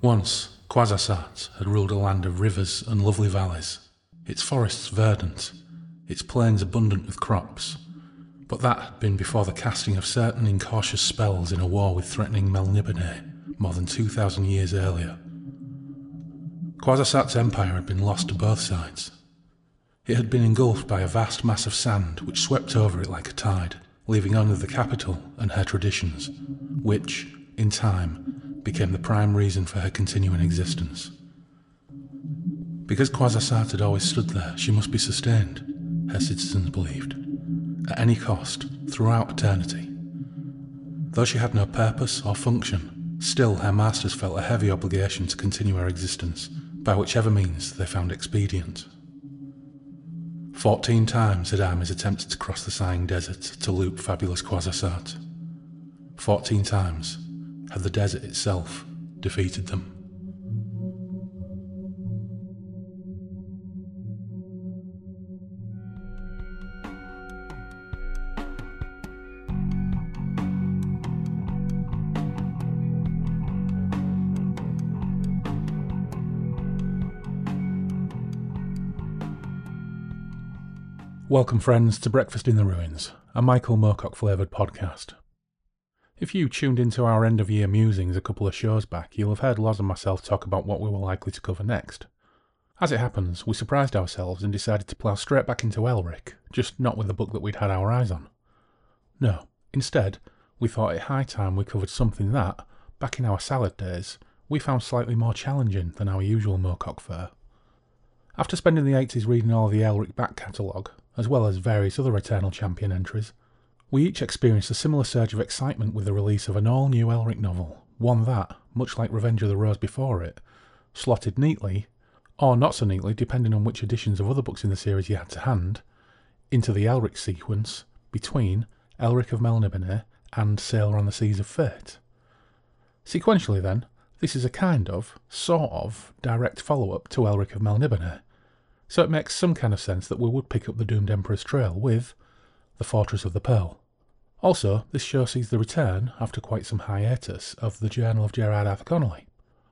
Once, Quarzhasaat had ruled a land of rivers and lovely valleys, its forests verdant, its plains abundant with crops. But that had been before the casting of certain incautious spells in a war with threatening Melnibone more than 2,000 years earlier. Quarzhasaat's empire had been lost to both sides. It had been engulfed by a vast mass of sand which swept over it like a tide, leaving only the capital and her traditions, which, in time, became the prime reason for her continuing existence. Because Quarzhasaat had always stood there, she must be sustained, her citizens believed, at any cost, throughout eternity. Though she had no purpose or function, still her masters felt a heavy obligation to continue her existence, by whichever means they found expedient. Fourteen times had armies attempted to cross the sighing desert to loot fabulous Quarzhasaat. Fourteen times had the desert itself defeated them. Welcome, friends, to Breakfast in the Ruins, a Michael Moorcock flavoured podcast. If you tuned into our end of year musings a couple of shows back, you'll have heard Loz and myself talk about what we were likely to cover next. As it happens, we surprised ourselves and decided to plough straight back into Elric, just not with the book that we'd had our eyes on. No, instead, we thought it high time we covered something that, back in our salad days, we found slightly more challenging than our usual Moorcock fare. After spending the 80s reading all the Elric back catalogue, as well as various other Eternal Champion entries, we each experienced a similar surge of excitement with the release of an all new Elric novel, one that, much like Revenge of the Rose before it, slotted neatly, or not so neatly depending on which editions of other books in the series you had to hand, into the Elric sequence between Elric of Melnibone and Sailor on the Seas of Fate. Sequentially, then, this is a kind of, sort of, direct follow up to Elric of Melnibone, so it makes some kind of sense that we would pick up the Doomed Emperor's trail with The Fortress of the Pearl. Also, this show sees the return, after quite some hiatus, of the Journal of Gerard Arthur Connolly.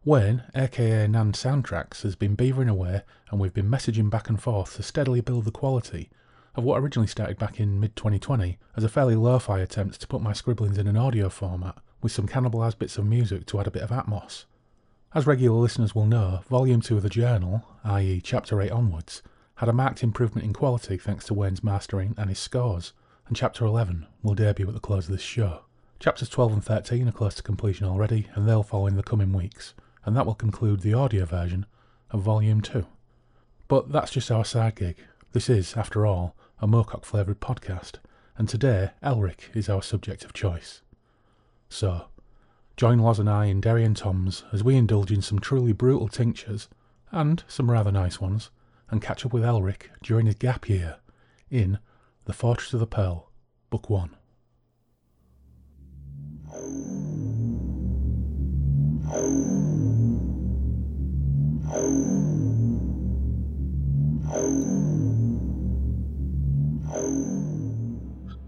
Wayne, aka Nan Soundtracks, has been beavering away, and we've been messaging back and forth to steadily build the quality of what originally started back in mid 2020 as a fairly lo fi attempt to put my scribblings in an audio format with some cannibalised bits of music to add a bit of atmos. As regular listeners will know, Volume 2 of the journal, i.e., Chapter 8 onwards, had a marked improvement in quality thanks to Wayne's mastering and his scores, and Chapter 11 will debut at the close of this show. Chapters 12 and 13 are close to completion already, and they'll follow in the coming weeks, and that will conclude the audio version of Volume 2. But that's just our side gig. This is, after all, a Moorcock flavoured podcast, and today Elric is our subject of choice. So, Join Loz and I in Derry and Tom's as we indulge in some truly brutal tinctures, and some rather nice ones, and catch up with Elric during his gap year in The Fortress of the Pearl, Book 1.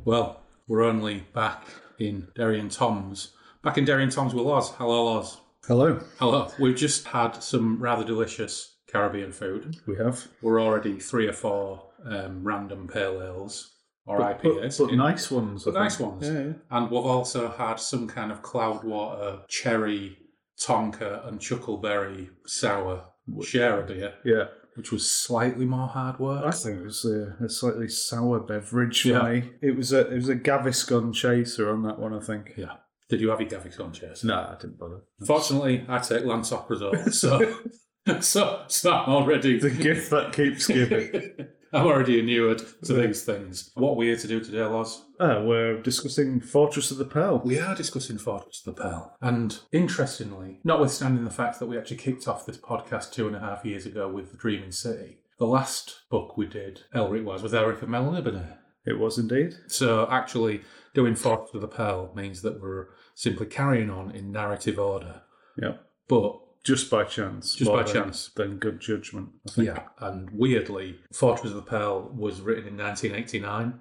Well, we're only back in Derry and Tom's Back in Derry and Tom's with Loz. Hello, Loz. Hello. Hello. We've just had some rather delicious Caribbean food. We have. We're already three or four um, random pale ales or But, IPAs. but, but in- nice ones. I but nice ones. Yeah, yeah. And we've also had some kind of cloudwater, cherry, tonka, and chuckleberry sour share of beer, Yeah. which was slightly more hard work. I think it was a, a slightly sour beverage for Yeah. me. It was a it was a Gaviscon chaser on that one, I think. yeah. Did you have your Gaviscon chaser? No, I didn't bother. Fortunately, I take lansoprazole, so so so I'm already The gift that keeps giving. I'm already inured to these things. What we're here to do today, Loz? Ah, we're discussing Fortress of the Pearl. We are discussing Fortress of the Pearl. And interestingly, notwithstanding the fact that we actually kicked off this podcast two and a half years ago with The Dreaming City, the last book we did, Elric was, with Eric of Melnibone. It was indeed. So actually, doing Fortress of the Pearl means that we're simply carrying on in narrative order. Yeah. But Just by chance. Just by chance. then good judgment, I think. yeah, and weirdly, Fortress of the Pearl was written in 1989.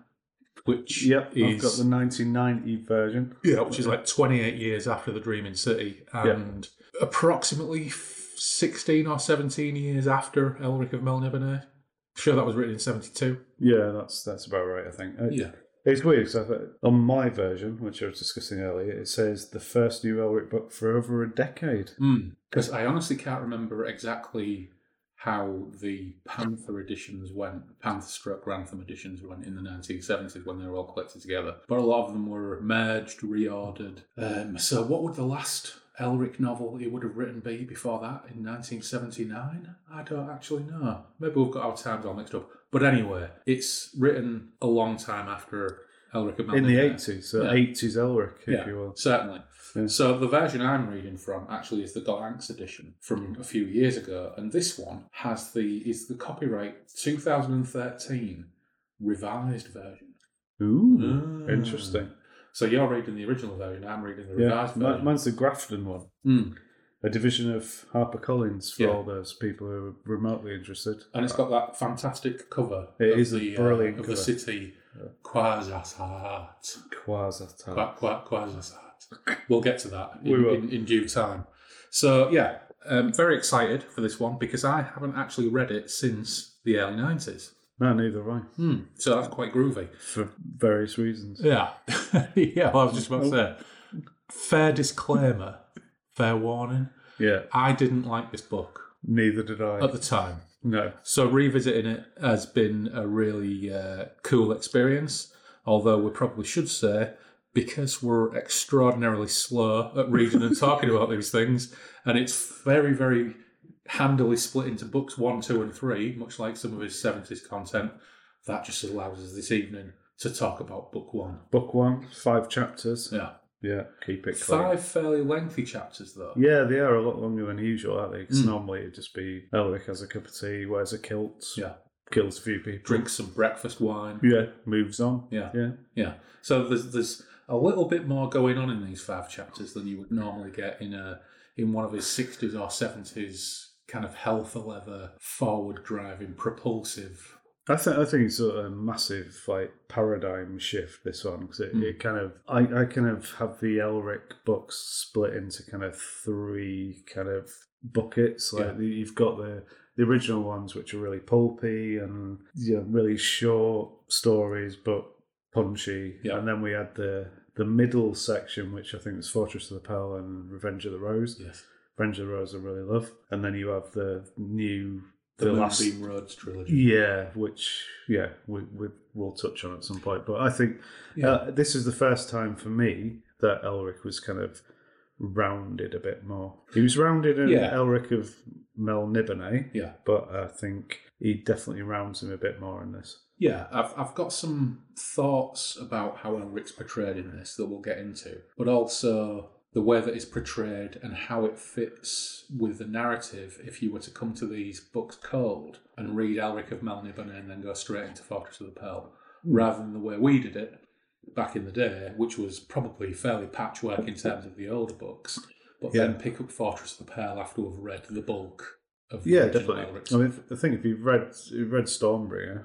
which Yep, I've got the 1990 version. yeah, which is like 28 years after the Dreaming City, and approximately 16 or 17 years after Elric of Melniboné. Sure, that was written in 72. Yeah, that's that's about right. I think. Uh, Yeah. It's weird because on my version, which I was discussing earlier, it says the first new Elric book for over a decade. Because I honestly can't remember exactly how the Panther editions went, Panther struck Granada editions went in the 1970s when they were all collected together. But a lot of them were merged, reordered. Um, so, what would the last Elric novel he would have written be before that in 1979? I don't actually know. Maybe we've got our times all mixed up. But anyway, it's written a long time after Elric of In the. 80s, so Yeah. 80s Elric, if Yeah, you will. certainly. Yeah. So the version I'm reading from actually is the Gollancz edition from a few years ago, and this one has the is the copyright 2013 revised version. Ooh, Ah. interesting. So you're reading the original version, I'm reading the revised mi- version. mine's the Grafton one, Mm. A division of HarperCollins for Yeah. all those people who are remotely interested. And it's got that fantastic cover. It of is a the, brilliant uh, of cover. the city Quasasat. Quasar Qua- qua- Quasasat. We'll get to that We in, will. in, in due time. So yeah, um, very excited for this one because I haven't actually read it since the early nineties. No, neither have I, Hmm. So that's quite groovy. for various reasons. Yeah, yeah. Well, I was just about to say. Fair disclaimer, fair warning. Yeah, I didn't like this book neither did I. at the time. no. So revisiting it has been a really uh, cool experience. Although we probably should say, because we're extraordinarily slow at reading and talking about these things, and it's very, very handily split into books one, two, and three, much like some of his seventies content. That just allows us this evening to talk about book one. Book one, five chapters. Yeah, Yeah, keep it clean. five fairly lengthy chapters though. Yeah, they are a lot longer than usual, aren't they? 'Cause Mm. normally it'd just be Elric has a cup of tea, wears a kilt, Yeah. kills a few people, Drinks some breakfast wine. Yeah, moves on. Yeah. Yeah. Yeah. So there's there's a little bit more going on in these five chapters than you would normally get in a in one of his sixties or seventies kind of health leather, forward driving, propulsive. I think I think it's a massive like paradigm shift this one because it, Mm. it kind of I, I kind of have the Elric books split into kind of three kind of buckets. Like Yeah. you've got the the original ones which are really pulpy and you know, really short stories but punchy, Yeah. and then we had the the middle section which I think was Fortress of the Pearl and Revenge of the Rose. Yes. Revenge of the Rose I really love, and then you have the new The, last Moonbeam Roads trilogy. yeah, which yeah, we, we we'll touch on at some point. But I think Yeah. uh, this is the first time for me that Elric was kind of rounded a bit more. He was rounded in Yeah. Elric of Melniboné, Yeah. but I think he definitely rounds him a bit more in this. Yeah, I've, I've got some thoughts about how Elric's portrayed in this that we'll get into, but also the way that it's portrayed and how it fits with the narrative if you were to come to these books cold and read Elric of Melniboné and then go straight into Fortress of the Pearl, hmm. rather than the way we did it back in the day, which was probably fairly patchwork in terms of the older books, but Yeah. then pick up Fortress of the Pearl after we've read the bulk of the Yeah, definitely. Elric's I mean, I think if you've read you've read Stormbringer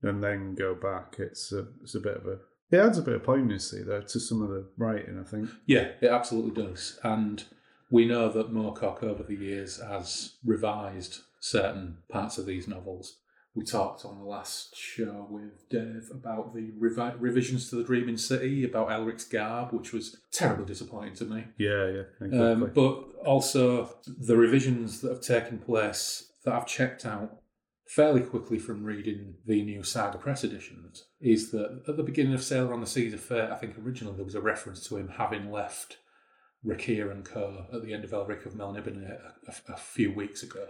and then go back, it's a it's a bit of a it adds a bit of poignancy though to some of the writing. I think. Yeah, it absolutely does. And we know that Moorcock over the years has revised certain parts of these novels. We talked on the last show with Dave about the revi- revisions to the Dreaming City, about Elric's garb, which was terribly disappointing to me. Yeah, yeah, exactly. Um, but also the revisions that have taken place that I've checked out fairly quickly from reading the new Saga Press editions is that at the beginning of Sailor on the Seas of Fate, I think originally there was a reference to him having left Rackhir and Co. at the end of Elric of Melniboné a, a, a few weeks ago.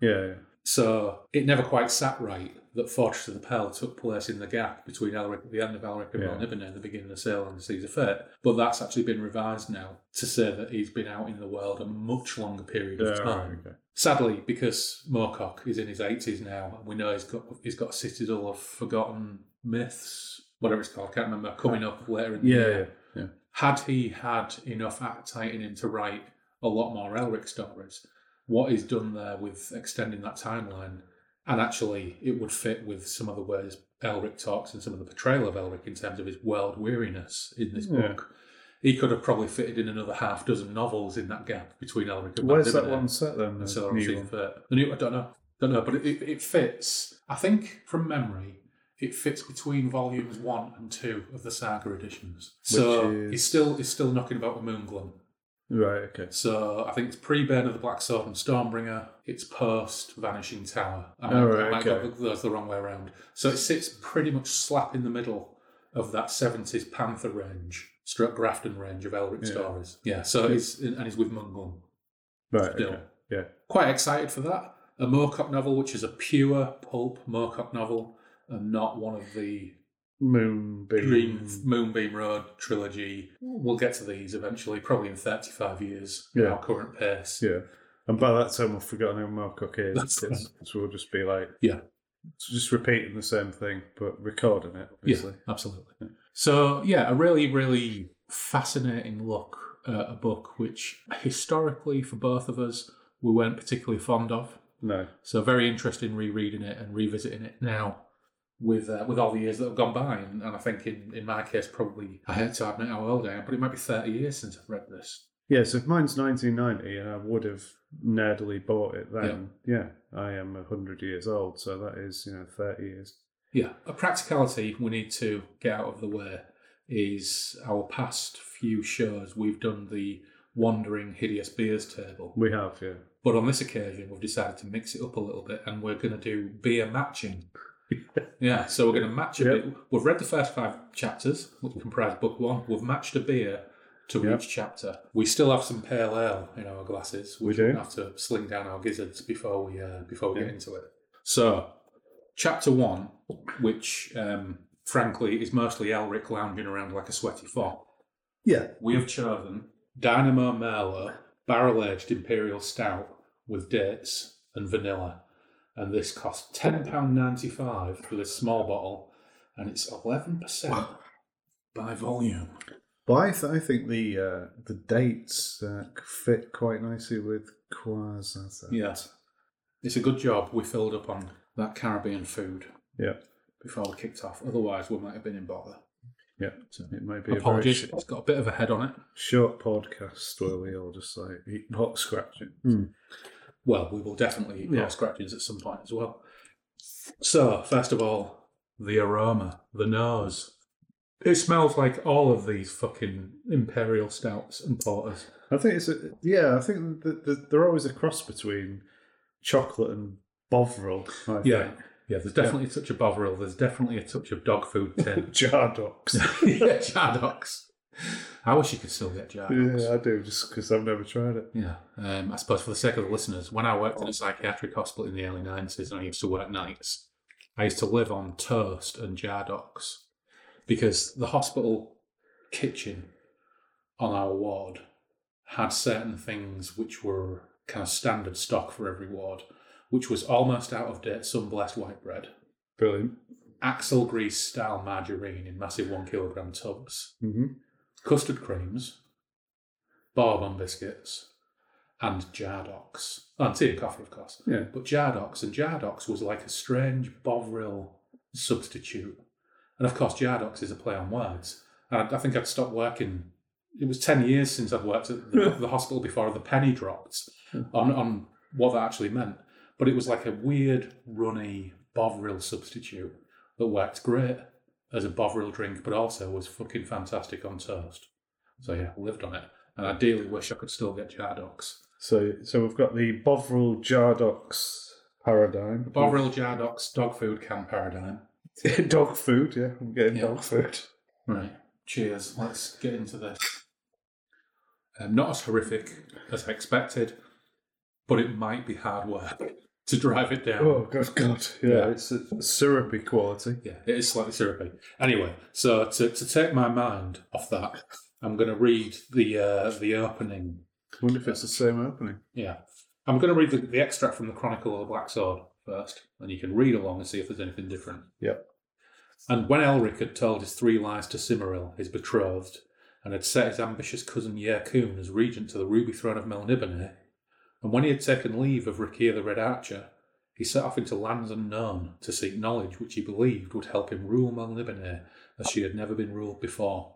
yeah. So it never quite sat right that Fortress of the Pearl took place in the gap between Elric, the end of Elric of Yeah. And the beginning of Sailor on the Seas of Fate. But that's actually been revised now to say that he's been out in the world a much longer period of Yeah, time. right, okay. Sadly, because Moorcock is in his eighties now, and we know he's got he's got a citadel of forgotten myths, whatever it's called, I can't remember, coming up later in the Yeah, year. yeah, yeah. Had he had enough appetite in him to write a lot more Elric stories, what he's done there with extending that timeline, and actually it would fit with some of the ways Elric talks and some of the portrayal of Elric in terms of his world weariness in this Yeah. book. He could have probably fitted in another half dozen novels in that gap between Elric and Where's that one set then? The Silver new one? The new, I don't know, don't know, but it, it, it fits. I think from memory, it fits between volumes one and two of the Saga editions. So is- it's still it's still knocking about the Moonglum. Right. Okay. So I think it's pre Bane of the Black Sword and Stormbringer. It's post Vanishing Tower. I Oh, right, I might okay. got those the wrong way around. So it sits pretty much slap in the middle of that seventies Panther range, stroke Grafton range of Elric Yeah. stories. Yeah. So it's and it's with Moonglum. Right. Still. Okay. Yeah. Quite excited for that. A Moorcock novel, which is a pure pulp Moorcock novel, and not one of the Moonbeam. Green Moonbeam Road trilogy. Hmm. We'll get to these eventually, probably in 35 years, Yeah. our current pace. Yeah. And by that time, we've forgotten who Moorcock is. That's It's- So we'll just be like, Yeah. just repeating the same thing, but recording it, obviously. Yeah, absolutely. So, yeah, a really, really fascinating look at a book which historically, for both of us, we weren't particularly fond of. No. So, very interesting in rereading it and revisiting it now with uh, with all the years that have gone by. And, and I think in, in my case, probably, I hate to admit how old I am, but it might be 30 years since I've read this. Yeah, so if mine's 1990 and I would have nerdily bought it then, yeah, I am 100 years old, so that is, you know, 30 years. Yeah, a practicality we need to get out of the way is our past few shows. We've done the Wandering Hideous Beers table. We have, yeah. But on this occasion, we've decided to mix it up a little bit and we're going to do beer matching. Yeah, so we're going to match a Yep. bit. We've read the first five chapters, which comprise book one. We've matched a beer to Yep. each chapter. We still have some pale ale in our glasses. We do. Have to sling down our gizzards before we uh, before we Yeah. get into it. So, chapter one, which um, frankly is mostly Elric lounging around like a sweaty fop Yeah. we have chosen Dynamo Merlot barrel aged imperial stout with dates and vanilla, and this costs ten pound ninety five for this small bottle, and it's eleven percent by volume. But I, th- I think the uh, the dates uh, fit quite nicely with Quasar. Yeah, it's a good job we filled up on that Caribbean food Yeah. before we kicked off. Otherwise, we might have been in bother. Yeah. So, It might be a very apologies. sh- It's got a bit of a head on it. short podcast where we all just like eat hot scratching. Well, we will definitely eat Yeah. more scratches at some point as well. So, first of all, the aroma, the nose. It smells like all of these fucking imperial stouts and porters. I think it's a, yeah. I think that that they're always a cross between chocolate and Bovril. I Yeah. think. Yeah, there's definitely a touch of Bovril. There's definitely a touch of dog food tin. Jardox. yeah, Jardox. I wish you could still get Jardox. yeah, I do just because I've never tried it. Yeah, um, I suppose for the sake of the listeners, when I worked in a psychiatric hospital in the early 90s and I used to work nights, I used to live on toast and Jardox because the hospital kitchen on our ward had certain things which were kind of standard stock for every ward, which was almost out of date sun-blessed white bread, Brilliant. axle grease style margarine in massive one kilogram tubs, hmm custard creams, bourbon biscuits, and Jardox. Oh, and tea and coffee, of course. Yeah. But Jardox, and Jardox was like a strange Bovril substitute. And of course, Jardox is a play on words. And I, I think I'd stopped working. It was 10 years since I'd worked at the, the hospital before the penny dropped on, on what that actually meant. But it was like a weird, runny Bovril substitute that worked great as a Bovril drink, but also was fucking fantastic on toast. So yeah, lived on it. And I ideally wish I could still get Jardox. So, so we've got the Bovril Jardox paradigm. Bovril Jardox dog food can paradigm. dog food. Yeah, I'm getting Yeah. dog food. Right. Cheers. Let's get into this. Um, not as horrific as I expected, but it might be hard work to drive it down. Oh god, god. Yeah, Yeah. it's a syrupy quality. Yeah, it is slightly syrupy. Anyway, so to, to take my mind off that, I'm going to read the uh, the opening. I wonder if it's the same opening. Yeah, I'm going to read the, the extract from the Chronicle of the Black Sword first, and you can read along and see if there's anything different. Yep. And when Elric had told his three lies to Cymoril, his betrothed, and had set his ambitious cousin Yyrkoon as regent to the ruby throne of Melnibone, and when he had taken leave of Rackhir the Red Archer, he set off into lands unknown to seek knowledge which he believed would help him rule Melniboné as she had never been ruled before.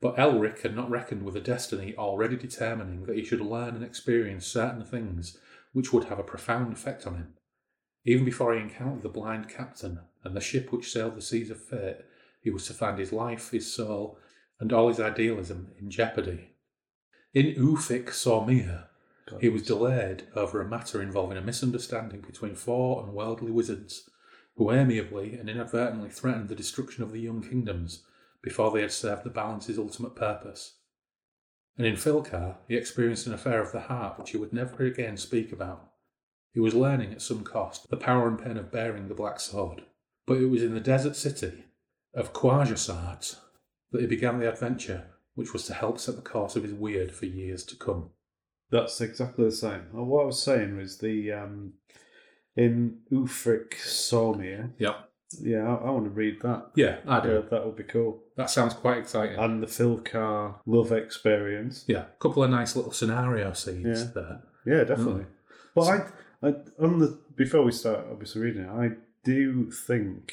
But Elric had not reckoned with a destiny already determining that he should learn and experience certain things which would have a profound effect on him. Even before he encountered the blind captain and the ship which sailed the seas of fate, he was to find his life, his soul, and all his idealism in jeopardy. In Ufych Sormeer, he was delayed over a matter involving a misunderstanding between four unworldly wizards, who amiably and inadvertently threatened the destruction of the young kingdoms before they had served the balance's ultimate purpose. And in Filkhor, he experienced an affair of the heart which he would never again speak about. He was learning at some cost the power and pain of bearing the black sword. But it was in the desert city of Quarzhasaat that he began the adventure which was to help set the course of his weird for years to come. That's exactly the same. Well, what I was saying was the um, in Ufych Sormeer. Yeah. Yeah, I, I want to read that. Yeah, I do. Yeah, that would be cool. That sounds quite exciting. And the Filkhor love experience. yeah, a couple of nice little scenario seeds Yeah. there. Yeah, definitely. But I, I, on the before we start, obviously reading it, I do think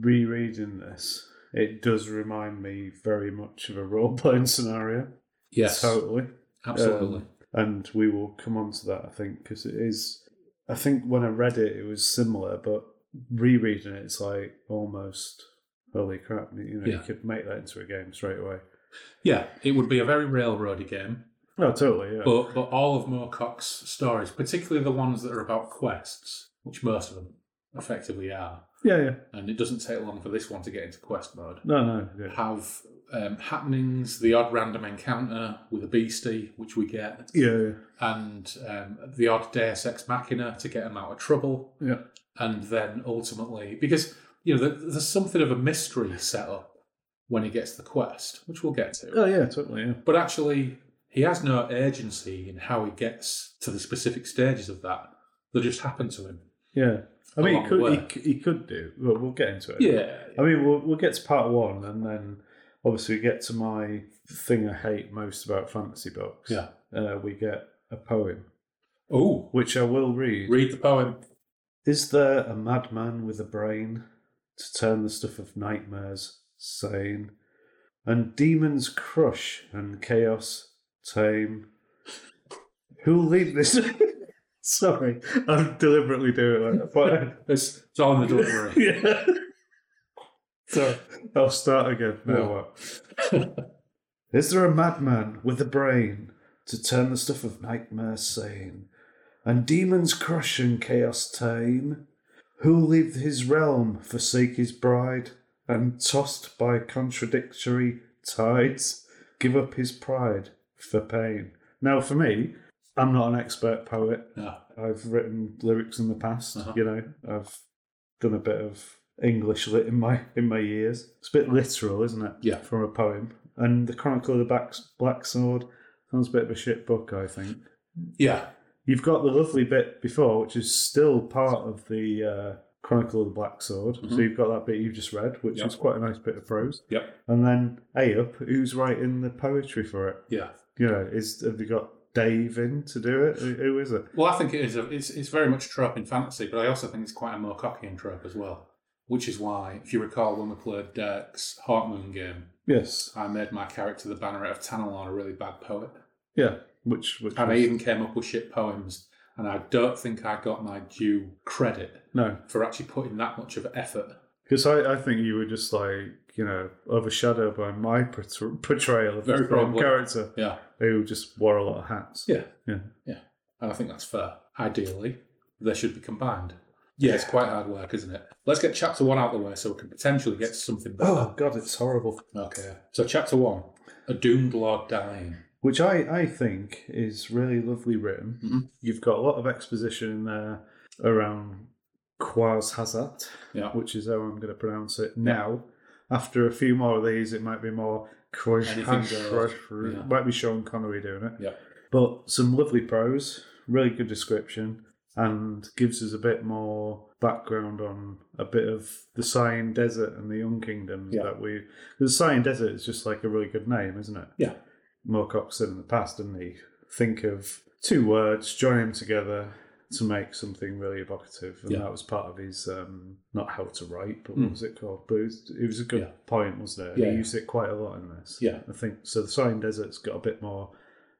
rereading this, it does remind me very much of a role playing scenario. Yes, Totally. absolutely. Um, and we will come on to that, I think, because it is. I think when I read it, it was similar, but rereading it, it's like almost holy crap! You know, you could make that into a game straight away. yeah, it would be a very railroady game. Oh, totally. Yeah. But but all of Moorcock's stories, particularly the ones that are about quests, which most of them effectively are, yeah, yeah. and it doesn't take long for this one to get into quest mode. No, no. Yeah. Have um, happenings, the odd random encounter with a beastie, which we get, Yeah, and um, the odd Deus Ex Machina to get him out of trouble, yeah. and then ultimately, because you know, there's something of a mystery set up when he gets the quest, which we'll get to. Oh, yeah, totally. Yeah. But actually, he has no agency in how he gets to the specific stages of that. They just happen to him. Yeah. I mean, he could, he, he could do. Well, we'll get into it. Yeah. I mean, we'll, we'll get to part one, and then obviously we get to my thing I hate most about fantasy books. Yeah. Uh, we get a poem, Oh, which I will read. read the poem. Is there a madman with a brain to turn the stuff of nightmares sane, and demons crush and chaos tame? Who'll leave this? Sorry, I'm deliberately doing it like that. It's, it's in the delivery. But yeah. So I'll start again. What? Is there a madman with a brain to turn the stuff of nightmares sane, and demons crush and chaos tame? Who'll leave his realm, forsake his bride, and tossed by contradictory tides, give up his pride for pain? Now, for me, I'm not an expert poet. Yeah. I've written lyrics in the past. Uh-huh. You know, I've done a bit of English lit in my in my years. It's a bit literal, isn't it? Yeah. From a poem. And the Chronicle of the Black, Black Sword sounds a bit of a shit book, I think. Yeah. You've got the lovely bit before, which is still part of the uh, Chronicle of the Black Sword. So Mhm. you've got that bit you've just read, which Yep. is quite a nice bit of prose. Yep. And then Ayup, who's writing the poetry for it? Yeah. You know, is have you got Dave in to do it? Who- Who is it? Well, I think it is. A, it's it's very much trope in fantasy, but I also think it's quite a Moorcockian trope as well. Which is why, if you recall, when we played Dirk's Heartmoon game, Yes. I made my character the Banneret of Tanelorn a really bad poet, Yeah. Which which and I even came up with shit poems. And I don't think I got my due credit no, for actually putting that much of effort. because I, I think you were just like you know overshadowed by my portrayal of Very the character Yeah, who just wore a lot of hats. yeah, Yeah. yeah. And I think that's fair. Ideally, they should be combined. Yeah, it's quite hard work, isn't it? Let's get chapter one out of the way so we can potentially get to something better. Oh god, it's horrible. Okay. So chapter one, a doomed lord dying. Which I, I think is really lovely written. Mhm. You've got a lot of exposition in there around Quaz Hazat, Yeah. which is how I'm going to pronounce it now. After a few more of these, it might be more Quaz. Yeah. Might be Sean Connery doing it. Yeah. But some lovely prose, really good description, and gives us a bit more background on a bit of the Sighing Desert and the Young Kingdoms Yeah. that we. The Sighing Desert is just like a really good name, isn't it? Yeah. Moorcock said in the past, didn't he? Think of two words, join them together, to make something really evocative, and Yeah. that was part of his um, not how to write, but Mm. what was it called? But it was, it was a good Yeah. point, wasn't it? Yeah. He used it quite a lot in this. Yeah. I think so. The Sighing Desert's got a bit more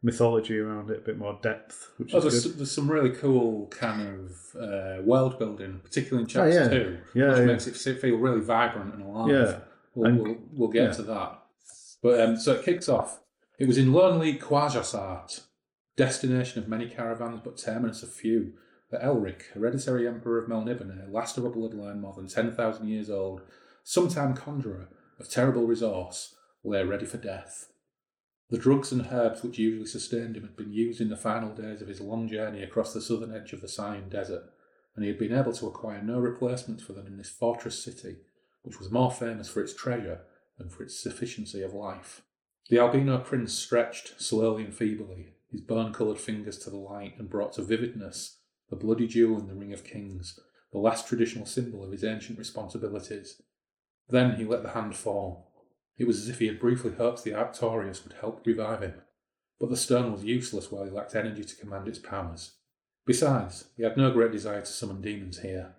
mythology around it, a bit more depth, which Oh, is there's, there's some really cool kind of uh, world building, particularly in chapter Oh, yeah. two, Yeah, which yeah. makes it feel really vibrant and alive. Yeah. We'll, And- we'll, we'll get yeah. to that. But um, so it kicks off. It was in lonely Quarzhasaat, destination of many caravans but terminus of few, that Elric, hereditary emperor of Melniboné, last of a bloodline more than 10,000 years old, sometime conjurer of terrible resource, lay ready for death. The drugs and herbs which usually sustained him had been used in the final days of his long journey across the southern edge of the Sighing Desert, and he had been able to acquire no replacement for them in this fortress city, which was more famous for its treasure than for its sufficiency of life. The albino prince stretched slowly and feebly, his bone coloured fingers to the light, and brought to vividness the bloody jewel in the Ring of Kings, the last traditional symbol of his ancient responsibilities. Then he let the hand fall. It was as if he had briefly hoped the Actorios would help revive him, but the stone was useless while he lacked energy to command its powers. Besides, he had no great desire to summon demons here.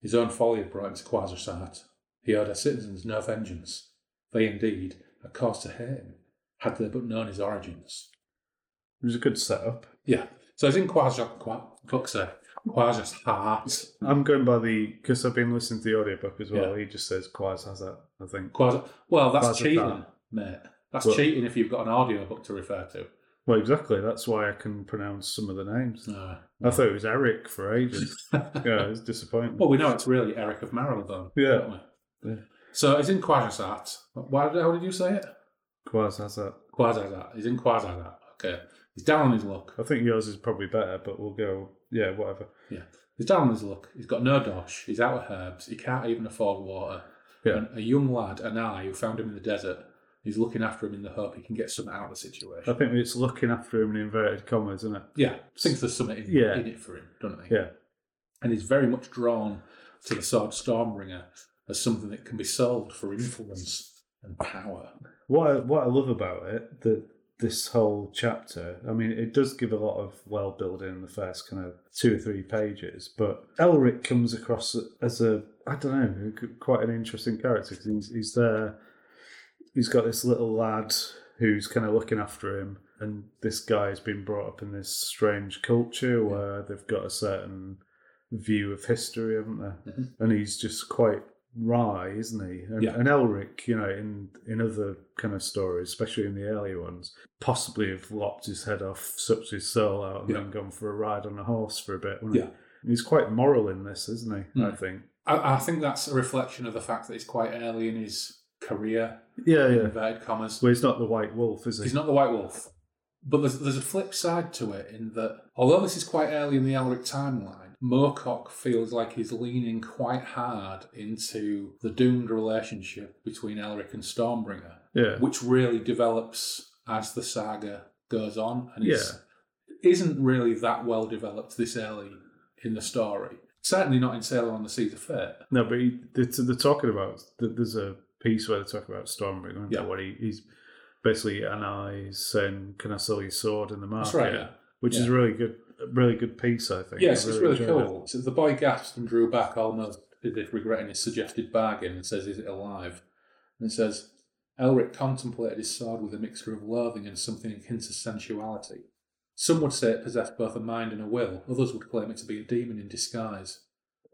His own folly had brought him to Quarzhasaat. He owed her citizens no vengeance. They indeed had cause to hate him, had they but known his origins. It was a good setup. Yeah. So it's in Quasar, Qua, fuck's sake. I'm going by the because I've been listening to the audiobook as well. Yeah. He just says that. I think. Quasar, well, that's Quasarcart. cheating, mate. That's Well- cheating if you've got an audio book to refer to. Well, exactly. That's why I can pronounce some of the names. No. I thought it was Eric for ages. yeah, it was disappointing. Well, we know it's really Eric of Marylebone, Yeah. don't we? Yeah. So it's in Quasarcart. Why, how did you say it? Has that. He's in Quasarcart. Okay. He's down on his luck. I think yours is probably better, but we'll go. Yeah, whatever. Yeah. He's down on his luck. He's got no dosh. He's out of herbs. He can't even afford water. Yeah. And a young lad, Anigh, who found him in the desert, he's looking after him in the hope he can get something out of the situation. I think it's looking after him in inverted commas, isn't it? Yeah, thinks there's something in, Yeah. in it for him, doesn't he? Yeah. And he's very much drawn to the sword Stormbringer as something that can be sold for influence and power. What I, what I love about it, that this whole chapter, I mean, it does give a lot of world building in the first kind of two or three pages, but Elric comes across as a, I don't know, quite an interesting character because he's, he's there, he's got this little lad who's kind of looking after him, and this guy has been brought up in this strange culture where they've got a certain view of history, haven't they? Mhm. And he's just quite wry, isn't he? And, Yeah. and Elric, you know, in in other kind of stories, especially in the earlier ones, possibly have lopped his head off, sucked his soul out, and Yeah. then gone for a ride on a horse for a bit. Yeah. he? he's quite moral in this, isn't he? I Mm. think. I, I think that's a reflection of the fact that he's quite early in his career, Yeah, yeah. inverted commas. Well, he's not the White Wolf, is he? He's not the White Wolf. But there's, there's a flip side to it in that, although this is quite early in the Elric timeline, Moorcock feels like he's leaning quite hard into the doomed relationship between Elric and Stormbringer, Yeah, which really develops as the saga goes on and it's, Yeah. isn't really that well developed this early in the story. Certainly not in Sailor on the Seas of Fate. no, but he, they're, they're talking about. There's a piece where they talk about Stormbringer. Yeah. Where he, he's basically Anigh saying, "Can I sell your sword in the market?" That's right, yeah. Which is Yeah. a really good, really good piece. I think. Yes, I it's really enjoyed it. cool. So the boy gasped and drew back, almost as if regretting his suggested bargain, and says, Is it alive? And it says, Elric contemplated his sword with a mixture of loathing and something akin to sensuality. Some would say it possessed both a mind and a will, others would claim it to be a demon in disguise.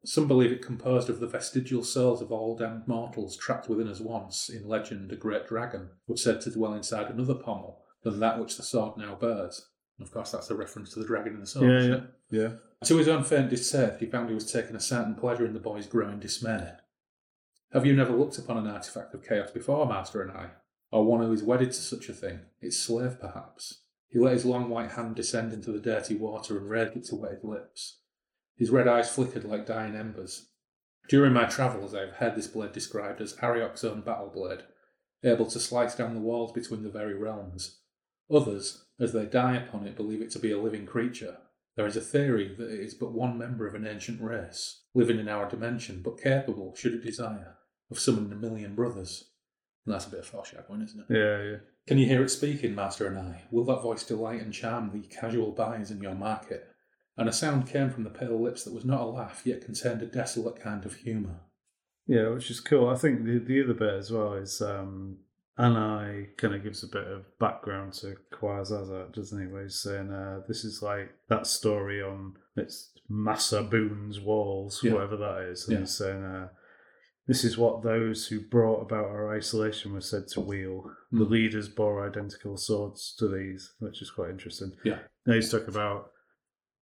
Some believe it composed of the vestigial souls of all damned mortals trapped within us once, in legend, a great dragon, was said to dwell inside another pommel than that which the sword now bears. And of course, that's a reference to the dragon in the sword. Yeah, yeah, yeah. To his own faint dismay, he found he was taking a certain pleasure in the boy's growing dismay. Have you never looked upon an artifact of chaos before, Master Anigh? Or one who is wedded to such a thing, its slave perhaps? He let his long white hand descend into the dirty water and raised it to wet his lips. His red eyes flickered like dying embers. During my travels, I have heard this blade described as Arioch's own battle blade, able to slice down the walls between the very realms. Others, as they die upon it, believe it to be a living creature. There is a theory that it is but one member of an ancient race, living in our dimension, but capable, should it desire, of summoning a million brothers. And that's a bit of foreshadowing, isn't it? Yeah, yeah. Can you hear it speaking, Master Anigh? Will that voice delight and charm the casual buyers in your market? and a sound came from the pale lips that was not a laugh, yet contained a desolate kind of humour. Yeah, which is cool. I think the, the other bit as well is um, Anigh kind of gives a bit of background to Quasazat, doesn't he? Where he's saying uh, this is like that story on it's Massa Boone's walls, Yeah. whatever that is. And Yeah. he's saying uh, this is what those who brought about our isolation were said to wield. The Mm. leaders bore identical swords to these, which is quite interesting. Yeah. Now he's talking about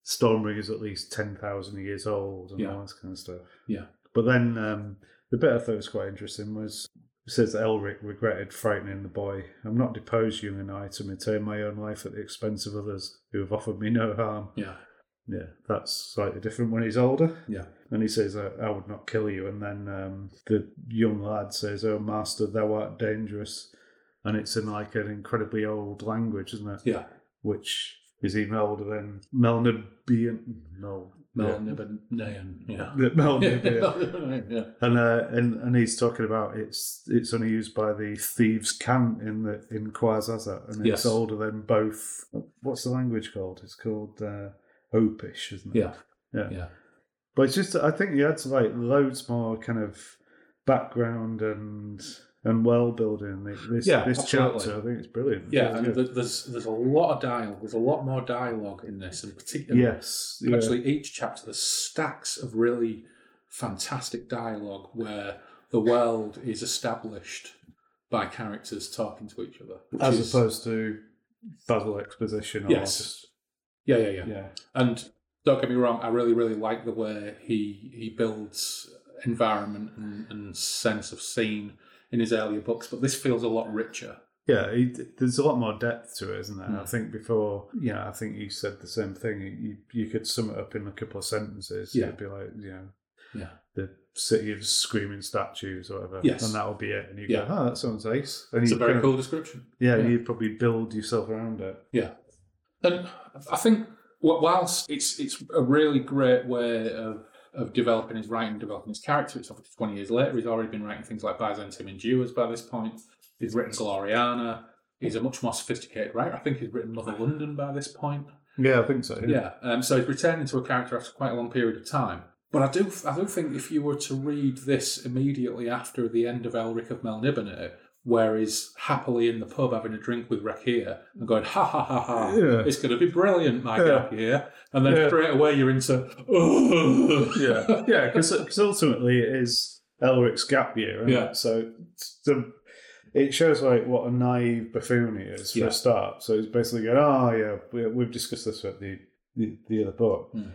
Stormbringer's at least 10,000 years old and Yeah. all this kind of stuff. Yeah. But then um, the bit I thought was quite interesting was says Elric regretted frightening the boy. I'm not deposed, young Anigh, to maintain my own life at the expense of others who have offered me no harm. Yeah, Yeah, that's slightly different when he's older. yeah, And he says, I, I would not kill you. And then um, the young lad says, Oh, master, thou art dangerous. And it's in like an incredibly old language, isn't it? yeah. Which is even older than Melnibian. No. Melnibonean, yeah. Yeah. Yeah. yeah. And, uh, and and he's talking about it's it's only used by the thieves' cant in the in Quasazat, and Yes. it's older than both. What's the language called? It's called uh, Opish, isn't it? Yeah. yeah. Yeah. But it's just I think you had to like loads more kind of background and and world building. This Yeah, this absolutely. chapter, I think it's brilliant. Yeah, It's and there's there's a lot of dialogue. There's a lot more dialogue in this, and particularly yes, yeah. actually each chapter there's stacks of really fantastic dialogue where the world is established by characters talking to each other. as is- opposed to Basil exposition. Or Yes. just, yeah, yeah, yeah, yeah, And don't get me wrong, I really, really like the way he he builds environment and, and sense of scene in his earlier books, but this feels a lot richer. Yeah, he, there's a lot more depth to it, isn't there? Mm. I think before, yeah, I think you said the same thing. You you could sum it up in a couple of sentences. Yeah. It'd be like, you know, Yeah. the city of screaming statues or whatever. Yes. And that'll be it. And you Yeah. go, oh, that sounds ace. And It's you a very kind of- cool description. Yeah, Yeah. you'd probably build yourself around it. Yeah, and I think whilst it's it's a really great way of of developing his writing, developing his character. It's obviously twenty years later. He's already been writing things like Byzantium Endures by this point. He's written Gloriana. He's a much more sophisticated writer. I think he's written Mother London by this point. Yeah, I think so. Yeah. Um, so he's returning to a character after quite a long period of time. But I do, I do think if you were to read this immediately after the end of Elric of Melniboné, where he's happily in the pub having a drink with Rackhir and going, ha ha ha ha, Yeah. it's going to be brilliant, my Yeah. gap year. And then Yeah. straight away you're into, oh. yeah, yeah, because ultimately it is Elric's gap year, Yeah. So the, it shows like what a naive buffoon he is for a start. So he's basically going, "Oh yeah, we, we've discussed this at the the, the other book. Hmm.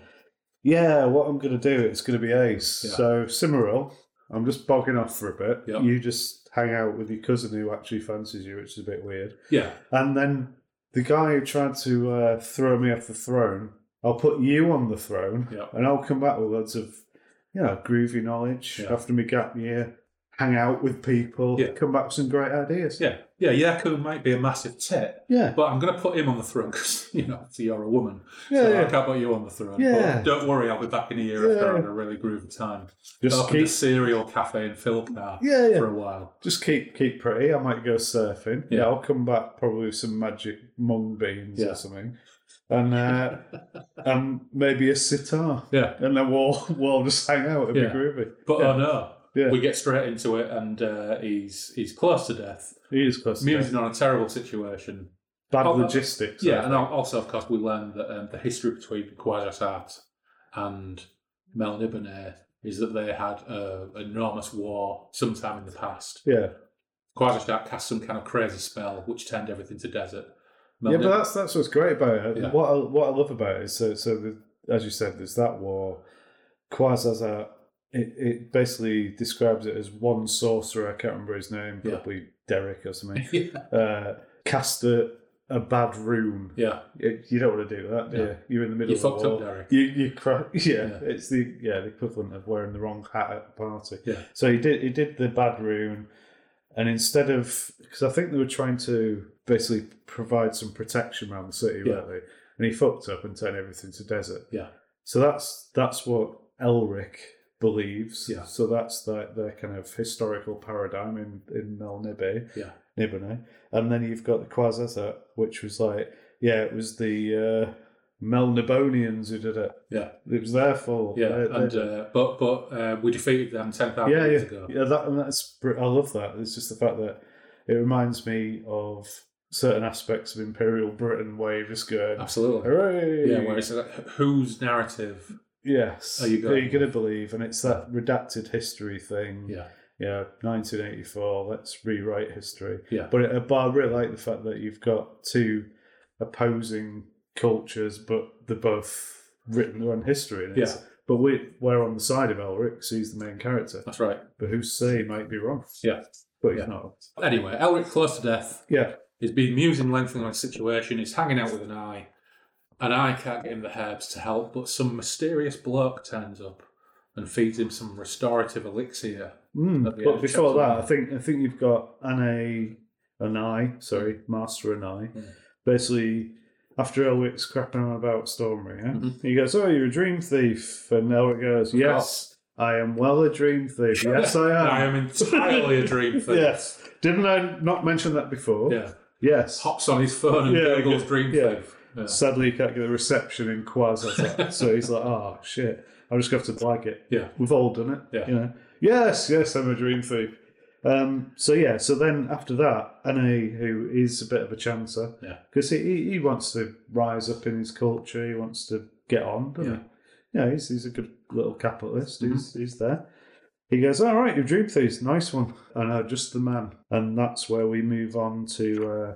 Yeah, what I'm going to do, it's going to be Ace. So Cymoril, I'm just bogging off for a bit. Yeah. You just hang out with your cousin who actually fancies you, which is a bit weird. yeah, And then the guy who tried to uh, throw me off the throne, I'll put you on the throne, Yeah. and I'll come back with loads of, you know, groovy knowledge Yeah. after my gap year, hang out with people, Yeah. come back with some great ideas. yeah, yeah. Yaku might be a massive tit, Yeah. but I'm going to put him on the throne because, you know, so you're a woman. Yeah, so I can't put you on the throne. Yeah. But don't worry, I'll be back in a year after Yeah. having a really groovy time. Just Opened a keep, cereal cafe in Filkhor yeah, yeah. for a while. Just keep keep pretty. I might go surfing. Yeah, Yeah. I'll come back probably with some magic mung beans Yeah. or something, and uh, and maybe a sitar, Yeah. and then we'll we'll just hang out. It'd Yeah. be groovy. But Yeah. oh no, Yeah. we get straight into it, and uh, he's he's close to death, He is close. to death. musing death. on a terrible situation. Bad Oh, uh, logistics. Yeah, and also of course we learn that um, the history between Quasar and Melniboné is that they had an enormous war sometime in the past. Yeah. Quasar cast some kind of crazy spell which turned everything to desert. Yeah, but that's that's what's great about it. Yeah. What I, what I love about it is so so the, as you said, there's that war. Quasazar, it, it basically describes it as one sorcerer. I can't remember his name, Yeah. probably Derek or something. yeah, uh, cast a, a bad room. yeah, You you don't want to do that, do Yeah. you? You're in the middle you of the fucked up, Derek. You you cry. Yeah, Yeah. it's the yeah the equivalent of wearing the wrong hat at a party. Yeah. So he did he did the bad rune, and instead of because I think they were trying to basically provide some protection around the city, Yeah. weren't they? And he fucked up and turned everything to desert. Yeah. So that's that's what Elric believes. Yeah. So that's their, their kind of historical paradigm in in Melnibe. Yeah. Nibone. And then you've got the Quasazat, which was like, yeah, it was the uh, Melnibonians who did it. Yeah. It was their fault. Yeah, They- they and did- uh, but but uh, we defeated them ten thousand yeah, years yeah, ago. yeah. That and that's I love that. It's just the fact that it reminds me of certain aspects of Imperial Britain where you just go, Absolutely. hooray! Yeah, where it's like, whose narrative? Yes, Are you Who going you gonna believe? And it's that redacted history thing. Yeah, yeah, 1984. Let's rewrite history. yeah, But, it, but I really like the fact that you've got two opposing cultures, but they're both written their own history. Yeah. But we, we're on the side of Elric, so he's the main character. that's right. But who's say might be wrong? Yeah. But he's Yeah. not. Anyway, Elric close to death. Yeah. He's been musing lengthily on the situation. He's hanging out with Anigh. Anigh can't get him the herbs to help, but some mysterious bloke turns up and feeds him some restorative elixir. Mm. But before that. I think I think you've got an a Anigh, sorry, Master Anigh. Mm. Basically, after Elric's crapping on about Stormry, yeah? Mhm. he goes, "Oh, you're a dream thief," and Elric goes, "Yes, I am well a dream thief. Yes, I am. I am entirely a dream thief. Yes. Didn't I not mention that before? Yeah. Yes. Hops on his phone and Yeah, Google's dream yeah. thief. Yeah. Sadly, he can't get a reception in Quasar, so he's like, "Oh shit, I'm just going to have to blag it." Yeah. We've all done it. Yeah. You know. Yes, yes, I'm a dream thief. Um, so yeah, so then after that, Anne, who is a bit of a chancer, Yeah. because he, he wants to rise up in his culture, he wants to get on, doesn't Yeah. he? Yeah, he's he's a good little capitalist. Mm-hmm. He's he's there. He goes, all right, your dream thief, nice one. I know, just the man. And that's where we move on to uh,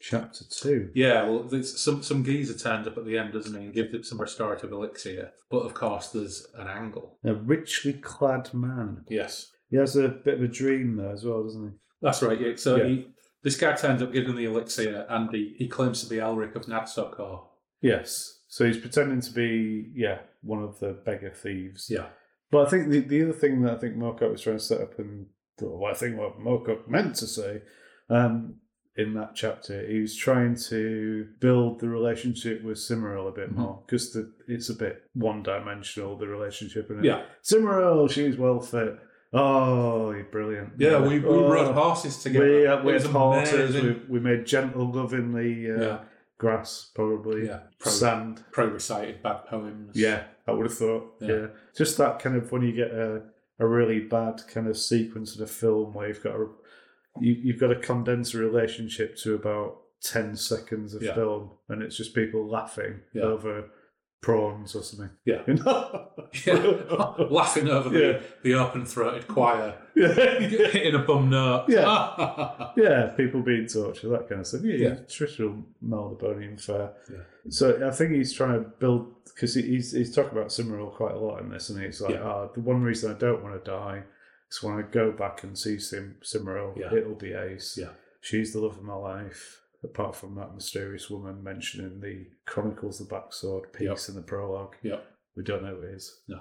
chapter two. Yeah, well, there's some some geezer turns up at the end, doesn't he, and gives it some restorative elixir. But of course, there's an angle. A richly clad man. Yes, He has a bit of a dream there as well, doesn't he? that's right. Yeah. So Yeah. He, this guy turns up giving the elixir, and he, he claims to be Elric of Nadsokor. Yes. So he's pretending to be, yeah, one of the beggar thieves. Yeah, But I think the, the other thing that I think Moorcock was trying to set up, and well, I think what Moorcock meant to say um, in that chapter, he was trying to build the relationship with Cymoril a bit Mhm. more because it's a bit one dimensional, the relationship. And yeah, Cymoril, she's well fit. Oh, you're brilliant. yeah. We, we Oh, rode horses together. We, uh, we had horses. We, we made gentle love in the uh, Yeah. grass, probably. Yeah. Pro- Sand. Pro recited bad poems. Yeah, I would have thought. Yeah. Yeah. Just that kind of when you get a, a really bad kind of sequence in a film where you've got a, you, you've got to condense a relationship to about 10 seconds of Yeah. film and it's just people laughing Yeah. over prawns or something. Yeah. You know? Yeah. laughing over the, Yeah. the open throated choir, yeah. hitting a bum note. Yeah. Yeah, people being tortured, that kind of stuff. Yeah, Yeah. traditional Melnibonéan fare. Yeah. So I think he's trying to build because he's he's talking about Cymoril quite a lot in this, and he's like, Yeah. "Ah, the one reason I don't want to die is when I go back and see Sim Cymoril, Yeah. it'll be Ace. Yeah. She's the love of my life." Apart from that mysterious woman mentioned in the Chronicles of the Black Sword piece in the prologue, Yeah. we don't know who it is. No.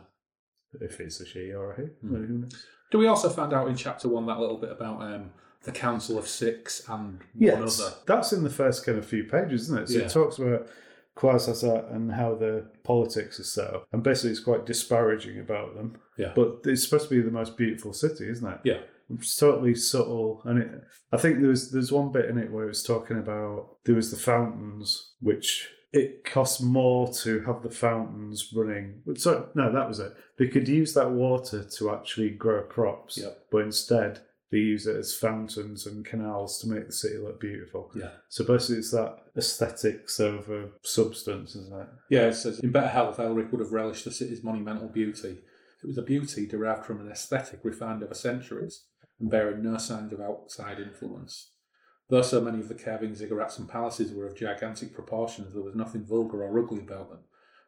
If it's a she or a he, who knows? Do we also find out in chapter one that little bit about um, the Council of Six and one other? that's in the first kind of few pages, isn't it? So Yeah. it talks about Quarzhasaat and how the politics is set up, and basically it's quite disparaging about them. Yeah. But it's supposed to be the most beautiful city, isn't it? Yeah. It's totally subtle, and it. I think there was there's one bit in it where it was talking about there was the fountains, which it costs more to have the fountains running. So no, that was it. They could use that water to actually grow crops, Yep. but instead they use it as fountains and canals to make the city look beautiful. Yeah. So basically, it's that aesthetics over substance, isn't it? Yeah, it says, in better health, Elric would have relished the city's monumental beauty. It was a beauty derived from an aesthetic refined over centuries and bearing no signs of outside influence. Though so many of the carving ziggurats and palaces were of gigantic proportions, there was nothing vulgar or ugly about them.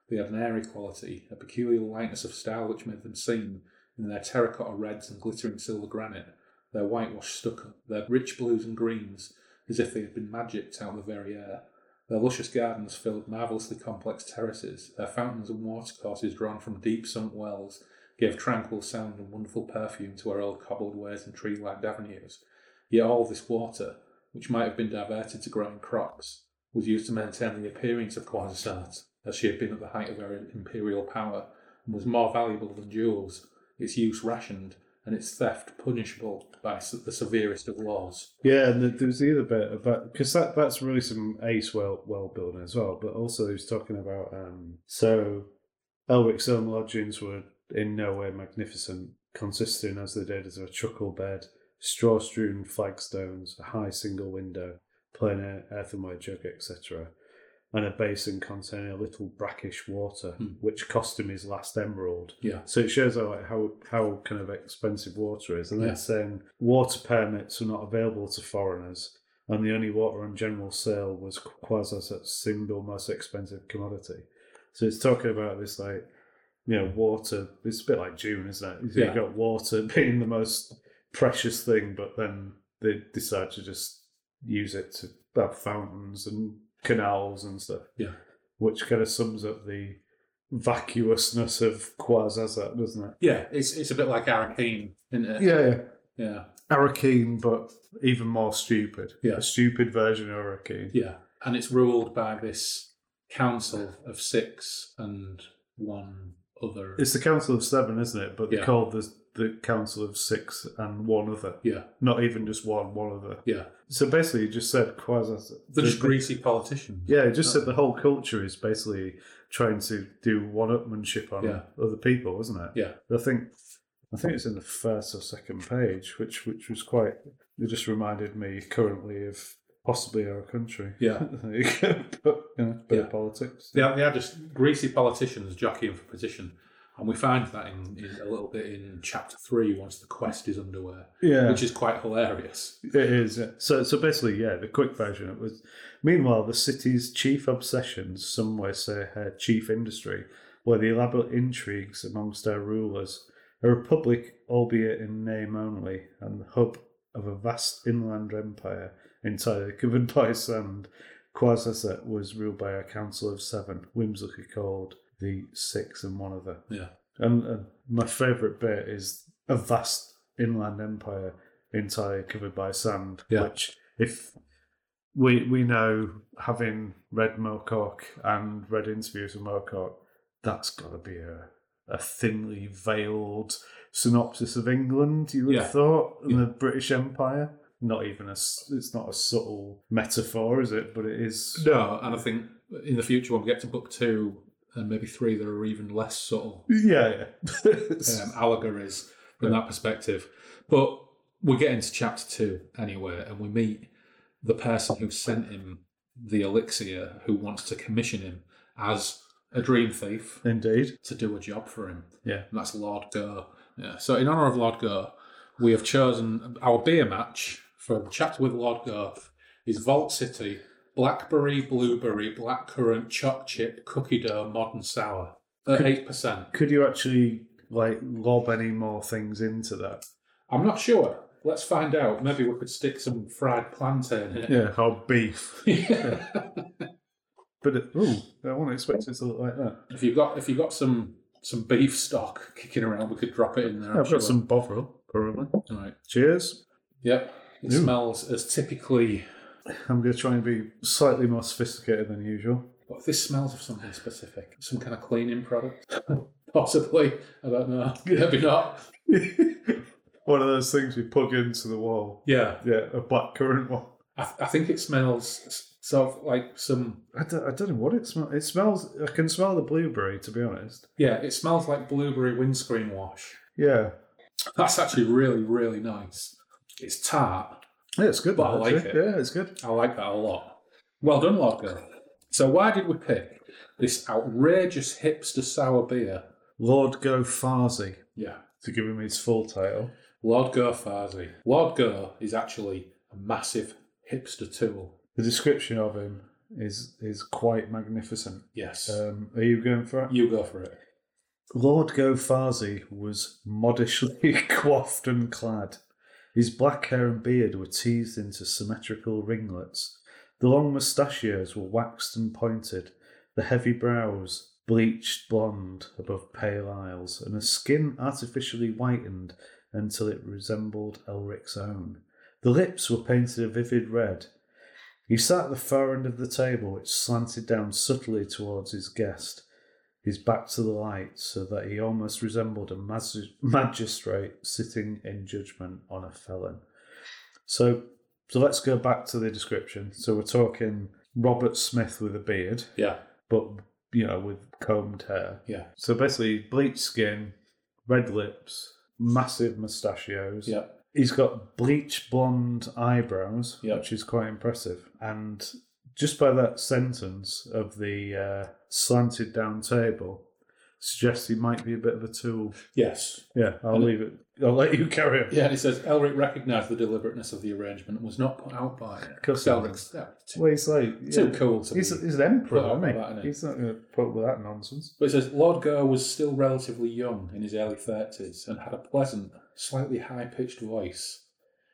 They had an airy quality, a peculiar lightness of style which made them seem, in their terracotta reds and glittering silver granite, their whitewashed stucco, their rich blues and greens, as if they had been magicked out of the very air. Their luscious gardens filled marvellously complex terraces, their fountains and watercourses drawn from deep sunk wells gave tranquil sound and wonderful perfume to our old cobbled ways and tree-lined avenues. Yet all this water, which might have been diverted to growing crops, was used to maintain the appearance of Quarzhasaat, as she had been at the height of her imperial power, and was more valuable than jewels, its use rationed, and it's theft punishable by the severest of laws. Yeah, and there- was the other bit about because that that's really some ace well well building as well. But also he was talking about um so Elric's own lodgings were in no way magnificent, consisting as they did as a truckle bed, straw strewn flagstones, a high single window, plain earthenware jug, etc. And a basin containing a little brackish water, Hmm. which cost him his last emerald. Yeah. So it shows how like, how how kind of expensive water is, and Yeah. then it's saying water permits were not available to foreigners, and the only water on general sale was Quarzhasaat's single most expensive commodity. So it's talking about this like you know water. It's a bit like Dune, isn't it? Yeah. You've got water being the most precious thing, but then they decide to just use it to have fountains and canals and stuff. Yeah. which kind of sums up the vacuousness of Quarzhasaat, doesn't it? Yeah, it's it's a bit like Arrakeen, isn't it? Yeah, yeah. Yeah. Arrakeen, but even more stupid. Yeah. A stupid version of Arrakeen. Yeah. And it's ruled by this council of six and one other. It's the Council of Seven, isn't it? But they're called the, the Council of Six and one other. yeah. Not even just one, one other. Yeah. So basically, you just said Quarzhasaat. They're just greasy politicians. Yeah, just said oh. the whole culture is basically trying to do one-upmanship on Yeah. other people, isn't it? Yeah. I think I think it's in the first or second page, which which was quite. It just reminded me currently of possibly our country. Yeah. there you go. But you know, bit Yeah. of politics. Are, they are just greasy politicians jockeying for position. And we find that in, in a little bit in chapter three once the quest is underway, Yeah, which is quite hilarious. it is. So so basically, yeah, the quick version it was. Meanwhile, the city's chief obsessions, some may say her chief industry, were the elaborate intrigues amongst her rulers. A republic, albeit in name only, and the hub of a vast inland empire entirely covered by sand, Quarzhasaat was ruled by a council of seven, whimsically called the Six and one other. Yeah. And, and my favourite bit is a vast inland empire entirely covered by sand, Yeah. which if we we know having read Moorcock and read interviews with Moorcock, that's got to be a, a thinly veiled synopsis of England. You would Yeah. have thought, and Yeah. the British Empire. Not even a It's not a subtle metaphor, is it? But it is. No, and I think in the future when we get to book two and maybe three, that are even less subtle Yeah, yeah. um, allegories from that perspective. But we get into chapter two anyway, and we meet the person who sent him the elixir, who wants to commission him as a dream thief Indeed. to do a job for him. Yeah. And that's Lord Gho. Yeah. So in honour of Lord Gho, we have chosen our beer match for the chapter with Lord Gho is Vault City, Blackberry, Blueberry, Blackcurrant, Choc Chip, Cookie Dough, Modern Sour. Uh, At eight percent. Could you actually like lob any more things into that? I'm not sure. Let's find out. Maybe we could stick some fried plantain in it. Yeah, or beef. Yeah. But it, ooh, I wouldn't expect it to look like that. if you've got if you've got some some beef stock kicking around, we could drop it in there. I've got some bovril, probably. All right. Cheers. Yep. It Ooh. smells as typically I'm going to try and be slightly more sophisticated than usual. If this smells of something specific? Some kind of cleaning product? Possibly. I don't know. Maybe not. One of those things we plug into the wall. Yeah. Yeah, a black currant one. I, th- I think it smells sort of like some. I don't, I don't know what it smells. It smells. I can smell the blueberry, to be honest. Yeah, it smells like blueberry windscreen wash. Yeah, That's actually really, really nice. It's tart. Yeah, it's good. But I like actually. it. Yeah, it's good. I like that a lot. Well done, Lord So, why did we pick this outrageous hipster sour beer? Lord Gho Fhaazi, Yeah. to give him his full title. Lord Gho Fhaazi. Lord Gho is actually a massive hipster tool. The description of him is is quite magnificent. Yes. Um, are you going for it? you go for it. Lord Gho Fhaazi was modishly coiffed and clad. His black hair and beard were teased into symmetrical ringlets. The long mustachios were waxed and pointed, the heavy brows bleached blonde above pale eyes, and a skin artificially whitened until it resembled Elric's own. The lips were painted a vivid red. He sat at the far end of the table, which slanted down subtly towards his guest. His back to the light so that he almost resembled a magistrate sitting in judgment on a felon. So, so let's go back to the description. So we're talking Robert Smith with a beard, Yeah. but you know with combed hair. Yeah. So basically, bleached skin, red lips, massive mustachios. Yeah. He's got bleach blonde eyebrows, Yeah. which is quite impressive. And just by that sentence of the uh, slanted down table, suggests he might be a bit of a tool. Yes. Yeah, I'll And- leave it. I'll let you carry on. Yeah, and he says Elric recognised the deliberateness of the arrangement and was not put out by it. course Elric's too, Well, he's like too yeah, cool to He's, be. he's an emperor, isn't he? that, isn't he? He's not going to put up with that nonsense. But it says Lord Gho was still relatively young in his early thirties and had a pleasant, slightly high pitched voice.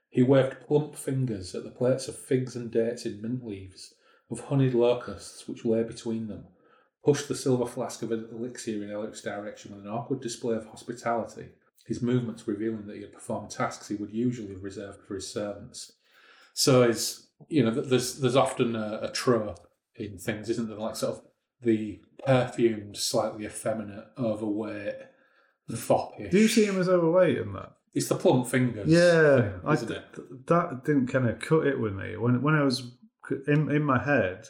He waved plump fingers at the plates of figs and dates in mint leaves, of honeyed locusts which lay between them, pushed the silver flask of elixir in Elric's direction with an awkward display of hospitality, his movements revealing that he had performed tasks he would usually have reserved for his servants. So is you know, there's there's often a, a trope in things, isn't there? Like sort of the perfumed, slightly effeminate, overweight, foppish. Do you see him as overweight in that? It's the plump fingers, Yeah, thing, I, it? that didn't kind of cut it with me when when I was in in my head.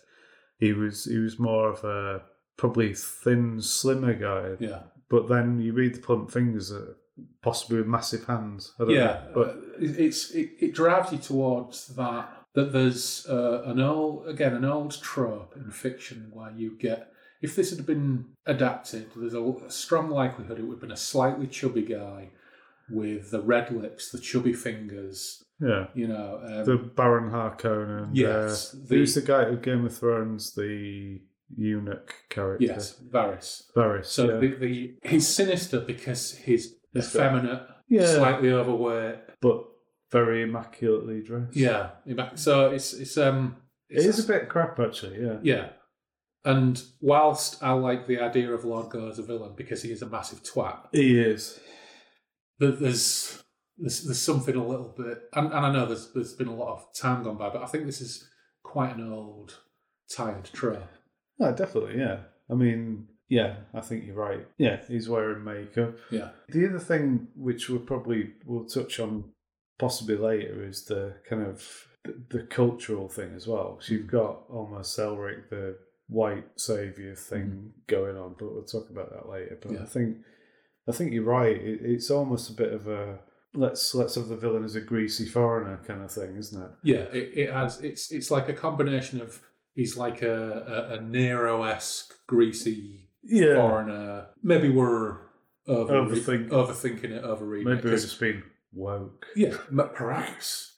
He was he was more of a probably thin, slimmer guy. Yeah, But then you read the plump fingers, uh, possibly with massive hands. I don't yeah. know. but uh, it's it, it drives you towards that. That there's uh, an old again an old trope in fiction where you get if this had been adapted, there's a, a strong likelihood it would have been a slightly chubby guy with the red lips, the chubby fingers, yeah, you know. Um, the Baron Harkonnen. Yes, uh, the- who's the guy of Game of Thrones? The eunuch character. yes, Varys. Varys. So yeah. the, the he's sinister because he's effeminate, Yeah. slightly overweight. but very immaculately dressed. Yeah, so it's it's um it it's, a bit crap actually. Yeah, yeah. And whilst I like the idea of Lord Gho as a villain because he is a massive twat, he is. there- there's there's, there's something a little bit, and, and I know there's there's been a lot of time gone by, but I think this is quite an old, tired trope. No, definitely. Yeah. I mean, yeah, I think you're right. Yeah, he's wearing makeup. Yeah, The other thing, which we'll probably will touch on possibly later, is the kind of the, the cultural thing as well. So you've mm. got almost Elric, the white savior mm. thing going on, but we'll talk about that later. But Yeah. I think I think you're right. It, it's almost a bit of a let's let's have the villain as a greasy foreigner kind of thing, isn't it? yeah. It, it has it's it's like a combination of he's like a a, a Nero esque greasy Yeah. foreigner. Maybe we're over, Overthink- overthinking it, overreading Maybe it. we've 'cause- just been woke. yeah, perhaps.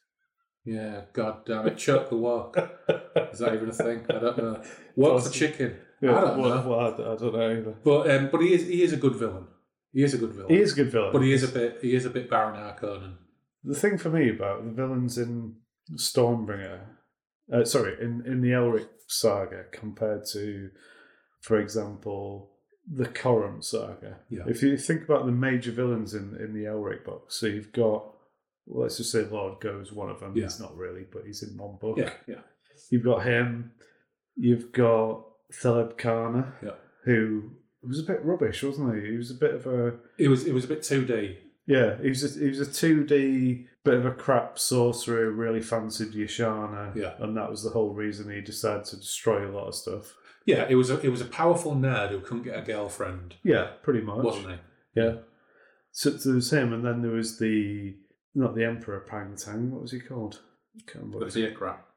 Yeah, god damn it, chuck the walk. Is that even a thing? I don't know. What's the chicken? Yeah, I don't well, know. well, I, I don't know either. But um, but he is he is a good villain. He is a good villain. He is a good villain. but he is a bit he is a bit Baron Harkonnen. The thing for me about the villains in Stormbringer, uh, sorry, in, in the Elric saga compared to, for example, the Corum saga. Yeah. If you think about the major villains in, in the Elric book, so you've got, let's just say Lord Gho's one of them. Yeah. He's not really, but he's in one book. Yeah, yeah, You've got him. You've got Theleb K'aarna, yeah. who was a bit rubbish, wasn't he? He was a bit of a It was it was a bit two D. yeah, he was a, he was a two D bit of a crap sorcerer. Really fancied Yishana, Yeah. and that was the whole reason he decided to destroy a lot of stuff. Yeah, it was a it was a powerful nerd who couldn't get a girlfriend, Yeah, pretty much. wasn't he? Yeah. So, there was him, and then there was the not the Emperor Pan Tang. What was he called? Can't remember. A crap.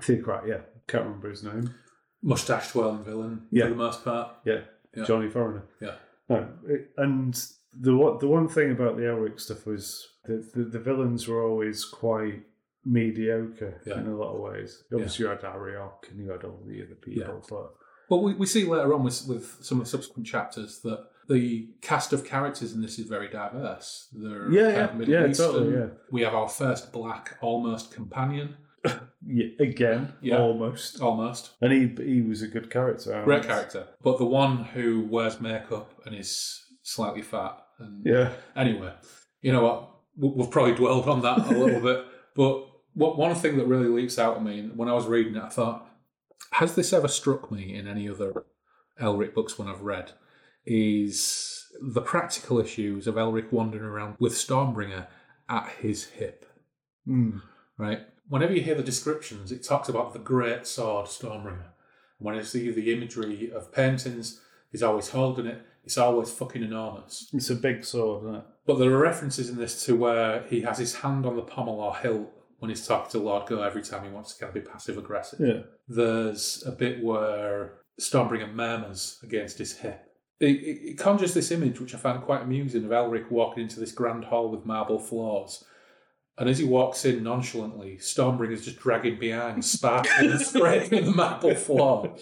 Theocrat. Yeah, can't remember his name. Mustache twirling villain Yeah. for the most part. Yeah, Yeah. Johnny Foreigner. Yeah. No, it- and the one the one thing about the Elric stuff was the, the the villains were always quite mediocre Yeah. in a lot of ways. Obviously, you had Arioch and you had all the other people, but Well, we, we see later on with, with some of the subsequent chapters that the cast of characters in this is very diverse. They're Yeah, kind yeah, of Middle yeah, Eastern. totally, yeah. We have our first black almost companion, yeah, again, Yeah. almost. almost And he he was a good character. I great character, but the one who wears makeup and is slightly fat. And Yeah, anyway, you know what? We- We've probably dwelled on that a little bit, but what one thing that really leaps out at me when I was reading it, I thought, has this ever struck me in any other Elric books when I've read? is the practical issues of Elric wandering around with Stormbringer at his hip. Mm. Right? Whenever you hear the descriptions, it talks about the great sword Stormbringer. When I see the imagery of paintings, he's always holding it. It's always fucking enormous. It's a big sword, isn't it? But there are references in this to where he has his hand on the pommel or hilt when he's talking to Lord Gho every time he wants to kind of be passive aggressive. Yeah. There's a bit where Stormbringer murmurs against his hip. It, it, it conjures this image, which I found quite amusing, of Elric walking into this grand hall with marble floors. And as he walks in nonchalantly, Stormbringer's just dragging behind, sparkling and scraping the marble floor.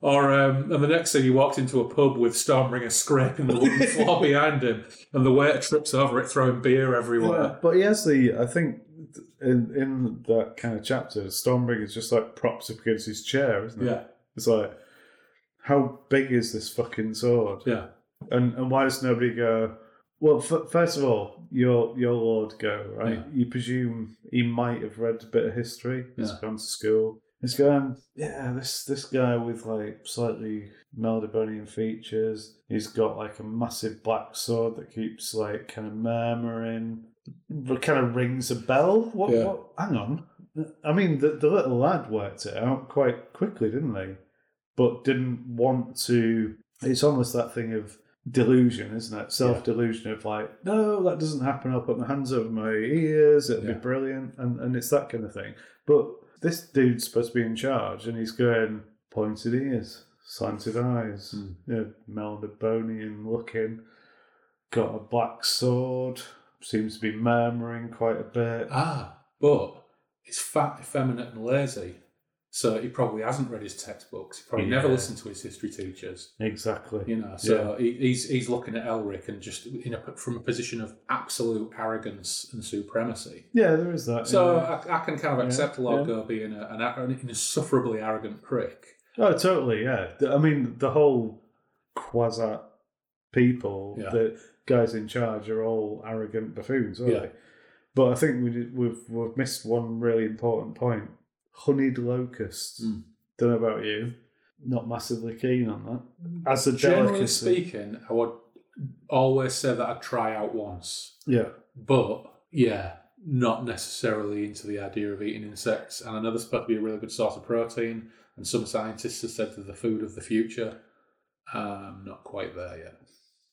Or um, and the next thing he walked into a pub with Stormbringer scraping the wooden floor behind him, and the waiter trips over it, throwing beer everywhere. Yeah, but he has the. I think in in that kind of chapter, Stormbringer's just like props up against his chair, isn't it? Yeah, It's like, how big is this fucking sword? yeah, And and why does nobody go? Well, f- first of all, your your lord Gho right. Yeah. You presume he might have read a bit of history. He's Yeah. gone to school. He's going, yeah, this this guy with like slightly Melnibonéan features. He's got like a massive black sword that keeps like kind of murmuring. But kind of rings a bell. What? Yeah. what hang on. I mean, the, the little lad worked it out quite quickly, didn't they? But didn't want to. It's almost that thing of delusion, isn't it? Self delusion of like, no, that doesn't happen. I'll put my hands over my ears. It'll Yeah. be brilliant, and and it's that kind of thing. But this dude's supposed to be in charge, and he's going pointed ears, slanted eyes, Hmm. you know, Melnibonéan looking, got a black sword, seems to be murmuring quite a bit. Ah, but he's fat, effeminate, and lazy. So he probably hasn't read his textbooks. He probably never listened to his history teachers. Exactly. You know, so he, he's he's looking at Elric and just in a, from a position of absolute arrogance and supremacy. Yeah, there is that. So yeah. I, I can kind of Yeah, accept Lord yeah. Being a, an, an insufferably arrogant prick. Oh, totally. Yeah. I mean, the whole Quasar people, Yeah. the guys in charge, are all arrogant buffoons, aren't Yeah. they? But I think we we've we've missed one really important point: honeyed locusts. Mm. Don't know about you. Not massively keen on that. As a Generally delicacy. speaking, I would always say that I'd try out once. Yeah. But yeah, not necessarily into the idea of eating insects. And I know they're supposed to be a really good source of protein, and some scientists have said they're the food of the future. I'm not quite there yet.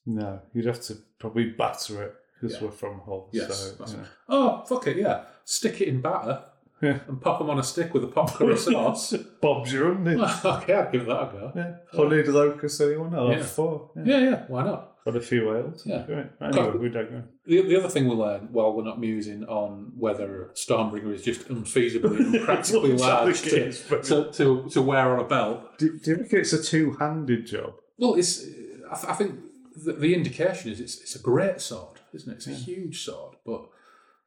No, you'd have to probably batter it because Yeah. we're from Hull. Yes, so, know. Oh, fuck it, yeah. Stick it in batter Yeah. and pop them on a stick with a pop curry sauce. Bob's your onion. okay, I'll give that a go. yeah. Honeyed locusts, anyone? I'll Yeah. have four. Yeah. Yeah, yeah, why not? Got a few ales. Yeah. Great. Anyway, we don't know. The, the other thing we learn while we're not musing on whether Stormbringer is just unfeasibly and practically Looks large like to, it is, but- to, to, to wear on a belt. Do, do you think it's a two-handed job? Well, it's. I, th- I think the, the indication is it's, it's a great sword, isn't it? It's a huge sword, but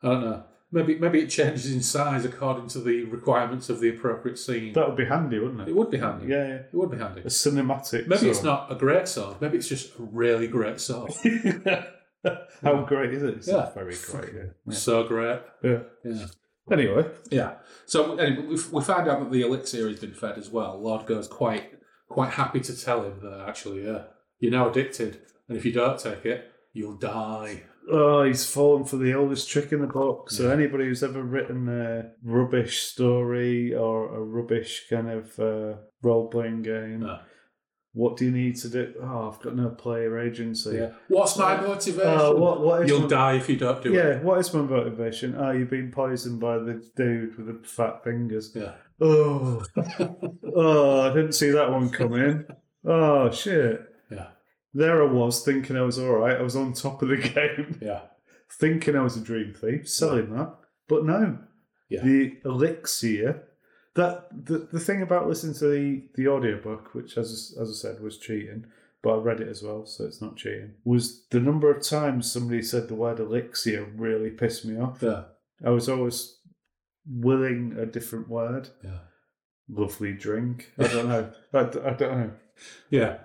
I don't know. Maybe maybe it changes in size according to the requirements of the appropriate scene. That would be handy, wouldn't it it? would be handy. Yeah, yeah. It would be handy. A cinematic. Maybe it's not a great sword. Maybe it's just a really great sword. How great is it? It's Yeah. very great. Yeah. yeah. so great. yeah. Yeah. Anyway, Yeah. So anyway, we, we find out that the elixir has been fed as well. Lord Gho's quite quite happy to tell him that actually, yeah, you're now addicted, and if you don't take it, you'll die. Oh, he's fallen for the oldest trick in the book. So anybody who's ever written a rubbish story or a rubbish kind of uh, role-playing game, No. what do you need to do? Oh, I've got no player agency. Yeah. What's my motivation? Oh, what, what is You'll my- die if you don't do it. Yeah, what is my motivation? Oh, you've been poisoned by the dude with the fat fingers. Yeah. Oh, oh, I didn't see that one coming. Oh shit! Yeah. There I was thinking I was all right. I was on top of the game, Yeah. thinking I was a dream thief, selling that. But no, Yeah. the elixir. That the, the thing about listening to the the audiobook, which as as I said was cheating, but I read it as well, so it's not cheating. Was the number of times somebody said the word elixir really pissed me off. Yeah. I was always willing a different word. Yeah. Lovely drink. I don't know. I, I don't know. Yeah.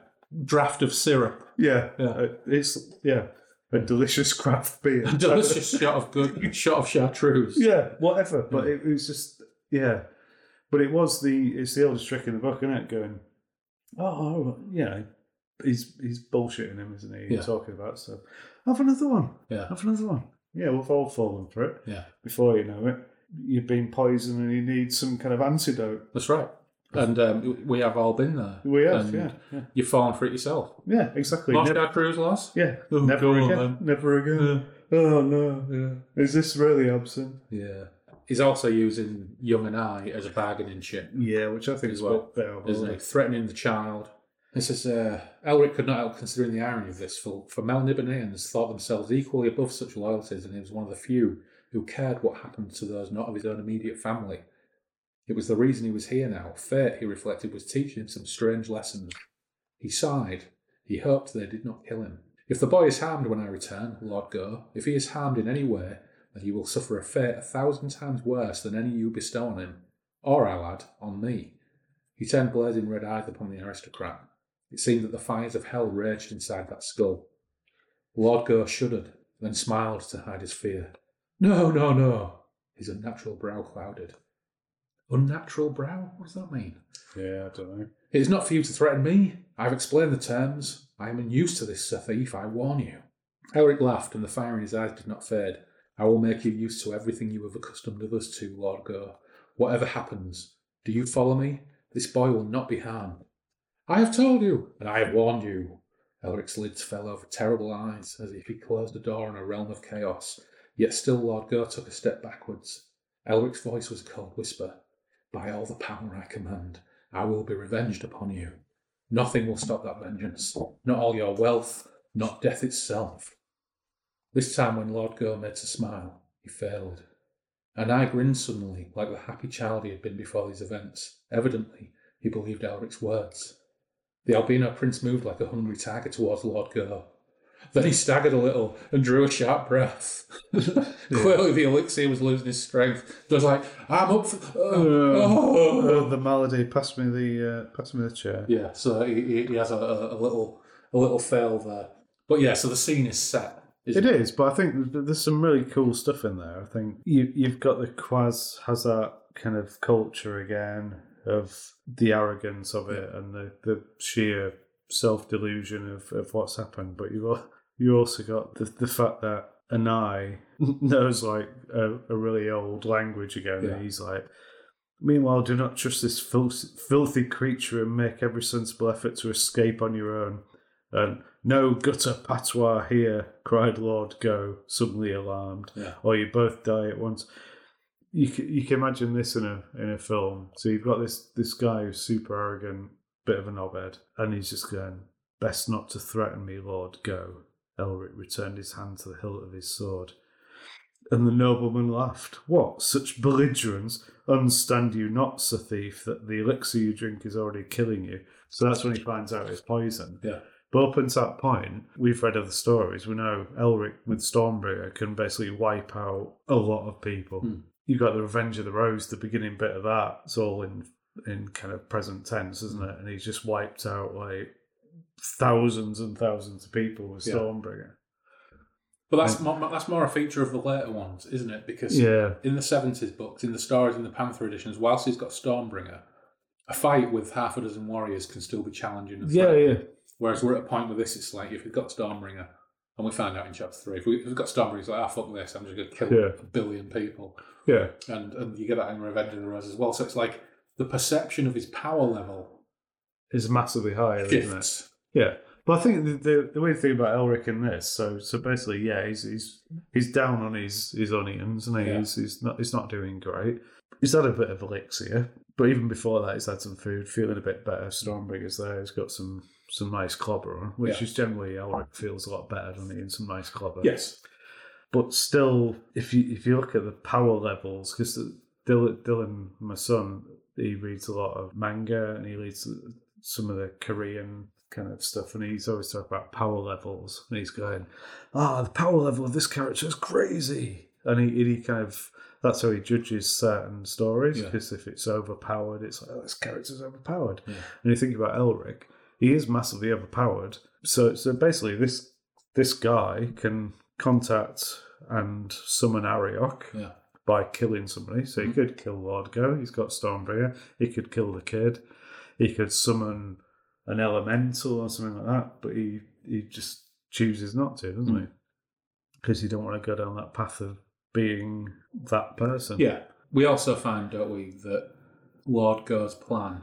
Draft of syrup. Yeah, Yeah. uh, it's yeah, a delicious craft beer. A delicious shot of good shot of chartreuse. yeah, whatever. But it was just yeah. But it was the it's the oldest trick in the book, isn't it? Going, oh, you know, he's he's bullshitting him, isn't he? Yeah. Talking about stuff. Have another one. Yeah. Have another one. Yeah, we've all fallen for it. Yeah. Before you know it, you've been poisoned and you need some kind of antidote. That's right. And um, we have all been there. We have, yeah, yeah, You've fallen for it yourself. yeah, exactly. Lost Never- Cruise loss? yeah, Oh, never go on, again. Never again. Oh no, yeah. Is this really absent? Yeah. He's also using Young Anigh as a bargaining chip, Yeah, which I think is well, better. isn't he? Threatening the child. This is uh, Elric could not help considering the irony of this, for, for Melniboneans thought themselves equally above such loyalties, and he was one of the few who cared what happened to those not of his own immediate family. It was the reason he was here now. Fate, he reflected, was teaching him some strange lessons. He sighed. He hoped they did not kill him. If the boy is harmed when I return, Lord Gho, if he is harmed in any way, then he will suffer a fate a thousand times worse than any you bestow on him, or, I'll add, on me. He turned blazing red eyes upon the aristocrat. It seemed that the fires of hell raged inside that skull. Lord Gho shuddered, then smiled to hide his fear. No, no, no. His unnatural brow clouded. Unnatural brow? What does that mean? Yeah, I don't know. It is not for you to threaten me. I have explained the terms. I am unused to this, Sir Thief, I warn you. Elric laughed, and the fire in his eyes did not fade. I will make you used to everything you have accustomed others to, Lord Gho. Whatever happens, do you follow me? This boy will not be harmed. I have told you, and I have warned you. Elric's lids fell over terrible eyes, as if he closed a door on a realm of chaos. Yet still Lord Gho took a step backwards. Elric's voice was a cold whisper. By all the power I command, I will be revenged upon you. Nothing will stop that vengeance. Not all your wealth, not death itself. This time, when Lord Gho made to smile, he failed. Anigh grinned suddenly, like the happy child he had been before these events. Evidently, he believed Elric's words. The albino prince moved like a hungry tiger towards Lord Gho. Then he staggered a little and drew a sharp breath. Clearly, the elixir was losing his strength. He was like, "I'm up for." oh, Oh, the malady. Pass me the uh, pass me the chair. Yeah, so he, he- has a, a, a little a little fail there. But yeah, so the scene is set. It is, but I think there's some really cool stuff in there. I think you you've got the Quarzhasaat kind of culture again of the arrogance of it and the, the sheer self delusion of, of what's happened. But you you also got the the fact that Anigh knows like a, a really old language again. Yeah. And he's like. Meanwhile, do not trust this filthy, filthy creature and make every sensible effort to escape on your own. And no gutter patois here, cried Lord Gho, suddenly alarmed. Yeah. Or you both die at once. You can, you can imagine this in a in a film. So you've got this this guy who's super arrogant, bit of a knobhead, and he's just going, "Best not to threaten me, Lord Gho." Elric returned his hand to the hilt of his sword, and the nobleman laughed. What such belligerence! Understand you not, Sir Thief, that the elixir you drink is already killing you. So that's when he finds out it's poison. Yeah. But up until that point, we've read other stories. We know Elric with Stormbringer can basically wipe out a lot of people. Hmm. You've got the Revenge of the Rose, the beginning bit of that. It's all in in kind of present tense, isn't it? And he's just wiped out like thousands and thousands of people with. Stormbringer. But that's more, that's more a feature of the later ones, isn't it? Because Yeah, in the seventies books, in the stories in the Panther editions, whilst he's got Stormbringer, a fight with half a dozen warriors can still be challenging. And yeah, threatening. yeah. Whereas we're at a point with this, it's like if we've got Stormbringer, and we found out in chapter three, if, we, if we've got Stormbringer, it's like, ah, fuck this, I'm just going to kill Yeah. a billion people. Yeah, And and you get that in Revenge of the Rose as well. So it's like the perception of his power level is massively higher, isn't it? Yeah, but I think the, the the weird thing about Elric in this, so so basically, yeah, he's he's he's down on his his onions, and Yeah. he's he's not he's not doing great. He's had a bit of elixir, but even before that, he's had some food, feeling a bit better. Stormbringer's there, he's got some some nice clobber on, which Yeah. is generally Elric feels a lot better, he? And some nice clobber. Yes. but still, if you if you look at the power levels, because Dylan, Dylan, my son, he reads a lot of manga and he reads some of the Korean kind of stuff, and he's always talking about power levels, and he's going, "Ah, the power level of this character is crazy," and he, and he kind of that's how he judges certain stories Yeah. because if it's overpowered, it's like oh, this character's overpowered. Yeah. And you think about Elric, he is massively overpowered. So so basically, this this guy can contact and summon Arioch Yeah. By killing somebody. So he mm-hmm. could kill Lord Gho. He's got Stormbringer. He could kill the kid. He could summon an elemental or something like that, but he he just chooses not to, doesn't he? Mm. Because he don't want to go down that path of being that person. Yeah. We also find, don't we, that Lord Gho's plan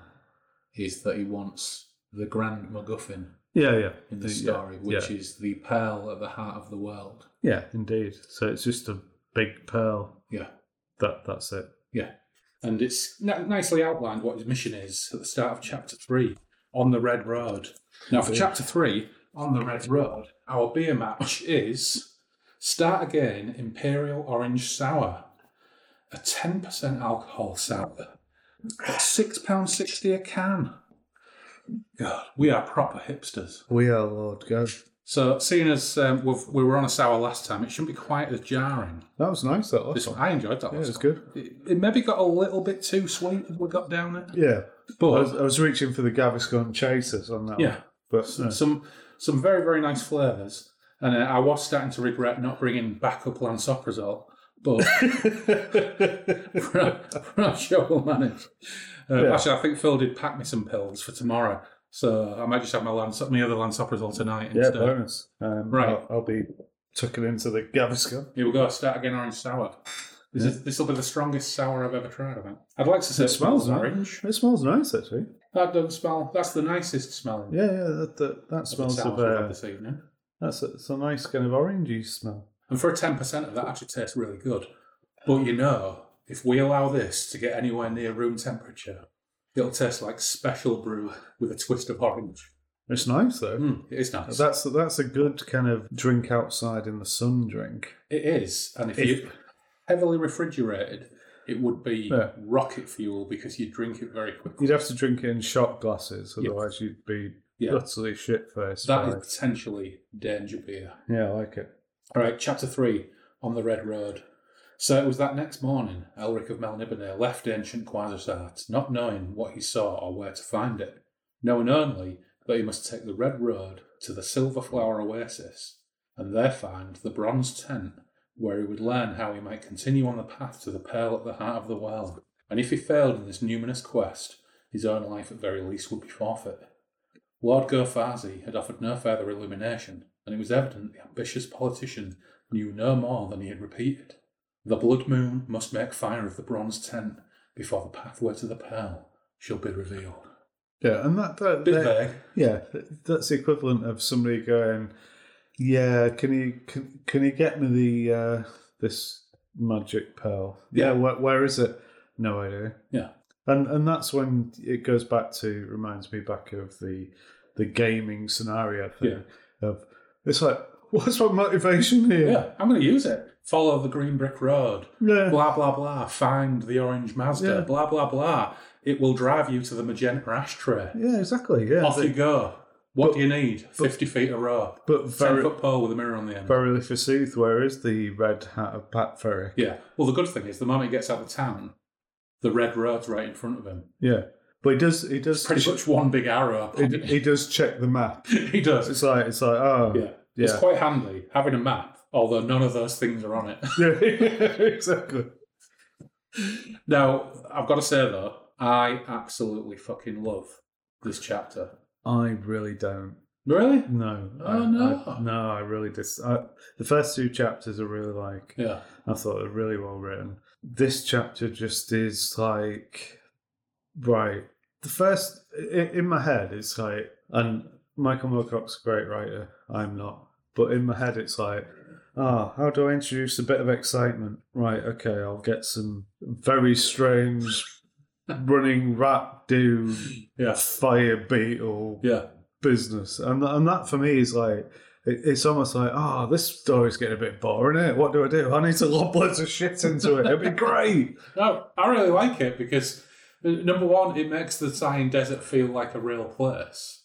is that he wants the grand MacGuffin yeah, yeah. in the The- story, yeah, which is the pearl at the heart of the world. Yeah, indeed. So it's just a big pearl. Yeah. That that's it. Yeah. And it's n- nicely outlined what his mission is at the start of chapter three on the Red Road. Now, for chapter three on the Red Road, our beer match is Start Again Imperial Orange Sour, a 10% alcohol sour at £6.60 a can. God, we are proper hipsters. We are Lord Gho. So, seeing as um, we've, we were on a sour last time, it shouldn't be quite as jarring. That was nice. That This last one, one. I enjoyed that Yeah, last it's one. good. It, it maybe got a little bit too sweet as we got down it. Yeah. I But was, I was reaching for the Gaviscon chasers on that. yeah, One. But no. some some very very nice flavours, and uh, I was starting to regret not bringing backup lansoprazole, but we're not sure we'll manage. Uh, Yeah. Actually, I think Phil did pack me some pills for tomorrow, so I might just have my lans my other lansoprazole tonight yeah, instead. bonus. Um, Right. I'll, I'll be tucking into the Gaviscon. Here we go. Start again, orange sour. This is this will be the strongest sour I've ever tried. I think. I'd like to say It smells nice. orange. It smells nice, actually. That doesn't smell. That's the nicest smelling. Yeah, yeah. That that, that smells of. Uh, this evening. that's a, it's a nice kind of orangey smell. And for a 10% of that actually tastes really good. But you know, if we allow this to get anywhere near room temperature, it'll taste like special brew with a twist of orange. It's nice though. Mm, it is nice. That's that's a good kind of drink outside in the sun drink. it is. And if, If- you heavily refrigerated, it would be Yeah. rocket fuel because you drink it very quickly. You'd have to drink it in shot glasses, otherwise you'd be Yeah. utterly shit faced. That is potentially danger beer. Yeah, I like it. All right, chapter three on the Red Road. So it was that next morning, Elric of Melniboné left ancient Quarzhasaat, not knowing what he saw or where to find it, knowing only that he must take the Red Road to the Silver Flower Oasis, and there find the bronze tent where he would learn how he might continue on the path to the Pearl at the heart of the well. And if he failed in this numinous quest, his own life at very least would be forfeit. Lord Gho Fhaazi had offered no further illumination, and it was evident the ambitious politician knew no more than he had repeated. The blood moon must make fire of the bronze tent before the pathway to the pearl shall be revealed. Yeah, and that, that, Bit vague. yeah, that's the equivalent of somebody going, "Yeah, can you can, can you get me the uh, this magic pearl? Yeah, Yeah. where, where is it? No idea. Yeah. and and that's when it goes back to reminds me back of the the gaming scenario thing of it's like what's my motivation here? Yeah, I'm going to use it. Follow the green brick road. Yeah. Blah, blah, blah. Find the orange Mazda. Yeah. Blah, blah, blah. It will drive you to the magenta ashtray. Yeah, exactly. Yeah, Off The- you go. What but- do you need? 50 feet a row. but 10 very foot pole with a mirror on the end. verily forsooth, where is the red hat of Pat Ferrick? Yeah. Well, the good thing is, the moment he gets out of town, the red road's right in front of him. Yeah, but he does he does Pretty much one big arrow. he, he does check the map. he does. It's like it's like oh Yeah. It's quite handy having a map, although none of those things are on it. yeah exactly. now, I've got to say though, I absolutely fucking love this chapter. I really don't. Really? No. Oh, I, no. I, no, I really dis. I, the first two chapters are really like Yeah. I thought they're really well written. This chapter just is like right. The first i- in my head, it's like, and Michael Moorcock's a great writer. I'm not, but in my head, it's like, ah, how do I introduce a bit of excitement? Right, okay, I'll get some very strange running rat dude Yeah. fire beetle Yeah. business, and and that for me is like. it- It's almost like, oh, this story's getting a bit boring, is What do I do? I need to lob loads of shit into it. It'd be great. No, I really like it because uh, number one, it makes the Sighing Desert feel like a real place.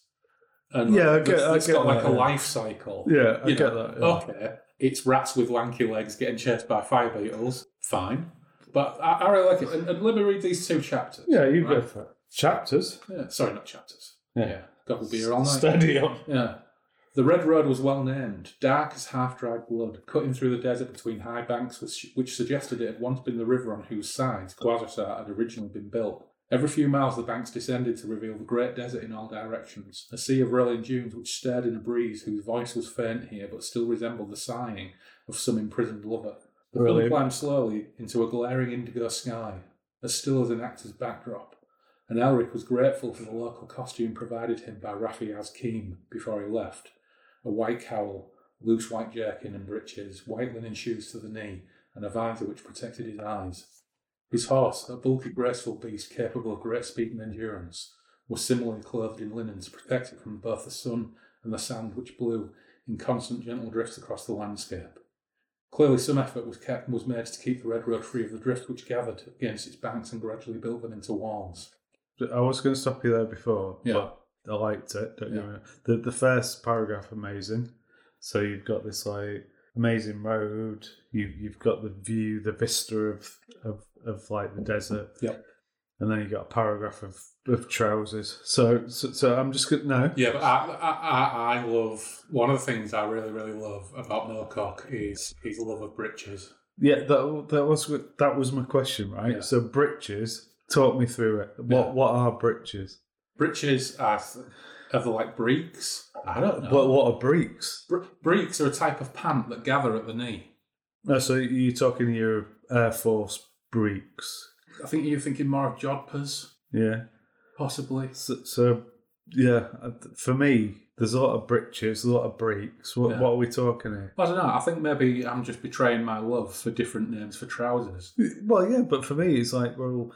And Yeah, I it's- get- I it's get got like that, a yeah. life cycle. Yeah, I You get know, that. yeah. Okay, it's rats with lanky legs getting chased by fire beetles. Fine. But I, I really like it. And, and let me read these two chapters. Yeah, you go for it. Chapters. Yeah, sorry, not chapters. Yeah. Yeah, got the beer all night. Steady on. Yeah. The Red Road was well named, dark as half dried blood, cutting through the desert between high banks, which, which suggested it had once been the river on whose sides Quarzhasaat had originally been built. Every few miles, the banks descended to reveal the great desert in all directions, a sea of rolling dunes which stirred in a breeze whose voice was faint here but still resembled the sighing of some imprisoned lover. The film climbed slowly into a glaring indigo sky, as still as an actor's backdrop, and Elric was grateful for the local costume provided him by Rafiaz Keem before he left a white cowl, loose white jerkin and breeches, white linen shoes to the knee, and a visor which protected his eyes. His horse, a bulky, graceful beast capable of great speed and endurance, was similarly clothed in linen to protect it from both the sun and the sand which blew in constant gentle drifts across the landscape. Clearly, some effort was kept was made to keep the red road free of the drift which gathered against its banks and gradually built them into walls. I was going to stop you there before, Yeah. but I liked it. Don't Yeah. you? The the first paragraph amazing. So you've got this like amazing road. You you've got the view, the vista of of, of like the desert. Yep. And then you got a paragraph of, of trousers. So, so so I'm just gonna no. Yeah, but I, I, I, I love one of the things I really, really love about Moorcock is his love of breeches. Yeah, that that was that was my question, right? Yeah. So breeches, talk me through it. What Yeah. what are breeches? Breeches are, are they like breeks? I don't know. What what are breeks? Bre- breeks are a type of pant that gather at the knee. No, so you're talking your Air Force breeks. I think you're thinking more of jodhpurs, Yeah. possibly. So, so yeah, uh, for me, there's a lot of breeches, a lot of breeks. What Yeah. what are we talking here? I don't know. I think maybe I'm just betraying my love for different names for trousers. Well, yeah, but for me, it's like, well,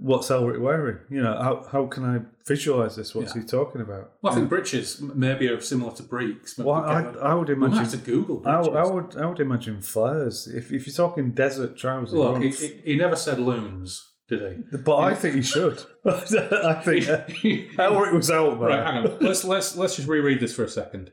what's Elric wearing? You know, how how can I visualize this? What's Yeah. he talking about? Well, I think breeches maybe are similar to breeks. Well, I. I would imagine. have to Google I. I would I would imagine flares. If if you're talking desert trousers, Look, he, he, he never said loons, did he? But I think he should. I think Elric was out there. Right, hang on. Let's let's let's just reread this for a second.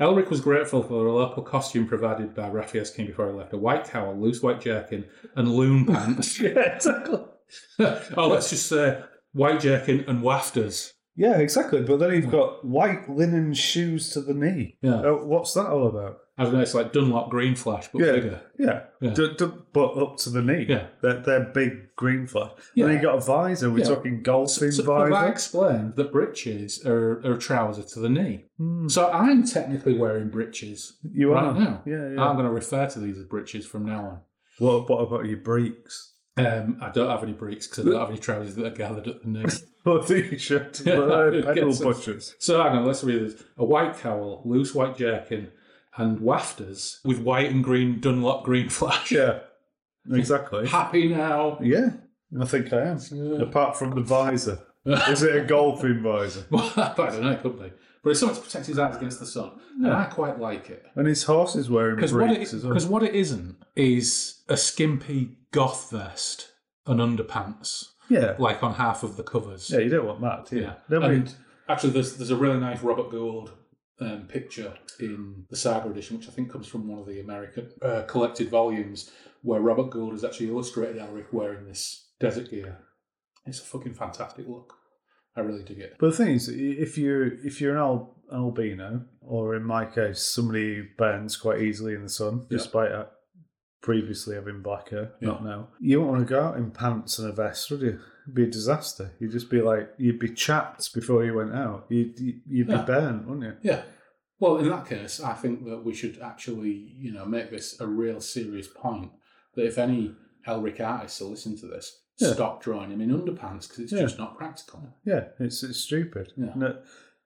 Elric was grateful for the local costume provided by Raphael's King before he left: a white cowl, loose white jerkin, and loon pants. yeah, exactly. oh, let's just say white jerkin and wafters. Yeah, exactly. But then you've got white linen shoes to the knee. Yeah. Uh, what's that all about? I don't know. It's like Dunlop Green Flash, but Yeah. bigger. Yeah, Yeah. D- d- but up to the knee. Yeah. they're, they're big green flash. Yeah. And then you got a visor. We're Yeah. talking golfing So, but I explained that breeches are, are a trouser to the knee. Hmm. So I'm technically wearing breeches. You right are now. Yeah, yeah. I'm going to refer to these as breeches from now on. what, what about your breeks? Um, I don't have any breeks because I don't have any trousers that are gathered at the knee. What t-shirt? Yeah, pedal pushers. so hang on, let's read this. A white cowl, loose white jerkin, and wafters with white and green Dunlop green flash. Yeah, exactly. Happy now. Yeah, I think I am. Yeah. Apart from the visor, is it a golfing visor? I don't know, it could be. But it's something to protect his eyes against the sun. And I quite like it. And his horse is wearing Because what, breeks it, as well. cause what it isn't is a skimpy goth vest and underpants, Yeah, like on half of the covers. yeah, you don't want that, do you? Yeah. Nobody- And actually, there's there's a really nice Robert Gould um, picture in the Saga edition, which I think comes from one of the American uh, collected volumes, where Robert Gould has actually illustrated Elric wearing this desert gear. It's a fucking fantastic look. I really dig it. But the thing is, if you're if you're an al- albino, or in my case, somebody who burns quite easily in the sun, Yeah. despite previously having black hair, not now, you won't want to go out in pants and a vest, would you? It'd be a disaster. You'd just be like, you'd be chapped before you went out. You'd you'd you'd Yeah. be burnt, wouldn't you? Yeah. Well, in that case, I think that we should actually, you know, make this a real serious point. That if any Elric artists are listening to this, Yeah. stop drawing him in underpants because it's Yeah. just not practical. Yeah, it's it's stupid. Yeah. No,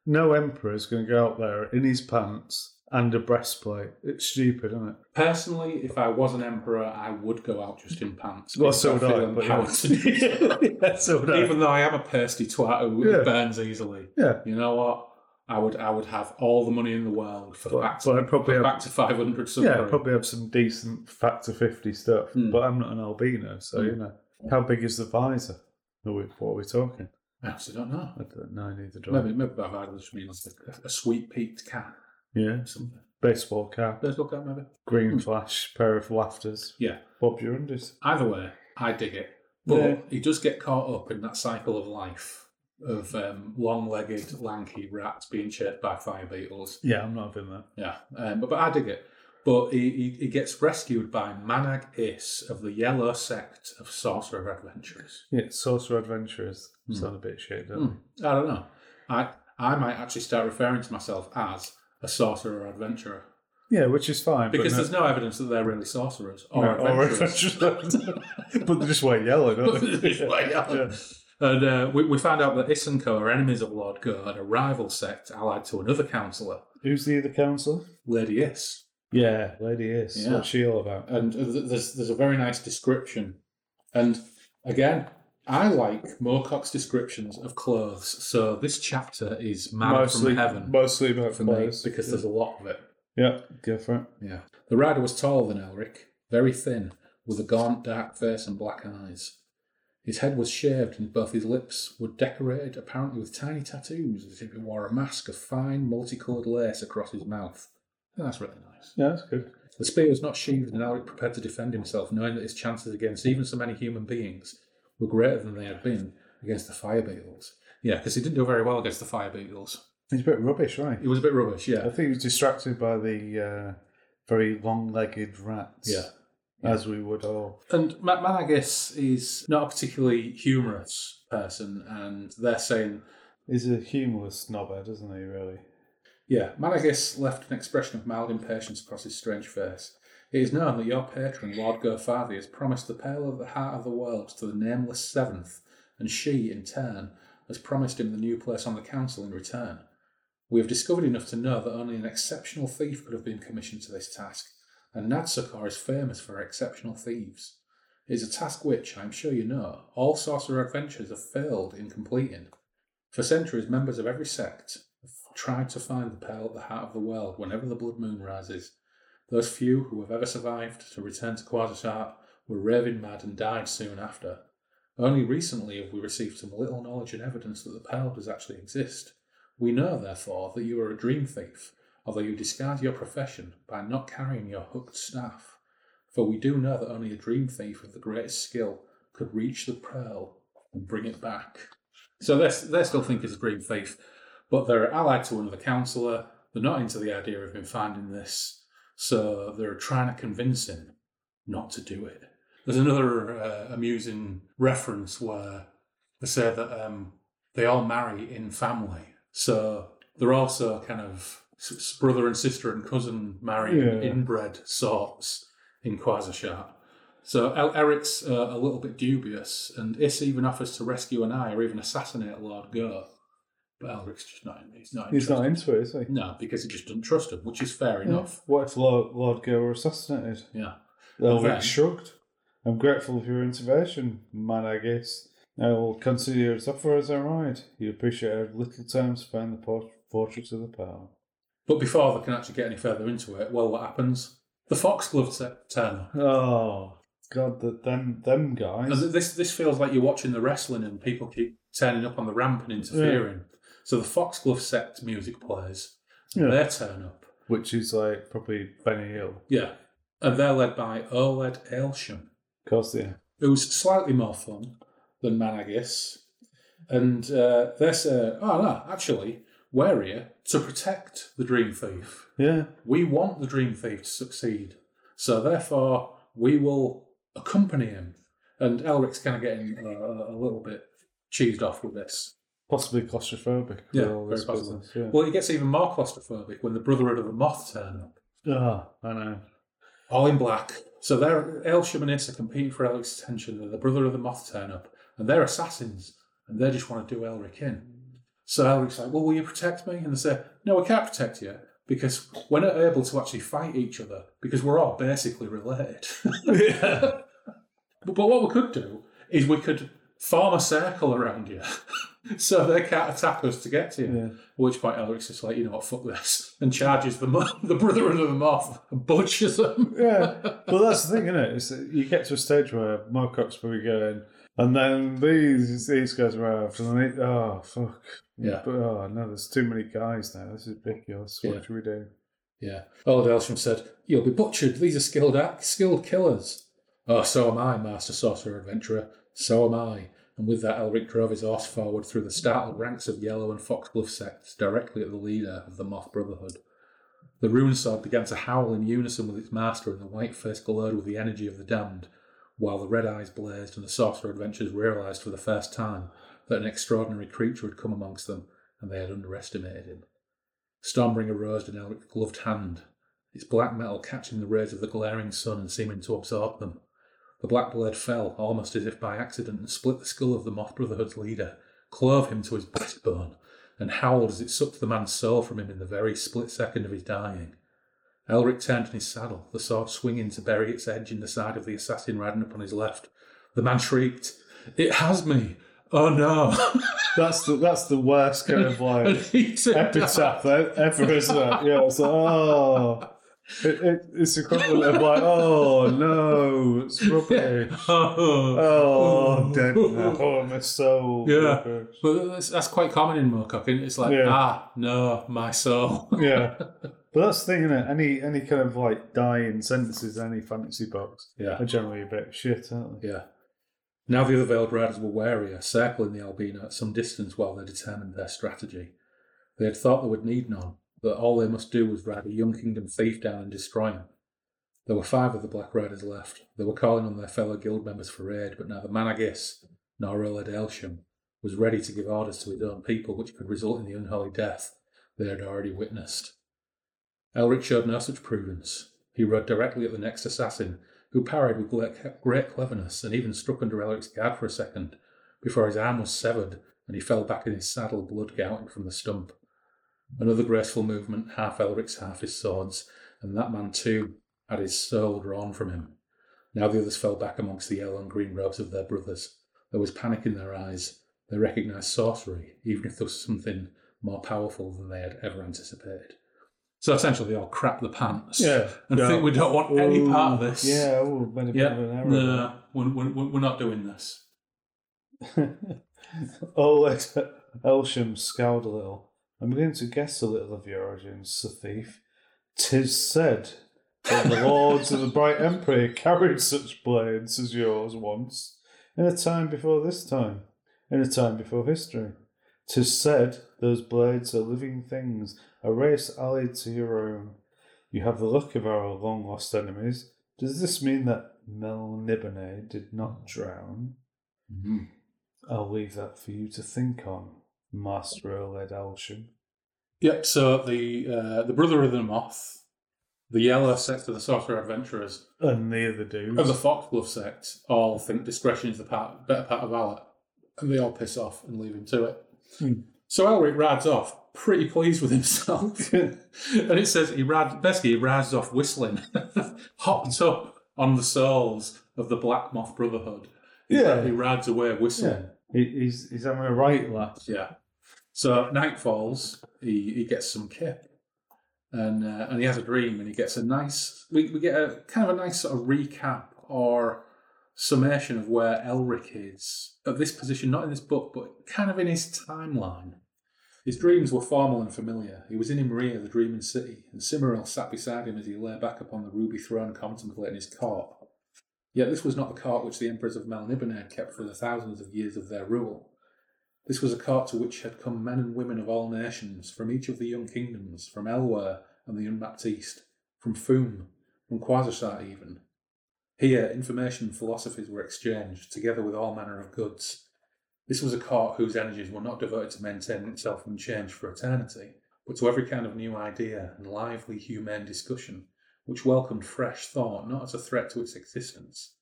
no is going to go out there in his pants and a breastplate. It's stupid, isn't it? Personally, if I was an emperor, I would go out just in pants. Well, so would I. But so. yeah. yeah, so would I. Even though I am a pasty twat who Yeah. burns easily, yeah, you know what? I would I would have all the money in the world for but, back, but probably have back to five hundred Yeah, something. probably have some decent factor 50 stuff, Hmm. but I'm not an albino, so Hmm. you know. How big is the visor? Are we, what are we talking? I actually don't know. I don't know, neither do I. Maybe maybe by I just mean like a, a sweet peaked cap Yeah, something. baseball cap, Baseball cap maybe. green Hmm. flash, pair of laughters. Yeah. Bob's your undies. Either way, I dig it. But Yeah. he does get caught up in that cycle of life of um, long-legged, lanky rats being chased by fire beetles. Yeah, I'm not having that. Yeah, um, but, but I dig it. But he, he, he gets rescued by Manag Iss of the Yellow Sect of Sorcerer Adventurers. Yeah, Sorcerer Adventurers Hmm. sound a bit shit, don't Hmm. I don't know. I I might actually start referring to myself as a sorcerer adventurer? Yeah, which is fine. because there's no evidence that they're really sorcerers or no, or adventurers. adventurers. but they just wear yellow, don't they? They just wear yellow. Yeah. And uh, we, we found out that Isenko are enemies of Lord Gho and a rival sect allied to another councillor, Who's the other councillor? Lady Is. Yeah, Lady Is. Yeah. What's she all about? And there's there's a very nice description. And again, I like Moorcock's descriptions of clothes. So this chapter is man mostly, from heaven mostly for me clothes. because there's a lot of it. Yeah, go for it. Yeah. The rider was taller than Elric, very thin, with a gaunt, dark face and black eyes. His head was shaved, and both his lips were decorated apparently with tiny tattoos, as if he wore a mask of fine, multicoloured lace across his mouth. That's really nice. Yeah, that's good. The spear was not sheathed, and Elric prepared to defend himself, knowing that his chances against even so many human beings were greater than they had been against the fire beetles. Yeah, because he didn't do very well against the fire beetles. He's a bit rubbish, right? It was a bit rubbish, yeah. I think he was distracted by the uh, very long-legged rats. Yeah. as we would all. And Ma- Manag Iss is not a particularly humorous person, and they're saying, He's a humorless snobber, doesn't he? Really? Yeah, Manag Iss left an expression of mild impatience across his strange face. It is known that your patron, Lord Gho Fhaazi, has promised the Pearl of the Heart of the World to the nameless Seventh, and she, in turn, has promised him the new place on the Council in return. We have discovered enough to know that only an exceptional thief could have been commissioned to this task, and Nadsokor is famous for exceptional thieves. It is a task which, I am sure you know, all sorcerer adventurers have failed in completing. For centuries, members of every sect tried to find the pearl at the heart of the world whenever the blood moon rises. Those few who have ever survived to return to Quarzhasaat were raving mad and died soon after. Only recently have we received some little knowledge and evidence that the pearl does actually exist. We know, therefore, that you are a dream thief, although you disguise your profession by not carrying your hooked staff. For we do know that only a dream thief of the greatest skill could reach the pearl and bring it back. So they they still think he's a dream thief, but they're allied to another councillor. They're not into the idea of him finding this, so they're trying to convince him not to do it. There's another uh, amusing reference where they say that um, they all marry in family, so they're also kind of brother and sister and cousin marrying Yeah. inbred sorts in Quarzhasaat. So Eric's uh, a little bit dubious, and Iss even offers to rescue Anigh or even assassinate Lord Gho. But Elric's just not. He's not. He's not into it, is he? No, because he just doesn't trust him, which is fair enough. What if Lord, Lord Gho were assassinated? Yeah. Elric then- shrugged. I'm grateful for your intervention, man, I guess. I will consider your offer as I ride. You appreciate our little time to find the port- fortress of the power. But before they can actually get any further into it, well, what happens? The Foxglove t- turn. Oh, God, the, them, them guys. This this feels like you're watching the wrestling and people keep turning up on the ramp and interfering. So the Foxglove sect music plays. Yeah. They turn up. Which is like probably Benny Hill. Yeah. And they're led by Oled Alsham, Of course, yeah. who's slightly more fun than Manag Iss. And uh, they say, oh no, actually, we're here to protect the Dream Thief. Yeah. We want the Dream Thief to succeed. So therefore, we will accompany him. And Elric's kind of getting uh, a little bit cheesed off with this. Possibly claustrophobic. Yeah, very business, Yeah. Well, it gets even more claustrophobic when the Brotherhood of the Moth turn up. Ah, I know. all in black. So they're Alsham and are competing for Elric's attention. and The brother of the moth turn up, and they're assassins, and they just want to do Elric in. So Elric's like, "Well, will you protect me?" And they say, "No, we can't protect you because we're not able to actually fight each other because we're all basically related." but, but what we could do is we could form a circle around you. So they can't attack us to get to you. Yeah. Which point Elric's just like, you know what, fuck this, and charges the the brotherhood of the moth and butchers them. yeah. Well, that's the thing, isn't it? Is you get to a stage where Moorcock's probably going, and then these these guys arrive, and then it, oh fuck, Yeah. But, oh no, there's too many guys now. This is ridiculous. What Yeah. should we do? Yeah. Old Alsham said, You'll be butchered. These are skilled act- skilled killers. Oh, so am I, Master Sorcerer Adventurer. So am I. And with that, Elric drove his horse forward through the startled ranks of Yellow and Foxglove sects directly at the leader of the Moth Brotherhood. The ruined sword began to howl in unison with its master, and the white face glowed with the energy of the damned, while the red eyes blazed, and the sorcerer adventurers realised for the first time that an extraordinary creature had come amongst them, and they had underestimated him. Stormbringer rose in Elric's gloved hand, its black metal catching the rays of the glaring sun and seeming to absorb them. The black blade fell, almost as if by accident, and split the skull of the Moth Brotherhood's leader, clove him to his backbone, and howled as it sucked the man's soul from him in the very split second of his dying. Elric turned in his saddle, the sword swinging to bury its edge in the side of the assassin riding upon his left. The man shrieked, It has me! Oh no! That's the that's the worst kind of like epitaph ever, isn't it? Yeah, it's like oh, it, it, it's equivalent of like oh no, it's rubbish. Oh, dead now. Oh, my soul. Yeah. rubbish. But that's, that's quite common in Moorcock, and it's like, Yeah. ah, no, my soul. Yeah. But that's the thing, isn't it? Any any kind of like dying sentences in any fantasy books Yeah, are generally a bit shit, aren't they? yeah. Now the other veiled riders were warier, circling the Albina at some distance while they determined their strategy. They had thought they would need none, that all they must do was ride a young kingdom thief down and destroy him. There were five of the Black Riders left. They were calling on their fellow guild members for aid, but neither Manag Iss nor Oled Alsham was ready to give orders to his own people which could result in the unholy death they had already witnessed. Elric showed no such prudence. He rode directly at the next assassin, who parried with great- great cleverness and even struck under Elric's guard for a second, before his arm was severed and he fell back in his saddle, blood gouting from the stump. Another graceful movement, half Elric's, half his swords, and that man too had his soul drawn from him. Now the others fell back amongst the yellow and green robes of their brothers. There was panic in their eyes. They recognised sorcery, even if there was something more powerful than they had ever anticipated. So essentially, they all crap the pants Yeah. and think we don't want any part of this. Yeah, oh, made a bit Yeah, of an error. no, we're, we're, we're not doing this. Oled Alsham scowled a little. I'm beginning to guess a little of your origins, Sir Thief. Tis said that the lords of the Bright Emperor carried such blades as yours once, in a time before this time, in a time before history. Tis said those blades are living things, a race allied to your own. You have the luck of our long lost enemies. Does this mean that Melnibone did not drown? Mm-hmm. I'll leave that for you to think on, Master Oled Alsham. Yep. So the uh, the brother of the moth, the yellow sect of the sorcerer adventurers, And the other dudes. of the foxglove sect all think discretion is the part, better part of valor, and they all piss off and leave him to it. Hmm. So Elric rides off, pretty pleased with himself, and it says he rides basically he rides off whistling, hopped up on the souls of the Black Moth Brotherhood. Yeah. he rides away whistling. He, he's, he's having a right laugh. Yeah. So night falls. He he gets some kip, and uh, and he has a dream, and he gets a nice. We we get a kind of a nice sort of recap or summation of where Elric is at this position, not in this book, but kind of in his timeline. His dreams were formal and familiar. He was in Imrryr, the dreaming city, and Cymoril sat beside him as he lay back upon the ruby throne contemplating his court. Yet this was not the court which the emperors of Melniboné kept for the thousands of years of their rule. This was a court to which had come men and women of all nations, from each of the young kingdoms, from Elwher and the unmapped east, from Phum, from Quarzhasaat even. Here, information and philosophies were exchanged, together with all manner of goods. This was a court whose energies were not devoted to maintaining itself unchanged for eternity, but to every kind of new idea and lively, humane discussion, which welcomed fresh thought not as a threat to its existence,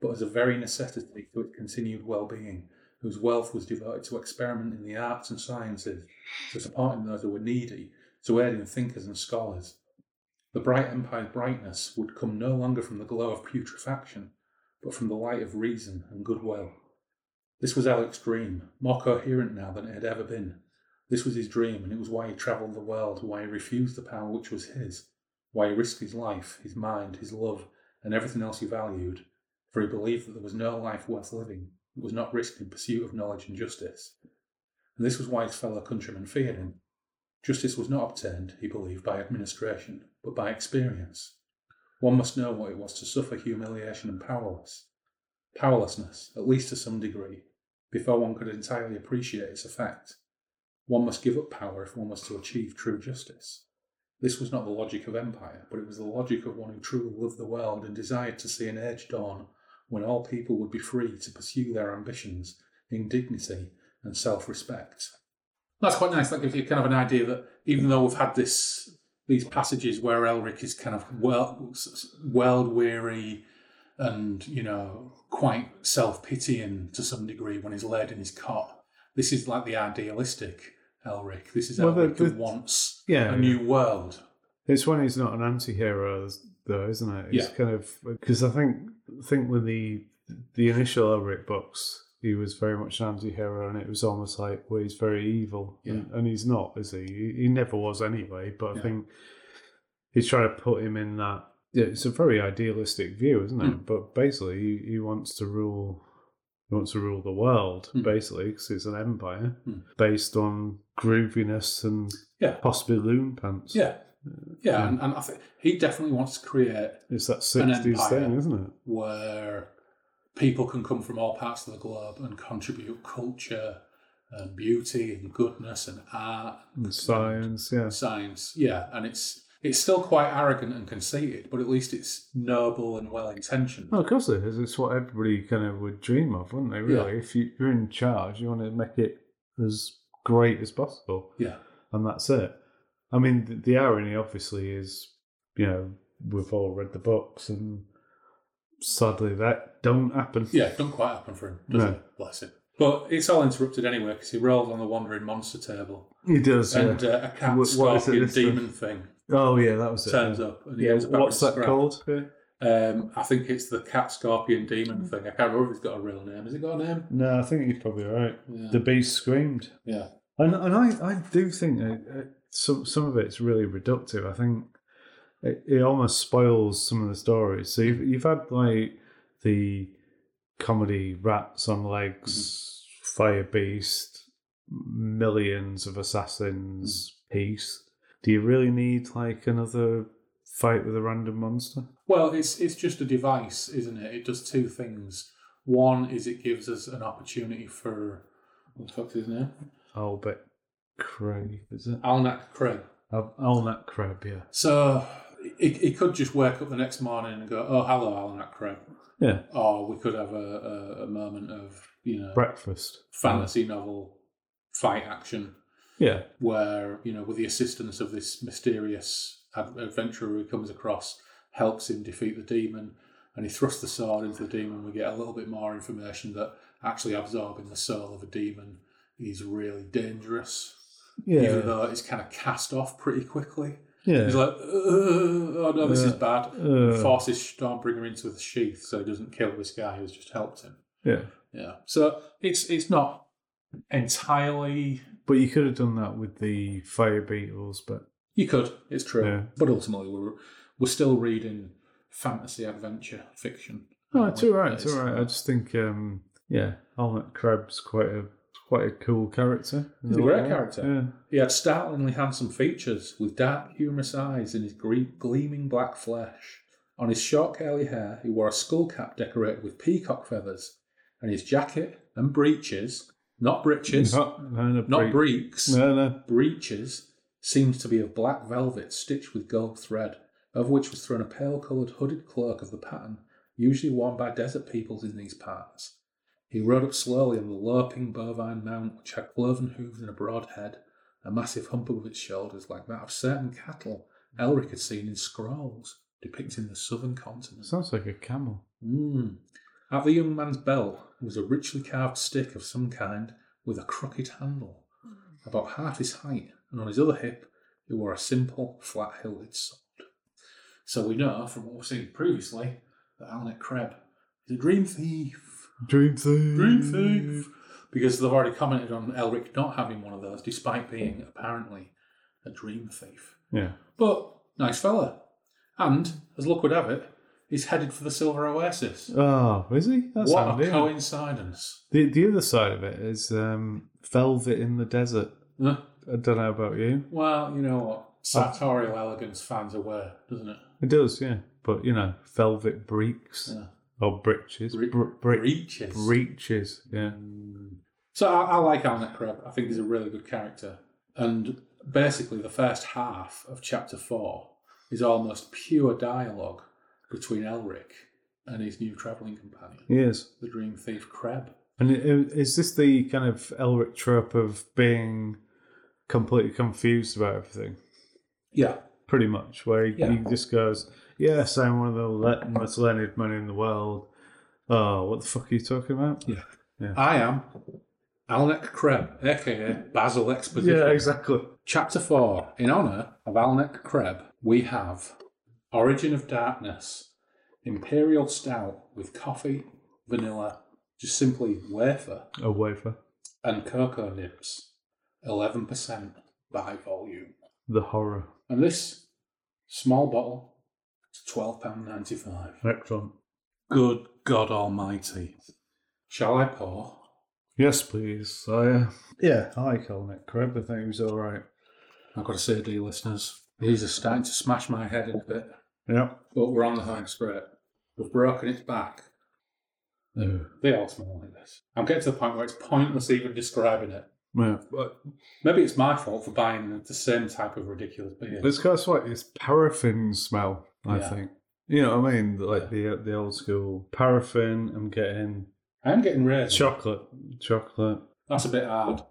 but as a very necessity to its continued well-being, whose wealth was devoted to experiment in the arts and sciences, to supporting those who were needy, to aiding thinkers and scholars. The bright empire's brightness would come no longer from the glow of putrefaction, but from the light of reason and goodwill. This was Elric's dream, more coherent now than it had ever been. This was his dream, and it was why he travelled the world, why he refused the power which was his, why he risked his life, his mind, his love, and everything else he valued, for he believed that there was no life worth living was not risked in pursuit of knowledge and justice. And this was why his fellow countrymen feared him. Justice was not obtained, he believed, by administration, but by experience. One must know what it was to suffer humiliation and powerless. Powerlessness, at least to some degree, before one could entirely appreciate its effect. One must give up power if one was to achieve true justice. This was not the logic of empire, but it was the logic of one who truly loved the world and desired to see an age dawn when all people would be free to pursue their ambitions in dignity and self respect. That's quite nice. That gives you kind of an idea that even though we've had this these passages where Elric is kind of world, world weary and, you know, quite self pitying to some degree when he's laid in his cot, this is like the idealistic Elric. This is Well, the- Elric who wants Yeah, a new world. It's when he's not an anti-hero, though, isn't it? It's Yeah. kind of because I think I think with the the initial Elric books, he was very much an anti-hero, and it was almost like, well, he's very evil, and, and he's not, is he? he? He never was anyway. But I Yeah. think he's trying to put him in that. Yeah, it's a very idealistic view, isn't it? Hmm. But basically, he, he wants to rule. He wants to rule the world, Hmm. basically, because it's an empire Hmm. based on grooviness and Yeah. possibly loon pants. Yeah. Yeah, and, and I think he definitely wants to create It's that An sixties empire. thing, isn't it? where people can come from all parts of the globe and contribute culture and beauty and goodness and art And science, yeah. science. Yeah, and it's it's still quite arrogant and conceited, but at least it's noble and well intentioned. Oh, of course it is. It's what everybody kind of would dream of, wouldn't they? Really, if you, you're in charge, you want to make it as great as possible, Yeah, and that's it. I mean, the, the irony obviously is, you know, we've all read the books, and sadly that don't happen. yeah, don't quite happen for him, does No. it? Bless him. But it's all interrupted anyway because he rolls on the wandering monster table, He does. and yeah. uh, a cat What- what scorpion this demon thing oh yeah, that was it. turns yeah. up, and he Yeah, ends up having what's that scrap. called? Yeah. Um, I think it's the cat scorpion demon thing. I can't remember if it's got a real name. Has it got a name? No, I think you're probably right. Yeah. The beast screamed. yeah. And, and I, I do think uh, some some of it's really reductive. I think it, it almost spoils some of the stories. So you've, you've had like the comedy Rats on Legs, mm-hmm. Fire Beast, millions of assassins mm. piece. Do you really need like another fight with a random monster? Well, it's it's just a device, isn't it? It does two things. One is it gives us an opportunity for what the fuck's his name? Albert Craig, is it? Alnak Craig. Al- Alnat Crab, yeah. So he, he could just wake up the next morning and go, "Oh, hello, Alnak Craig," Yeah, or we could have a, a, a moment of you know breakfast. fantasy novel fight action Yeah, where you know with the assistance of this mysterious adventurer who comes across helps him defeat the demon and he thrusts the sword into the demon we get a little bit more information that actually absorbing the soul of a demon is really dangerous yeah, even though it's kind of cast off pretty quickly yeah. he's like oh no this is Uh, bad uh. forces stormbringer into the sheath so he doesn't kill this guy who's just helped him Yeah, yeah so it's it's not entirely but you could have done that with the fire beetles, but You could, it's true. Yeah. But ultimately, we're we're still reading fantasy adventure fiction. Oh, it's all right. It's all right. I just think, um, yeah, Alnat Crab's quite a quite a cool character. He's a great character. Yeah, He had startlingly handsome features, with dark, humorous eyes and his gleaming black flesh. On his short curly hair, he wore a skull cap decorated with peacock feathers, and his jacket and breeches, not breeches, not, no, no, not bre- breeks, No, no. breeches seemed to be of black velvet stitched with gold thread, over which was thrown a pale coloured hooded cloak of the pattern usually worn by desert peoples in these parts. He rode up slowly on the loping bovine mount, which had cloven hooves and a broad head, a massive hump above its shoulders like that of certain cattle Elric had seen in scrolls depicting the southern continent. Sounds like a camel. Mm. At the young man's belt was a richly carved stick of some kind with a crooked handle, about half his height, and on his other hip he wore a simple, flat hilted sword. So we know from what we've seen previously that Alnac Kreb is a dream thief. Dream thief. Dream thief! Because they've already commented on Elric not having one of those, despite being apparently a dream thief. Yeah. But nice fella. And, as luck would have it, he's headed for the Silver Oasis. Oh, is he? That's what handy, a coincidence. The the other side of it is um, velvet in the desert. Huh? I don't know about you. Well, you know what? Sartorial elegance fans a way, doesn't it? It does, yeah. But you know, velvet breeks Yeah. Oh, or breeches, Bre- Br- bre- Breeches. breeches. Yeah. Mm. So I, I like Alnec Crab. I think he's a really good character. And basically, the first half of chapter four is almost pure dialogue between Elric and his new travelling companion, Yes. the dream thief Crab. And i- is this the kind of Elric trope of being completely confused about everything? Yeah, Pretty much, where he, Yeah. he just goes, "Yes, I'm one of the le- most learned men in the world." Oh, what the fuck are you talking about? Yeah. I am Alnac Kreb, aka Basil Exposition. Yeah, exactly. Chapter 4. In honour of Alnac Kreb, we have Origin of Darkness, Imperial Stout with coffee, vanilla, just simply wafer, A wafer. and cocoa nibs, 11% by volume. The horror. And this small bottle £12.95. Excellent. Good God Almighty. Shall I pour? Yes, please. I, uh, yeah, I like Elric Crib. I think he was all right. I've got to say, dear listeners, these are starting to smash my head in a bit. Yeah. But we're on the home spirit. We've broken its back. They all smell like this. I'm getting to the point where it's pointless even describing it. Yeah. But maybe it's my fault for buying the same type of ridiculous beer. It's kind of like it's paraffin smell. I Yeah. think. You know what I mean? Like the the old school paraffin. I'm getting I am getting raised. chocolate. Chocolate. That's a bit hard,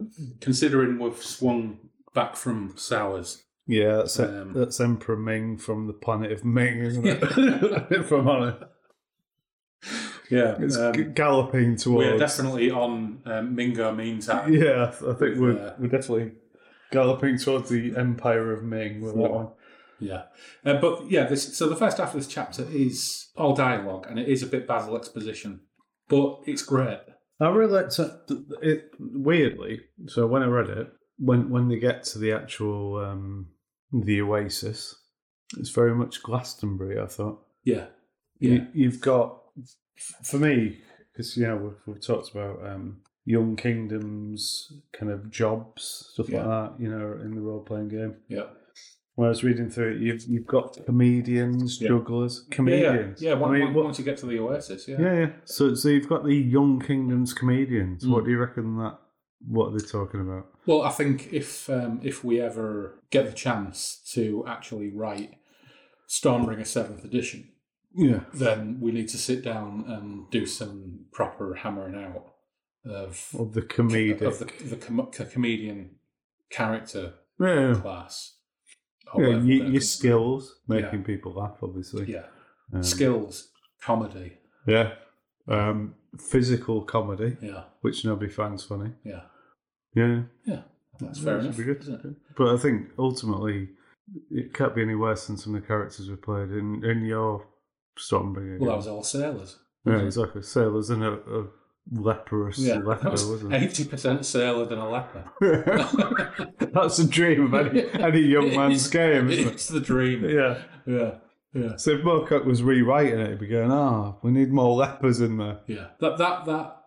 considering we've swung back from sours. Yeah, that's Um, that's Emperor Ming from the planet of Ming, isn't it? if I'm honest, Yeah, it's um, galloping towards. we're definitely on um, Mingo meantime. Yeah, I think we're uh, we're definitely galloping towards the Empire of Ming with that one. Yeah, uh, but yeah. This, so the first half of this chapter is all dialogue, and it is a bit Basil exposition, but it's great. I really liked it, weirdly. So when I read it, when when they get to the actual um, the Oasis, it's very much Glastonbury. I thought. Yeah, yeah, You, you've got, for me, because you know we've, we've talked about um, young kingdoms, kind of jobs, stuff Yeah. like that. You know, in the role playing game. yeah. When I was reading through it, you've you've got comedians, Yeah. jugglers, comedians. yeah. yeah. Once, I mean, what- once you get to the Oasis, yeah. yeah, yeah. So so you've got the young kingdoms comedians. Mm. What do you reckon that? What are they talking about? Well, I think if um, if we ever get the chance to actually write Stormbringer Seventh Edition, Yeah. then we need to sit down and do some proper hammering out of Of the comedic. of the, the, com- the comedian character yeah. class. Yeah, your, skills, making people laugh, obviously. Yeah, Um, skills, comedy. Yeah. Um, physical comedy, Yeah, which nobody finds funny. yeah, Yeah. yeah. That's Yeah, fair that enough, good. isn't it? But I think ultimately, it can't be any worse than some of the characters we played in, in your Stormbringer. Well, that was all sailors. yeah, it? exactly. Sailors and a, a leprous Yeah, leper, was wasn't it? eighty percent sailor than a leper. That's a dream of any, any young man's game, isn't it? It's the dream. Yeah. yeah, yeah. So if Moorcock was rewriting it, he'd be going, ah, we need more lepers in there. Yeah, that that that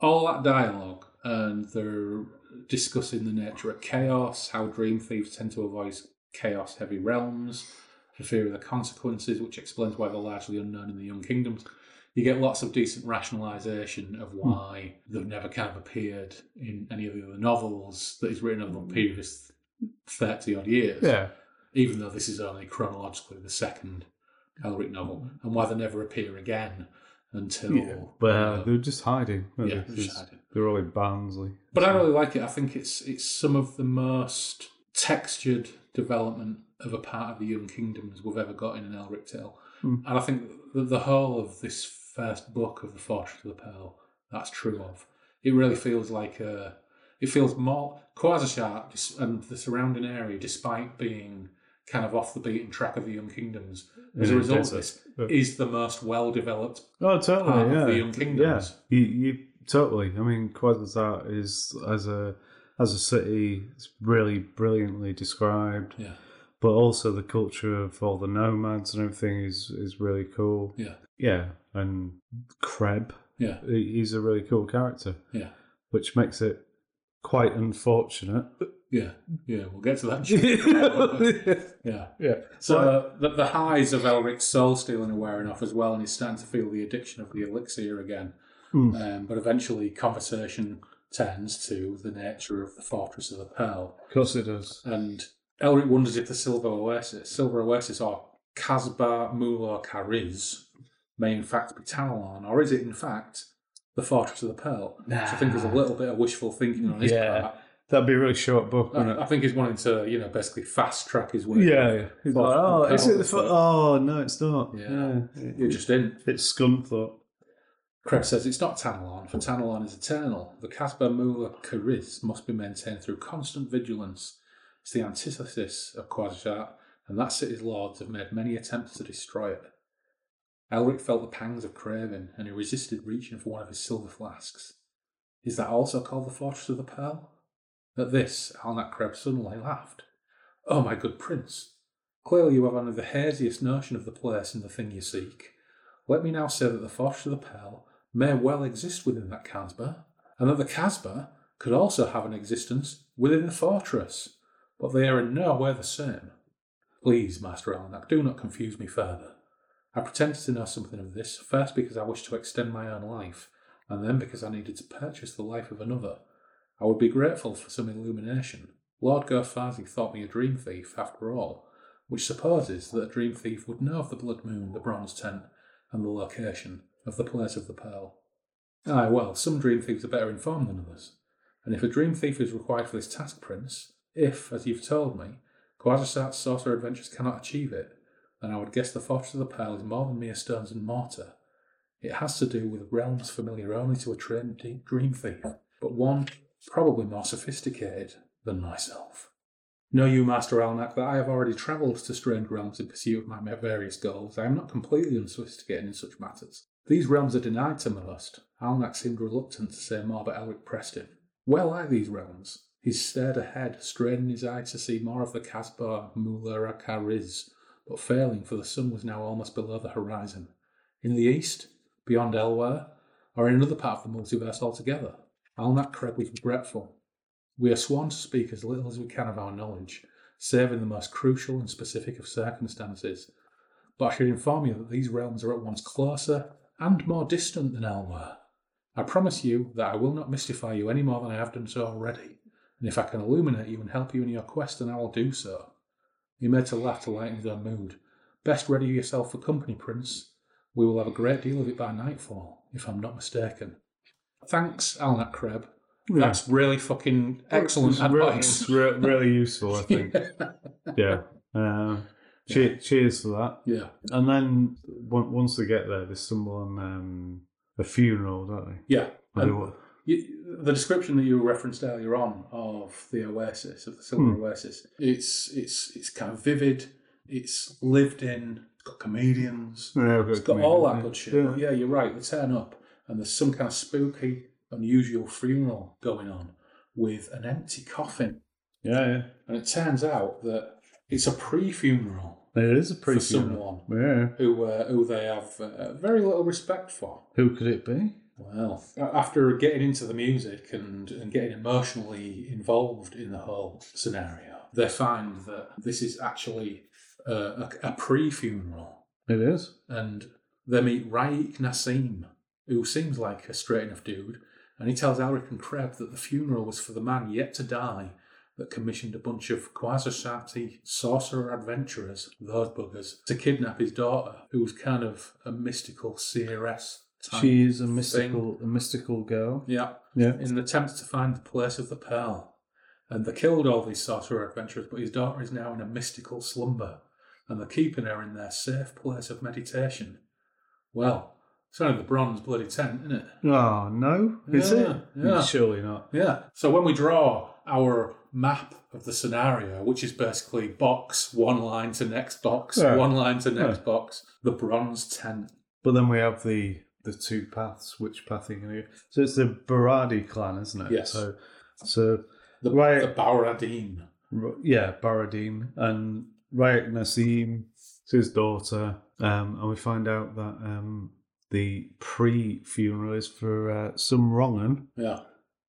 all that dialogue, and they're discussing the nature of chaos, how dream thieves tend to avoid chaos-heavy realms for fear of the consequences, which explains why they're largely unknown in the Young Kingdoms. You get lots of decent rationalisation of why they've never kind of appeared in any of the other novels that he's written over the previous thirty odd years. Yeah. even though this is only chronologically the second Elric novel, and why they never appear again until. Yeah. But uh, uh, they were just hiding. weren't yeah, just hiding. They're all in Barnsley. But I really like it. I think it's it's some of the most textured development of a part of the Young Kingdoms we've ever got in an Elric tale. Hmm. And I think the, the whole of this first book of the Fortress of the Pearl, that's true of. It really feels like a. It feels more Quasar and the surrounding area, despite being kind of off the beaten track of the Young Kingdoms, as a result of this, Yeah. is the most well developed Oh, totally. part yeah. of the Young Kingdoms. Yeah. You, you totally. I mean, Quasar is as a as a city, it's really brilliantly described. Yeah, But also the culture of all the nomads and everything is is really cool. yeah, Yeah, and Kreb, yeah, he's a really cool character, yeah, which makes it quite unfortunate. yeah, yeah. We'll get to that. yeah. yeah. So uh, the, the highs of Elric's soul stealing are wearing off as well, and he's starting to feel the addiction of the elixir again. Hmm. Um, but eventually, conversation tends to the nature of the Fortress of the Pearl. Of course it does. And Elric wonders if the Silver Oasis, Silver Oasis, or Casbah Mulo Kariz may in fact be Tanelorn, or is it in fact the Fortress of the Pearl? Which I think there's a little bit of wishful thinking on his Yeah. part. That'd be a really short book, I, I think he's wanting to, you know, basically fast track his way. Yeah. He's like, oh, is it the fo- Oh, no, it's not. Yeah. Yeah. You're just in. It's Scunthorpe. Krebs says it's not Tanelorn, for Tanelorn is eternal. The Casbah Mula Kariz must be maintained through constant vigilance. It's the antithesis of Quasar, and that city's lords have made many attempts to destroy it. Elric felt the pangs of craving, and he resisted reaching for one of his silver flasks. Is that also called the Fortress of the Pearl? At this, Alnac Krebs suddenly laughed. Oh, my good prince, clearly you have only the haziest notion of the place and the thing you seek. Let me now say that the Fortress of the Pearl may well exist within that Casbah, and that the Casbah could also have an existence within the fortress, but they are in no way the same. Please, Master Alnac, do not confuse me further. I pretended to know something of this, first because I wished to extend my own life, and then because I needed to purchase the life of another. I would be grateful for some illumination. Lord Gho Fhaazi thought me a dream thief, after all, which supposes that a dream thief would know of the blood moon, the bronze tent, and the location of the place of the pearl. Aye, well, some dream thieves are better informed than others. And if a dream thief is required for this task, Prince, if, as you've told me, Quarzhasaat's sorcerer adventures cannot achieve it, then I would guess the Fortress of the Pearl is more than mere stones and mortar. It has to do with realms familiar only to a trained dream thief, but one probably more sophisticated than myself. Know you, Master Alnac, that I have already travelled to strange realms in pursuit of my various goals. I am not completely unsophisticated in such matters. These realms are denied to most. Alnac seemed reluctant to say more, but Elric pressed him. Well are these realms. He stared ahead, straining his eye to see more of the Casbah Mularaka but failing, for the sun was now almost below the horizon. In the east, beyond Elwher, or in another part of the multiverse altogether. Alnac Kreb was regretful. We are sworn to speak as little as we can of our knowledge, save in the most crucial and specific of circumstances. But I should inform you that these realms are at once closer and more distant than Elwher. I promise you that I will not mystify you any more than I have done so already, and if I can illuminate you and help you in your quest, then I will do so. He made to laugh to lighten his own mood. Best ready yourself for company, Prince. We will have a great deal of it by nightfall, if I'm not mistaken. Thanks, Alnac Kreb. That's really fucking excellent advice. It's re- really useful, I think. yeah. Uh, che- Cheers for that. yeah, And then on- once they get there, they stumble on um, a funeral, don't they? yeah. And don't know what- you, the description that you referenced earlier on of the Oasis, of the Silver Hmm. Oasis, it's it's it's kind of vivid. It's lived in. It's got comedians. Yeah, It's got all that good shit. But yeah, you're right. They turn up and there's some kind of spooky, unusual funeral going on with an empty coffin. Yeah, yeah. And it turns out that it's a pre-funeral It is a pre-funeral for someone Yeah. who uh, who they have uh, very little respect for. Who could it be? Well, after getting into the music and, and getting emotionally involved in the whole scenario, they find that this is actually uh, a, a pre-funeral, It is. and they meet Raik Na Seem, who seems like a straight enough dude, and he tells Elric and Kreb that the funeral was for the man yet to die that commissioned a bunch of Quasasati sorcerer adventurers, those buggers, to kidnap his daughter, who was kind of a mystical seeress. She is a thing. mystical, a mystical girl. Yeah, Yeah. in an attempt to find the place of the pearl. And they killed all these sorcerer adventurers, but his daughter is now in a mystical slumber, and they're keeping her in their safe place of meditation. Well, it's only the bronze bloody tent, isn't it? Oh no, is Yeah, it? yeah. Hmm, surely not. Yeah. So when we draw our map of the scenario, which is basically box, one line to next box, Yeah. one line to next Yeah. box, the bronze tent. But then we have the the two paths. Which path are you going to go? So it's the Baradi clan, isn't it? Yes. So, so The, Right. the Bauradine. R- yeah, Baradine and Rayak Nassim, it's his daughter, um, and we find out that um, the pre-funeral is for uh, some wrong'un, Yeah.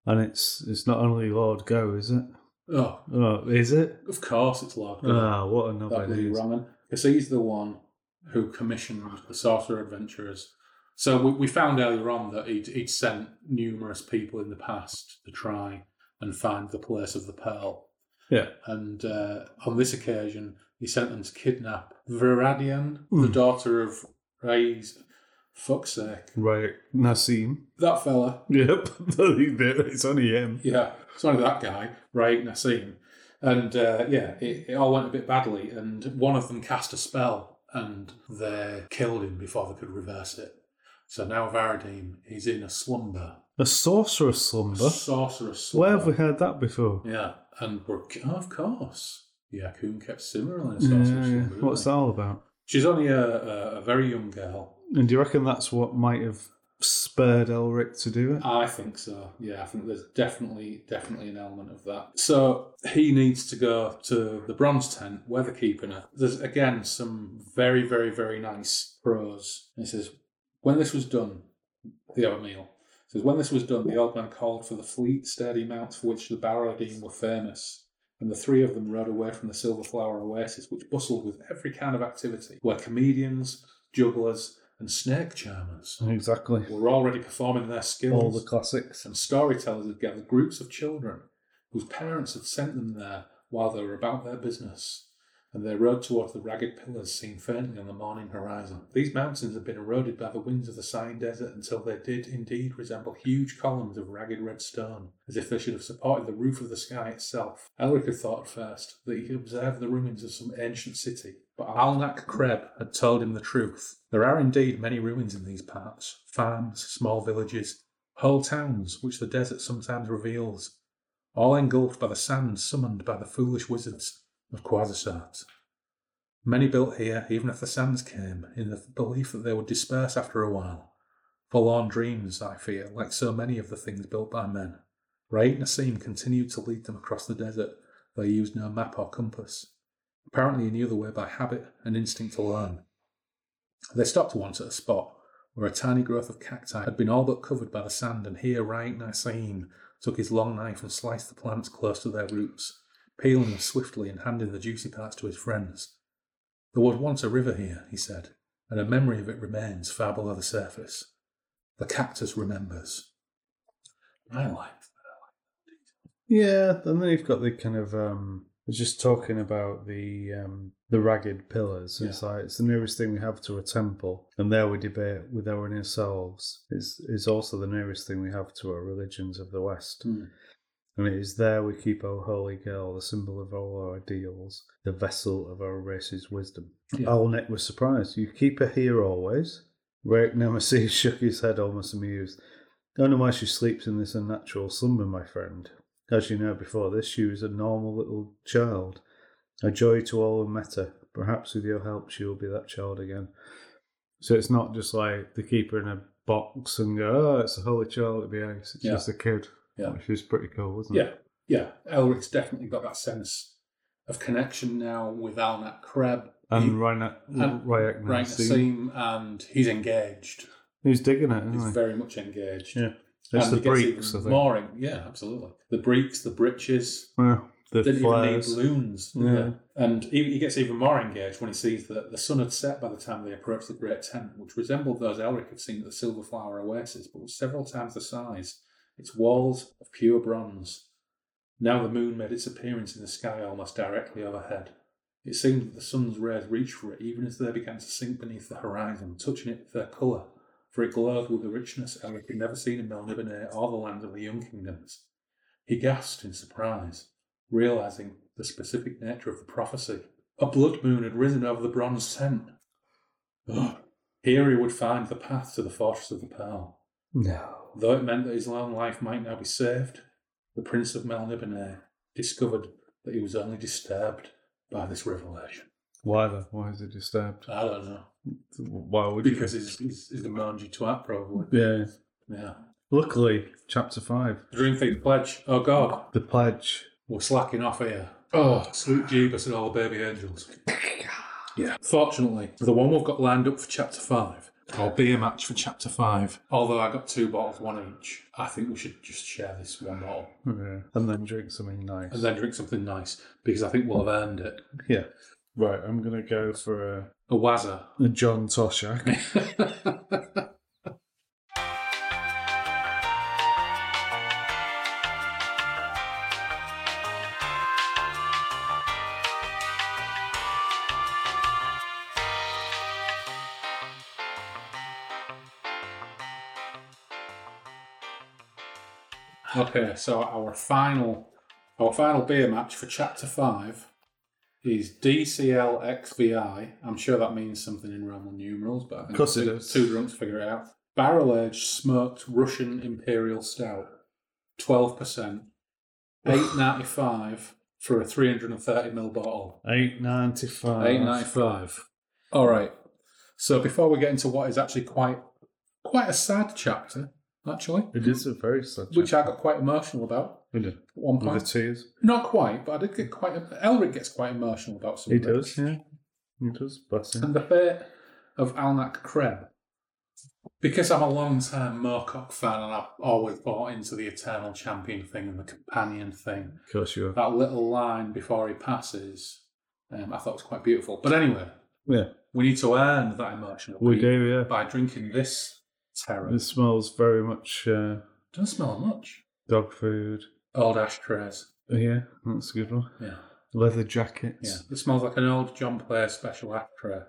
and it's it's not only Lord Gho, is it? Oh, Oh, is it? of course it's Lord. Go. Ah, what a that bloody it is. Because he's the one who commissioned the Sorcerer Adventurers So we, we found earlier on that he'd, he'd sent numerous people in the past to try and find the place of the pearl. Yeah. And uh, on this occasion, he sent them to kidnap Viradian, the Hmm. daughter of Ray's. Fuck's sake. Right. Nassim. That fella. Yep. it's only him. Yeah, it's only that guy, Ray Nassim. And uh, yeah, it, it all went a bit badly, and one of them cast a spell, and they killed him before they could reverse it. So now Varadim is in a slumber. A sorcerer's slumber. Sorcerous slumber. Where have we heard that before? Yeah, and we're, oh, of course. Yeah, Yyrkoon kept Cymoril in a Yeah, yeah. slumber. What's they? that all about? She's only a, a, a very young girl. And do you reckon that's what might have spurred Elric to do it? I think so. Yeah, I think there's definitely definitely an element of that. So he needs to go to the bronze tent where they're keeping her. There's again some very very very nice prose. It says when this was done, the meal. Says when this was done, the old man called for the fleet, sturdy mounts for which the Baradim were famous. And the three of them rode away from the Silver Flower Oasis, which bustled with every kind of activity, where comedians, jugglers, and snake charmers Exactly. were already performing their skills All the classics. and storytellers had gathered groups of children whose parents had sent them there while they were about their business, and they rode towards the ragged pillars seen faintly on the morning horizon. These mountains had been eroded by the winds of the Sighing Desert until they did indeed resemble huge columns of ragged red stone, as if they should have supported the roof of the sky itself. Elric had thought at first that he could observe the ruins of some ancient city, but Alnac Kreb had told him the truth. There are indeed many ruins in these parts farms, small villages, whole towns which the desert sometimes reveals, all engulfed by the sand summoned by the foolish wizards of Quarzhasaat. Many built here, even if the sands came, in the belief that they would disperse after a while. Forlorn dreams, I fear, like so many of the things built by men. Raik Na Seem continued to lead them across the desert, though he used no map or compass. Apparently he knew the way by habit and instinct alone. They stopped once at a spot where a tiny growth of cacti had been all but covered by the sand, and here Raik Na Seem took his long knife and sliced the plants close to their roots, peeling them swiftly and handing the juicy parts to his friends. There was once a river here, he said, and a memory of it remains far below the surface. The cactus remembers. I like Yeah, and then you've got the kind of um just talking about the um the ragged pillars. It's like it's the nearest thing we have to a temple. And there we debate with our inner selves. It's is also the nearest thing we have to our religions of the West. Hmm. And it is there we keep our holy girl, the symbol of all our ideals, the vessel of our race's wisdom. Yeah. Alnac was surprised. You keep her here always? Rake Nemesis shook his head almost amused. Don't know why she sleeps in this unnatural slumber, my friend. As you know, before this, she was a normal little child, a joy to all who met her. Perhaps with your help, she will be that child again. So it's not just like they keep her in a box and go, oh, it's a holy child to be nice. It's Yeah. just a kid. Yeah. Which is pretty cool, wasn't Yeah, it? yeah. Yeah. Elric's definitely got that sense of connection now with Alnac Kreb. And Ryan, Ryan Nassim, and he's engaged. He's digging it, He's he? very much engaged. Yeah. It's And the breaks, I think. more yeah, absolutely. The breeks, the breeches, Well, the didn't flares. even need balloons. Yeah. And he, he gets even more engaged when he sees that the sun had set by the time they approached the great tent, which resembled those Elric had seen at the Silver Flower Oasis, but was several times the size. Its walls of pure bronze. Now the moon made its appearance in the sky almost directly overhead. It seemed that the sun's rays reached for it even as they began to sink beneath the horizon, touching it with their colour, for it glowed with a richness Elric had never seen in Melniboné or the lands of the Young Kingdoms. He gasped in surprise, realizing the specific nature of the prophecy. A blood moon had risen over the bronze tent. Ugh. Here he would find the path to the fortress of the Pearl. No. Though it meant that his lone life might now be saved, the Prince of Melniboné discovered that he was only disturbed by this revelation. Why though? Why is it disturbed? I don't know. Why would you? Because he's, he's, he's a mangy twat, probably. Yeah. Yeah. Luckily, chapter five, Dream Thief Pledge. Oh, God. the pledge. We're slacking off here. Oh, sweet Jeebus and all the baby angels. Yeah. Fortunately, the one we've got lined up for chapter five, or be a match for chapter five, although I got two bottles, one each, I think we should just share this one bottle Yeah. And then drink something nice. and then drink something nice because I think we'll have earned it. yeah. Right. I'm gonna go for a, A Wazza. a John Toshak. Okay, so our final our final beer match for chapter five is DCL XVI. I'm sure that means something in Roman numerals, but I think course it two, does. two drunks figure it out. Barrel aged smoked Russian Imperial Stout, twelve percent, eight ninety five for a three hundred and thirty ml bottle. Eight ninety five. Eight ninety five. All right. So before we get into what is actually quite quite a sad chapter, actually, It is a very sad. which I got quite emotional about at one With the point. tears. Not quite, but I did get quite. Elric gets quite emotional about some. He something. does, yeah. He does. Bless him. And the fate of Alnac Kreb. Because I'm a long time Moorcock fan and I've always bought into the Eternal Champion thing and the companion thing, Of course you are. that little line before he passes, um, I thought it was quite beautiful. But anyway, Yeah, we need to earn that emotional we do, yeah. by drinking this terror. It smells very much uh, Doesn't smell much. dog food. Old ashtrays. Oh, yeah, that's a good one. Yeah. Leather jackets. Yeah. It smells like an old John Player special ashtray.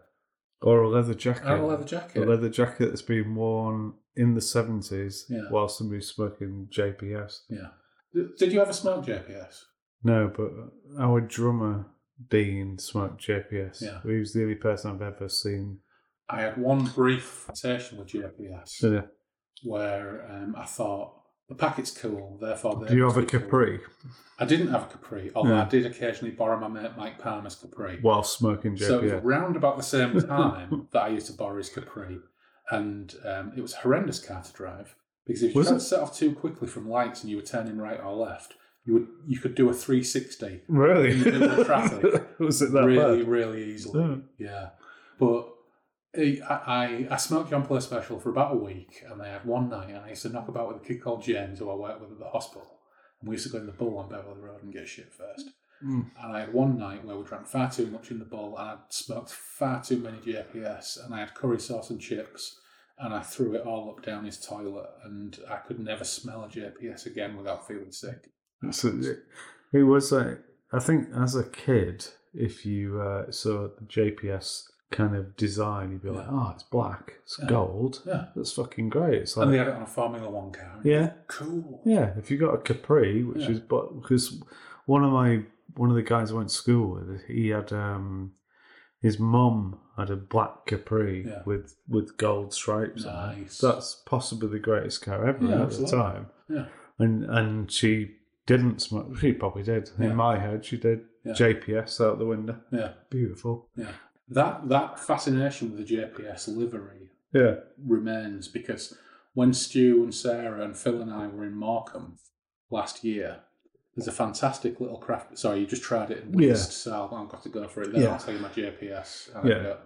Or a leather jacket. And a leather jacket. A leather jacket that's been worn in the 70s Yeah. while somebody's smoking JPS. Yeah. Did did you ever smoke JPS? No, but our drummer, Dean, smoked JPS. Yeah. He was the only person I've ever seen. I had one brief flirtation with JPS Yeah. where um, I thought the packet's cool, therefore. Do you have a be cool. Capri I didn't have a Capri, although Yeah. I did occasionally borrow my mate Mike Palmer's Capri. while smoking So it was JPS? round about the same time that I used to borrow his Capri, and um, it was a horrendous car to drive because if you Was tried it? to set off too quickly from lights and you were turning right or left, you would you could do a 360 really? in the middle of traffic. was it that really, bad? really easily. Yeah. Yeah, but I, I I smoked John Play Special for about a week, and I had one night, and I used to knock about with a kid called James, who I worked with at the hospital, and we used to go in the bull on Beverly Road and get shit first. Mm. And I had one night where we drank far too much in the bull, and I'd smoked far too many JPS, and I had curry sauce and chips, and I threw it all up down his toilet, and I could never smell a JPS again without feeling sick. So it, it was like I think as a kid, if you uh, saw the JPS kind of design, you'd be like, "Oh, it's black, it's Yeah. gold. Yeah. That's fucking great." It's like, And they had it on a Formula One car. yeah, Cool. yeah. If you got a Capri, which Yeah. is but because one of my one of the guys I went to school with, he had um his mum had a black Capri Yeah. with with gold stripes. Nice. That's possibly the greatest car ever Yeah, at absolutely. the time. Yeah. and and she didn't smoke. She probably did. In my head, she did. JPS out the window. Yeah. Beautiful. Yeah. That that fascination with the JPS livery Yeah. remains because when Stu and Sarah and Phil and I were in Markham last year, there's a fantastic little craft. Sorry, you just tried it and Yeah. whizzed, so I've got to go for it. Then Yeah. I'll tell you my JPS. And Yeah.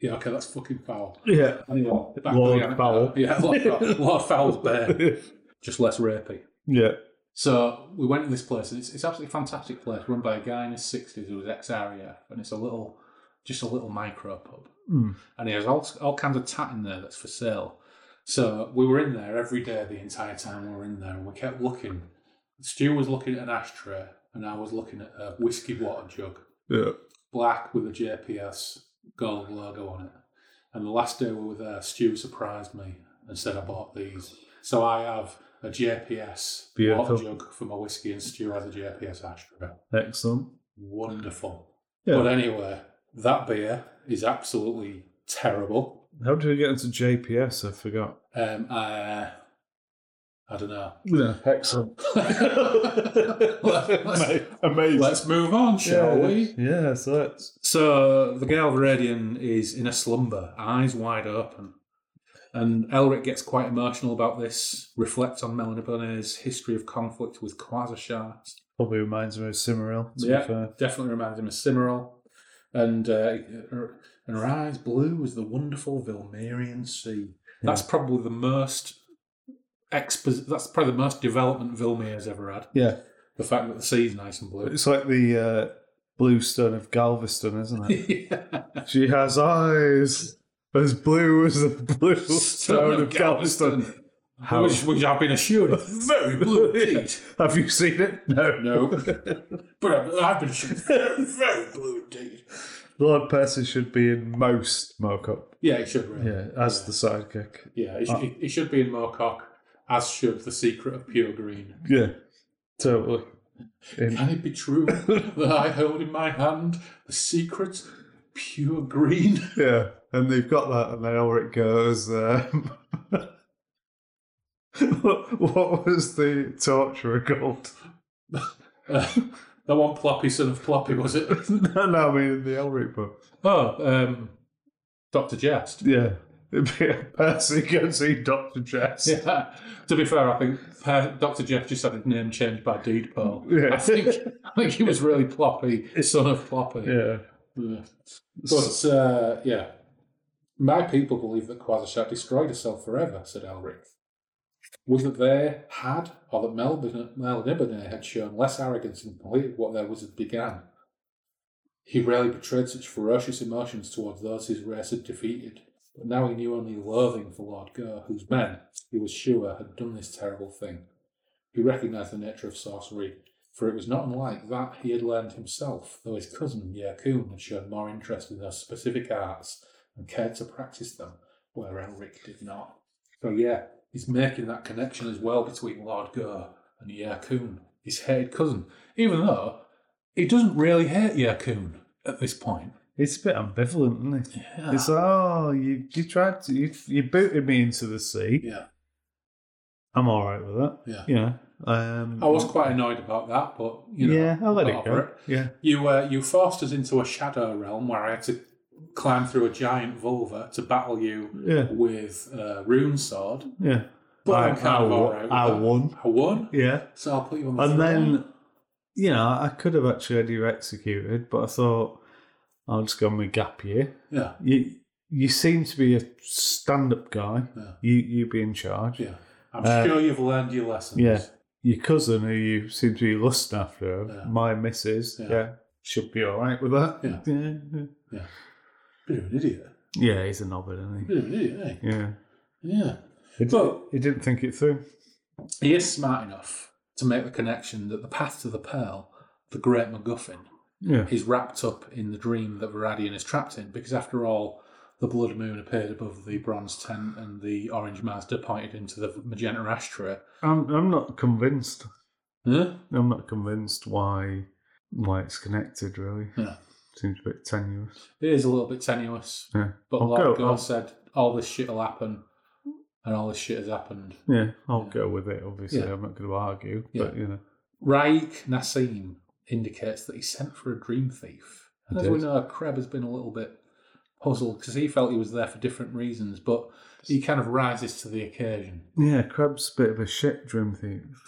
yeah, okay, that's fucking foul. Yeah. Anyway, Lord Fowl. Yeah, Lord. Lord Fowl's bear. Just less rapey. yeah. So we went to this place, and it's it's absolutely fantastic place, run by a guy in his sixties who was ex-area, and it's a little, just a little micro pub, Mm. and he has all all kinds of tat in there that's for sale. So we were in there every day the entire time we were in there, and we kept looking. Stu was looking at an ashtray, and I was looking at a whiskey water jug, Yeah. black with a JPS gold logo on it. And the last day we were there, Stu surprised me and said I bought these. So I have a JPS Beautiful. water jug for my whiskey, and Stu has a JPS ashtray. Excellent. Wonderful. Yeah. But anyway, that beer is absolutely terrible. How did we get into JPS? I forgot. Um, I, I don't know. Yeah. Excellent. let's, Amazing. let's move on, shall yeah. we? Yeah, so let's. So the girl Radian is in a slumber, eyes wide open. And Elric gets quite emotional about this, reflects on Melniboné's history of conflict with quasar sharks. Probably reminds him of Cymoril, to Yeah. be fair. Definitely reminds him of Cymoril. And, uh, her- and her eyes blue as the wonderful Vilmerian Sea. That's probably the most expo- that's probably the most development Vilmir's ever had. Yeah. The fact that the sea's nice and blue. It's like the uh, blue stone of Galveston, isn't it? yeah. she has eyes as blue as the blue stone of Galveston. How- Which, which I've been assured is very blue indeed. Have you seen it? No. No. But I've, I've been assured very, very blue indeed. Lord Percy should be in most mock-up. Yeah, it should really. Yeah, as the sidekick. Yeah, it, should, it, it should be in Moorcock as should the secret of pure green. Yeah, totally. In- Can it be true that I hold in my hand the secret pure green? yeah, and they've got that, and then it goes. Um, what, was the torturer called? Uh, the one Ploppy, son of Ploppy, was it? no, no, I mean in the Elric book. Oh, um, Dr. Jest. Yeah, it'd be a Percy go see Doctor Jess. Yeah. To be fair, I think Per- Dr. Jeff just had his name changed by deed poll. Yeah. I think I think he was really Ploppy, son of Ploppy. yeah. Yeah. But uh, yeah, my people believe that Quarzhasaat destroyed herself forever," said Elric. Was that they had, or that Melnibone had shown less arrogance and completed what their wizard began? He rarely betrayed such ferocious emotions towards those his race had defeated, but now he knew only loathing for Lord Gho, whose men, he was sure, had done this terrible thing. He recognised the nature of sorcery, for it was not unlike that he had learned himself, though his cousin Yyrkoon had shown more interest in those specific arts and cared to practice them, where Elric did not. So yeah, he's making that connection as well between Lord Gho and Yyrkoon, his hated cousin, even though he doesn't really hate Yyrkoon at this point. It's a bit ambivalent, isn't it? Yeah. It's like, oh, you you tried to you you booted me into the sea. yeah, I'm all right with that. yeah. You know, um, I was quite annoyed about that, but you know, yeah, I'll let it go. Yeah, You uh, you forced us into a shadow realm where I had to climb through a giant vulva to battle you yeah, with a rune sword. yeah. But I, I'm kind I, of alright I that. won. I won, Yeah, so I'll put you on the and throne. then you know I could have actually had you executed, but I thought I'll just go on with gap year. yeah, You you seem to be a stand-up guy. Yeah. You you be in charge. yeah. I'm Uh, sure you've learned your lessons. Yeah. Your cousin, who you seem to be lusting after, Yeah. my missus, Yeah. yeah. should be all right with that. Yeah. yeah, Bit of an idiot. Yeah, he's a knobhead, isn't he? Bit of an idiot, eh? he? Yeah. Yeah. He, But- he didn't think it through. He is smart enough to make the connection that the path to the Pearl, the Great MacGuffin, Yeah. is wrapped up in the dream that Varadian is trapped in, because after all, the blood moon appeared above the bronze tent and the orange Mazda pointed into the magenta ashtray. I'm I'm not convinced. Huh? I'm not convinced why why it's connected. Really, Yeah. Seems a bit tenuous. It is a little bit tenuous, Yeah, but I'll Lord go- I'll- said all this shit will happen, and all this shit has happened. yeah. I'll Yeah. go with it. Obviously, Yeah. I'm not going to argue. But you know, Raik Na Seem indicates that he sent for a dream thief. And as we know, Kreb has been a little bit puzzled because he felt he was there for different reasons, but he kind of rises to the occasion. yeah, Crab's a bit of a shit dream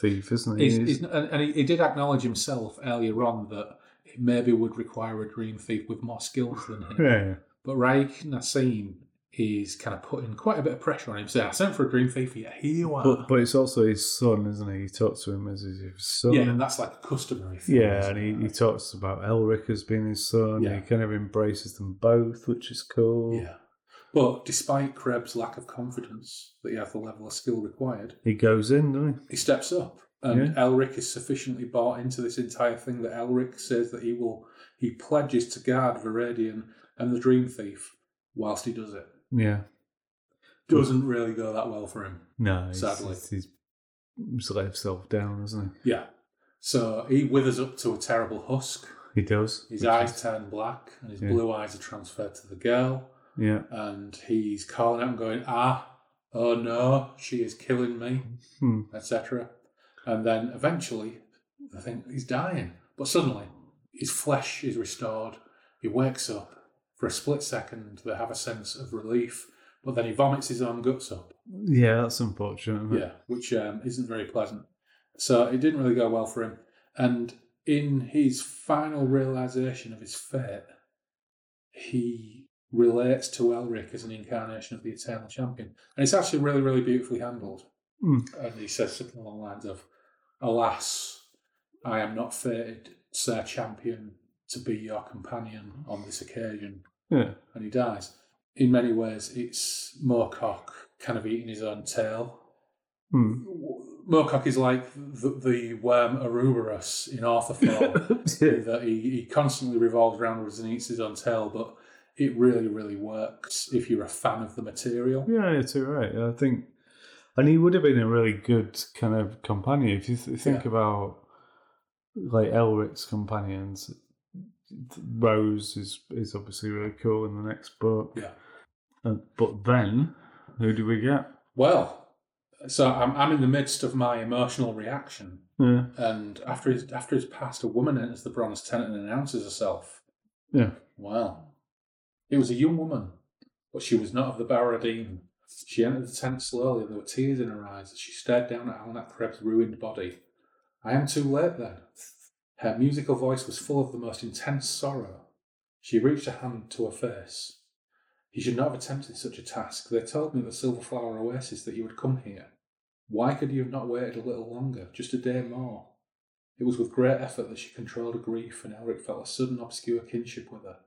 thief, isn't he? He's, He's- and he, he did acknowledge himself earlier on that maybe would require a dream thief with more skills than him. yeah, But Raik Na Seem is kind of putting quite a bit of pressure on him. Saying, I sent for a dream thief, yeah, here you are. but but it's also his son, isn't he? He talks to him as his son. yeah, and that's like a customary thing. Yeah, and he, he talks about Elric as being his son. Yeah. He kind of embraces them both, which is cool. Yeah. But despite Krebs' lack of confidence that he has the level of skill required, He goes in, doesn't he steps up. And Yeah. Elric is sufficiently bought into this entire thing that Elric says that he will he pledges to guard Viridian and the Dream Thief whilst he does it. Yeah. Doesn't really go that well for him. No, Sadly. he's, he's, let himself down, hasn't he? Yeah. So he withers up to a terrible husk. he? He does. His eyes is- turn black and his Yeah. blue eyes are transferred to the girl. Yeah. And he's calling out and going, ah, oh no, she is killing me. Hmm. etc. And then eventually, I think he's dying. But suddenly, his flesh is restored. He wakes up. For a split second, they have a sense of relief, but then he vomits his own guts up. Yeah, that's unfortunate. Yeah, which um, isn't very pleasant. So it didn't really go well for him. And in his final realization of his fate, he relates to Elric as an incarnation of the Eternal Champion. And it's actually really, really beautifully handled. Hmm. And he says something along the lines of, Alas, I am not fated, Sir Champion, to be your companion on this occasion. Yeah. And he dies. In many ways, it's Moorcock kind of eating his own tail. Hmm. Moorcock is like the, the worm Ouroboros in Arthur yeah. that he, he constantly revolves around and eats his own tail, but it really, really works if you're a fan of the material. Yeah, you're too right. I think and he would have been a really good kind of companion if you th- think Yeah. about like Elric's companions. Rose is is obviously really cool in the next book. Yeah. Uh, but then, who do we get? Well, so I'm, I'm in the midst of my emotional reaction, Yeah, and after his after his passed, a woman enters the bronze tent and announces herself. yeah. Well, it was a young woman, but she was not of the Baradine. She entered the tent slowly, and there were tears in her eyes as she stared down at Alnac Krebs' ruined body. I am too late then. Her musical voice was full of the most intense sorrow. She reached a hand to her face. You should not have attempted such a task. They told me at the Silverflower Oasis that you would come here. Why could you have not waited a little longer, just a day more? It was with great effort that she controlled her grief, and Elric felt a sudden obscure kinship with her.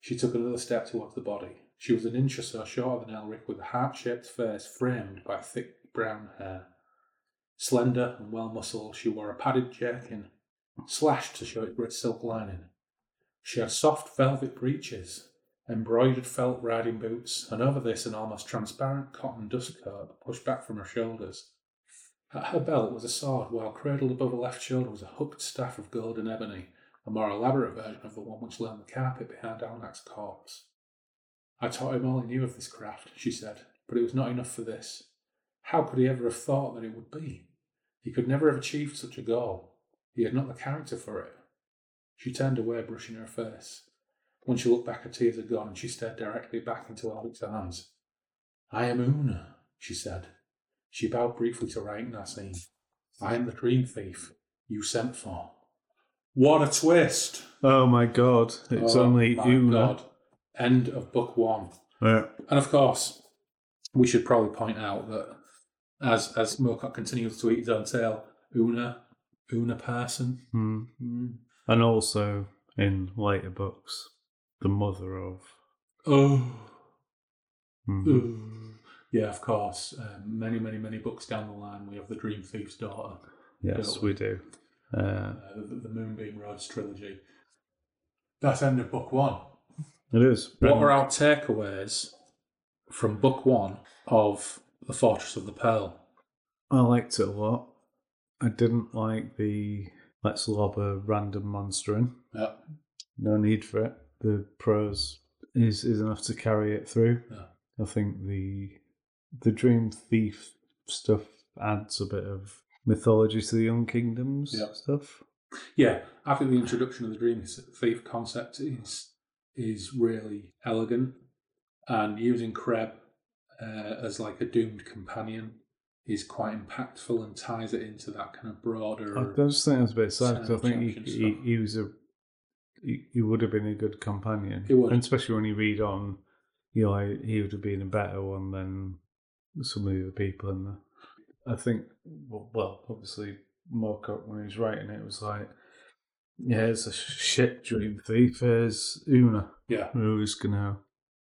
She took another step towards the body. She was an inch or so shorter than Elric, with a heart-shaped face framed by thick brown hair. Slender and well muscled, she wore a padded jerkin, slashed to show its red silk lining. She had soft velvet breeches, embroidered felt riding boots, and over this an almost transparent cotton dust coat pushed back from her shoulders. At her belt was a sword, while cradled above her left shoulder was a hooked staff of gold and ebony, a more elaborate version of the one which lay on the carpet behind Alnac's corpse. I taught him all he knew of this craft, she said, but it was not enough for this. How could he ever have thought that it would be? He could never have achieved such a goal. He had not the character for it. She turned away, brushing her face. When she looked back, her tears had gone, and she stared directly back into Elric's eyes. I am Oone, she said. She bowed briefly to Raik Na Seem. I am the dream thief you sent for. What a twist! Oh my god! It's Oh only Oone. God. End of book one. Yeah. And of course, we should probably point out that as as Moorcock continues to eat his own tail, Oone, Una person. Hmm. Mm. And also in later books, the mother of. Oh. Ooh. Yeah, of course. Um, many, many, many books down the line, we have the Dream Thief's daughter, Yes, we do. Uh, uh, the, the Moonbeam Roads trilogy. That's end of book one. It is. What are our takeaways from book one of The Fortress of the Pearl? I liked it a lot. I didn't like the let's lob a random monster in. Yeah. No need for it. The prose is is enough to carry it through. Yeah. I think the the dream thief stuff adds a bit of mythology to the Young Kingdoms Yeah. stuff. Yeah, I think the introduction of the Dream Thief concept is is really elegant, and using Kreb uh, as like a doomed companion is quite impactful and ties it into that kind of broader. I just think that's a bit sad because I think he, he, he was a he, he would have been a good companion. He would. and especially when you read on, you know, he would have been a better one than some of the other people in there. I think, well, well obviously, Moorcock when he was writing it was like, yeah, it's a shit dream thief. Is Oone, yeah, who's gonna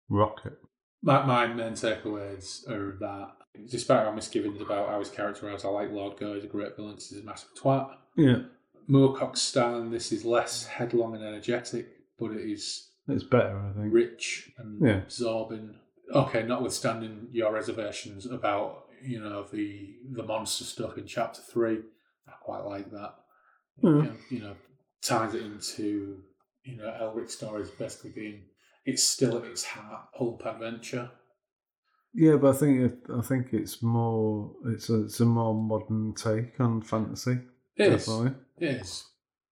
rock it. my, my main takeaways are that, despite our misgivings about how he's characterised, I like Lord Gho as a great villain he's a massive twat. Yeah, Moorcock's style in this is less headlong and energetic, but it is it's better, I think. rich and Yeah. absorbing. Okay, notwithstanding your reservations about you know the the monster stuff in chapter three, I quite like that. Yeah. You know, ties it into you know Elric's stories basically being it's still at its heart pulp adventure. Yeah, but I think it, I think it's more it's a it's a more modern take on fantasy. It is, Definitely. it is,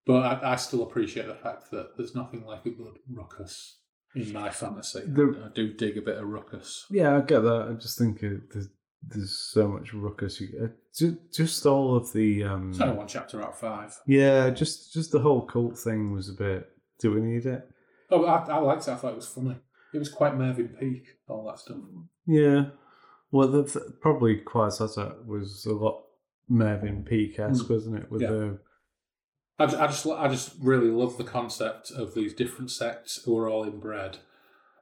but I, I still appreciate the fact that there's nothing like a good ruckus in my fantasy. The- I do dig a bit of ruckus. Yeah, I get that. I just think it, there's, there's so much ruckus. You get just, just all of the um, It's only one chapter out of five. yeah, just just the whole cult thing was a bit. Do we need it? Oh, I, I liked it. I thought it was funny. It was quite Mervyn Peake, all that stuff. Yeah. Well, the, the, probably Quarzhasaat was a lot Mervyn Peake esque, Mm. wasn't it? With Yeah. the I just, I just really love the concept of these different sects who are all inbred,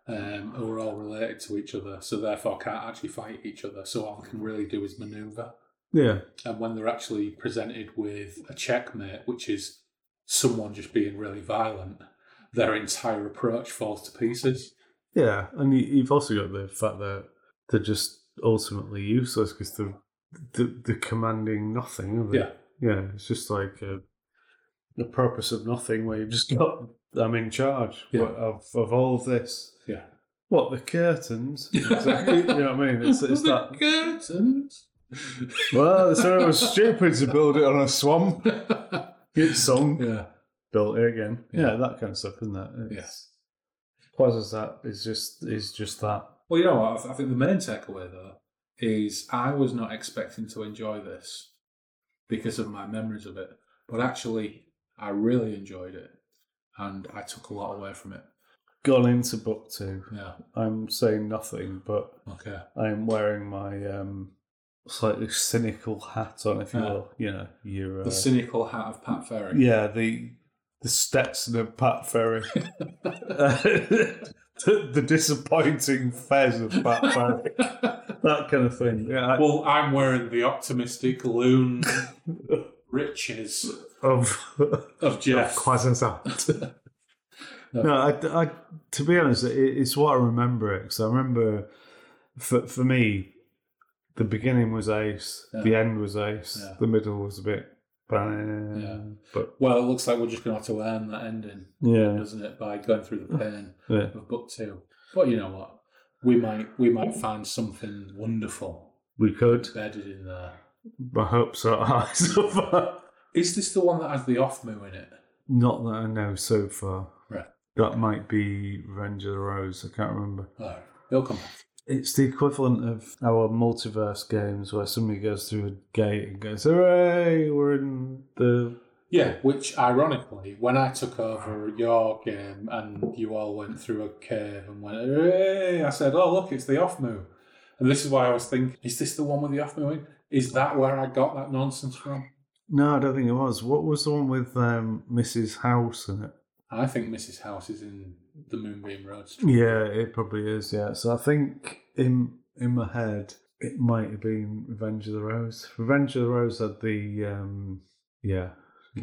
um, who are all related to each other, so therefore can't actually fight each other. So all they can really do is manoeuvre. yeah, And when they're actually presented with a checkmate, which is someone just being really violent, their entire approach falls to pieces. yeah, and you, you've also got the fact that they're just ultimately useless because they're the the commanding nothing. Yeah. yeah. It's just like a, the purpose of nothing, where you've just got I'm in charge Yeah. of of all of this. Yeah. What the curtains? Exactly. you know what I mean? It's, it's that. curtains. Well, so it was stupid to build it on a swamp. Get sung, yeah. built it again. Yeah. Yeah, that kind of stuff, isn't it? It's, Quas is that is just is just that. Well, you know what? I think the main takeaway though is I was not expecting to enjoy this because of my memories of it, but actually I really enjoyed it, and I took a lot away from it. Gone into book two. Yeah. I'm saying nothing, but Okay. I'm wearing my um, slightly cynical hat on, if you Yeah. will. You know, your uh, The cynical hat of Pat Ferry. yeah, the the Stetson of Pat Ferry, the, the disappointing fez of Pat Ferry, that kind of thing. Yeah, I- Well, I'm wearing the optimistic loon riches of of Jeff. Quarzhasaat. no, I, I, to be honest, it, it's what I remember it because I remember for for me, the beginning was ace, Yeah. the end was ace, Yeah. the middle was a bit, Yeah. but Well, it looks like we're just going to have to earn that ending, yeah, doesn't it, by going through the pain yeah. of book two. But you know what? We might we might find something wonderful we could. embedded in there. My hopes are high so far. Is this the one that has the off moo in it? Not that I know so far. Right. That might be Revenge of the Rose. I can't remember. Oh, they'll come back. It's the equivalent of our multiverse games where somebody goes through a gate and goes, "Hooray, we're in the." Yeah, which ironically, when I took over your game and you all went through a cave and went, hey, I said, oh, look, it's the off moo. And this is why I was thinking, is this the one with the off moo in? Is that where I got that nonsense from? No, I don't think it was. What was the one with um, Mrs. House in it? I think Mrs. House is in the Moonbeam Road Street. Yeah, it probably is. Yeah, so I think in in my head it might have been Revenge of the Rose. Revenge of the Rose had the um, yeah.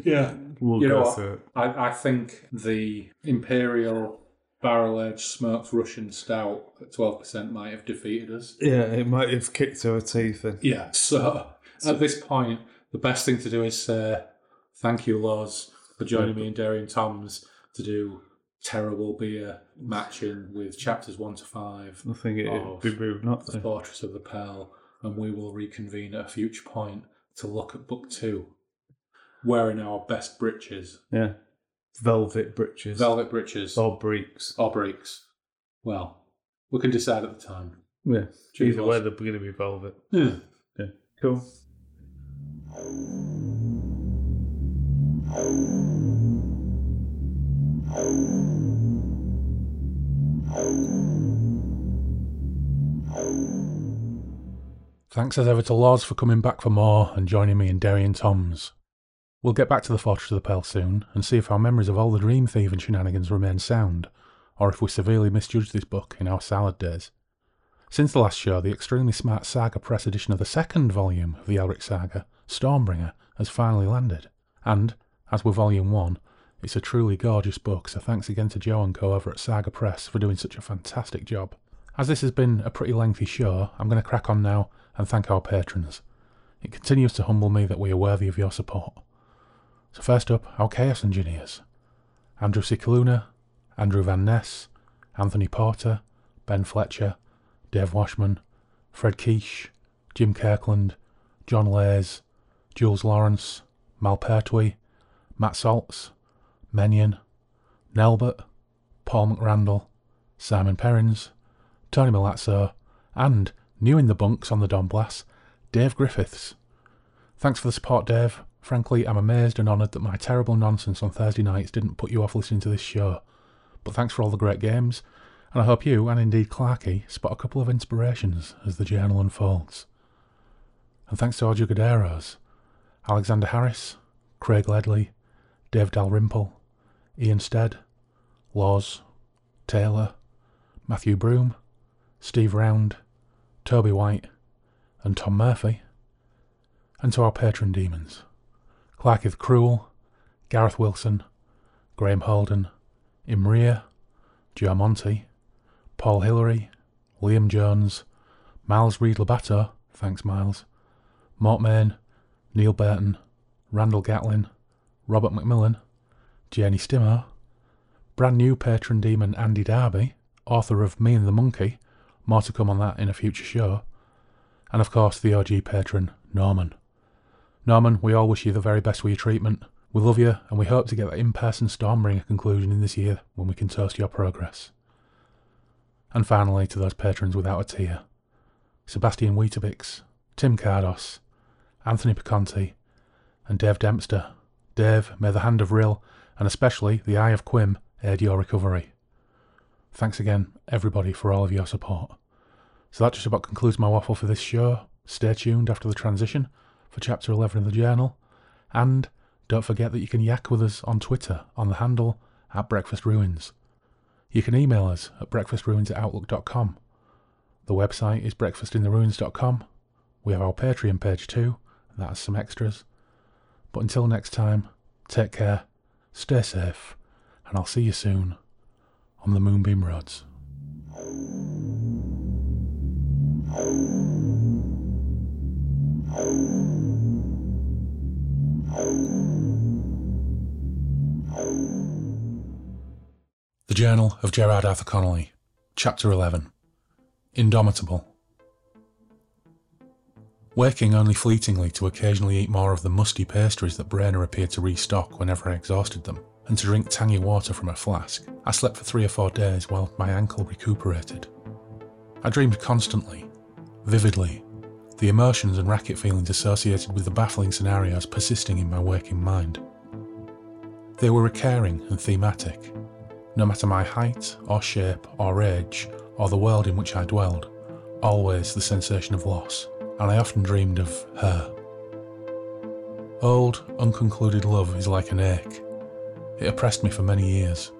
Yeah. We'll You know go what? through it. I, I think the Imperial Barrel Aged Smoked Russian Stout at 12% might have defeated us. Yeah, it might have kicked our teeth in. Yeah. So at this point, the best thing to do is say thank you, Loz, for joining me and Derry and Toms to do terrible beer matching with chapters one to five I think it of would be rude not the. Fortress of the Pearl, and we will reconvene at a future point to look at book two, wearing our best breeches, Yeah, velvet breeches, velvet breeches or breeks. or breeks. Well, we can decide at the time. Yeah, Cheers, either Loz. way, they're going to be velvet. Yeah. Yeah, cool. Thanks as ever to Lars for coming back for more and joining me in Derry and Toms. We'll get back to the Fortress of the Pearl soon and see if our memories of all the dream thieving shenanigans remain sound, or if we severely misjudged this book in our salad days. Since the last show, the extremely smart Saga Press edition of the second volume of the Elric Saga, Stormbringer, has finally landed. And, as with Volume 1, it's a truly gorgeous book, so thanks again to Joe and Co over at Saga Press for doing such a fantastic job. As this has been a pretty lengthy show, I'm going to crack on now and thank our patrons. It continues to humble me that we are worthy of your support. So first up, our Chaos Engineers. Andrew Cicaluna, Andrew Van Ness, Anthony Porter, Ben Fletcher, Dave Washman, Fred Quiche, Jim Kirkland, John Lays, Jules Lawrence, Mal Pertwee, Matt Saltz, Menyon, Nelbert, Paul McRandall, Simon Perrins, Tony Milazzo, and, new in the bunks on the Donblass, Dave Griffiths. Thanks for the support, Dave. Frankly, I'm amazed and honoured that my terrible nonsense on Thursday nights didn't put you off listening to this show. But thanks for all the great games, and I hope you, and indeed Clarky, spot a couple of inspirations as the journal unfolds. And thanks to our Jugaderos, Alexander Harris, Craig Ledley, Dave Dalrymple, Ian Stead, Laws, Taylor, Matthew Broom, Steve Round, Toby White, and Tom Murphy. And to our patron demons, Clarky the Cruel, Gareth Wilson, Graham Holden, Imria, Joe Monty, Paul Hillary, Liam Jones, Miles Reed Labato, thanks Miles, Mort Main, Neil Burton, Randall Gatlin, Robert McMillan, Jenny Stimmer, brand new patron demon Andy Darby, author of Me and the Monkey, more to come on that in a future show, and of course the OG patron, Norman. Norman, we all wish you the very best with your treatment. We love you, and we hope to get that in person Stormbringer conclusion in this year when we can toast your progress. And finally, to those patrons without a tear Sebastian Weetabix, Tim Cardos, Anthony Piconti, and Dave Dempster. Dave, may the hand of Rill, and especially the eye of Quim, aid your recovery. Thanks again, everybody, for all of your support. So that just about concludes my waffle for this show. Stay tuned after the transition for chapter 11 of the journal, and don't forget that you can yak with us on Twitter on the handle at Breakfast Ruins. You can email us at breakfastruins at outlook.com. The website is breakfastintheruins.com. We have our Patreon page too, and that has some extras. But until next time, take care, stay safe, and I'll see you soon on the Moonbeam Roads. The Journal of Gerard Arthur Connolly, Chapter 11 Indomitable. Waking only fleetingly to occasionally eat more of the musty pastries that Brainer appeared to restock whenever I exhausted them, and to drink tangy water from a flask, I slept for three or four days while my ankle recuperated. I dreamed constantly, vividly, the emotions and racket feelings associated with the baffling scenarios persisting in my waking mind. They were recurring and thematic. No matter my height, or shape, or age, or the world in which I dwelled, always the sensation of loss, and I often dreamed of her. Old, unconcluded love is like an ache. It oppressed me for many years.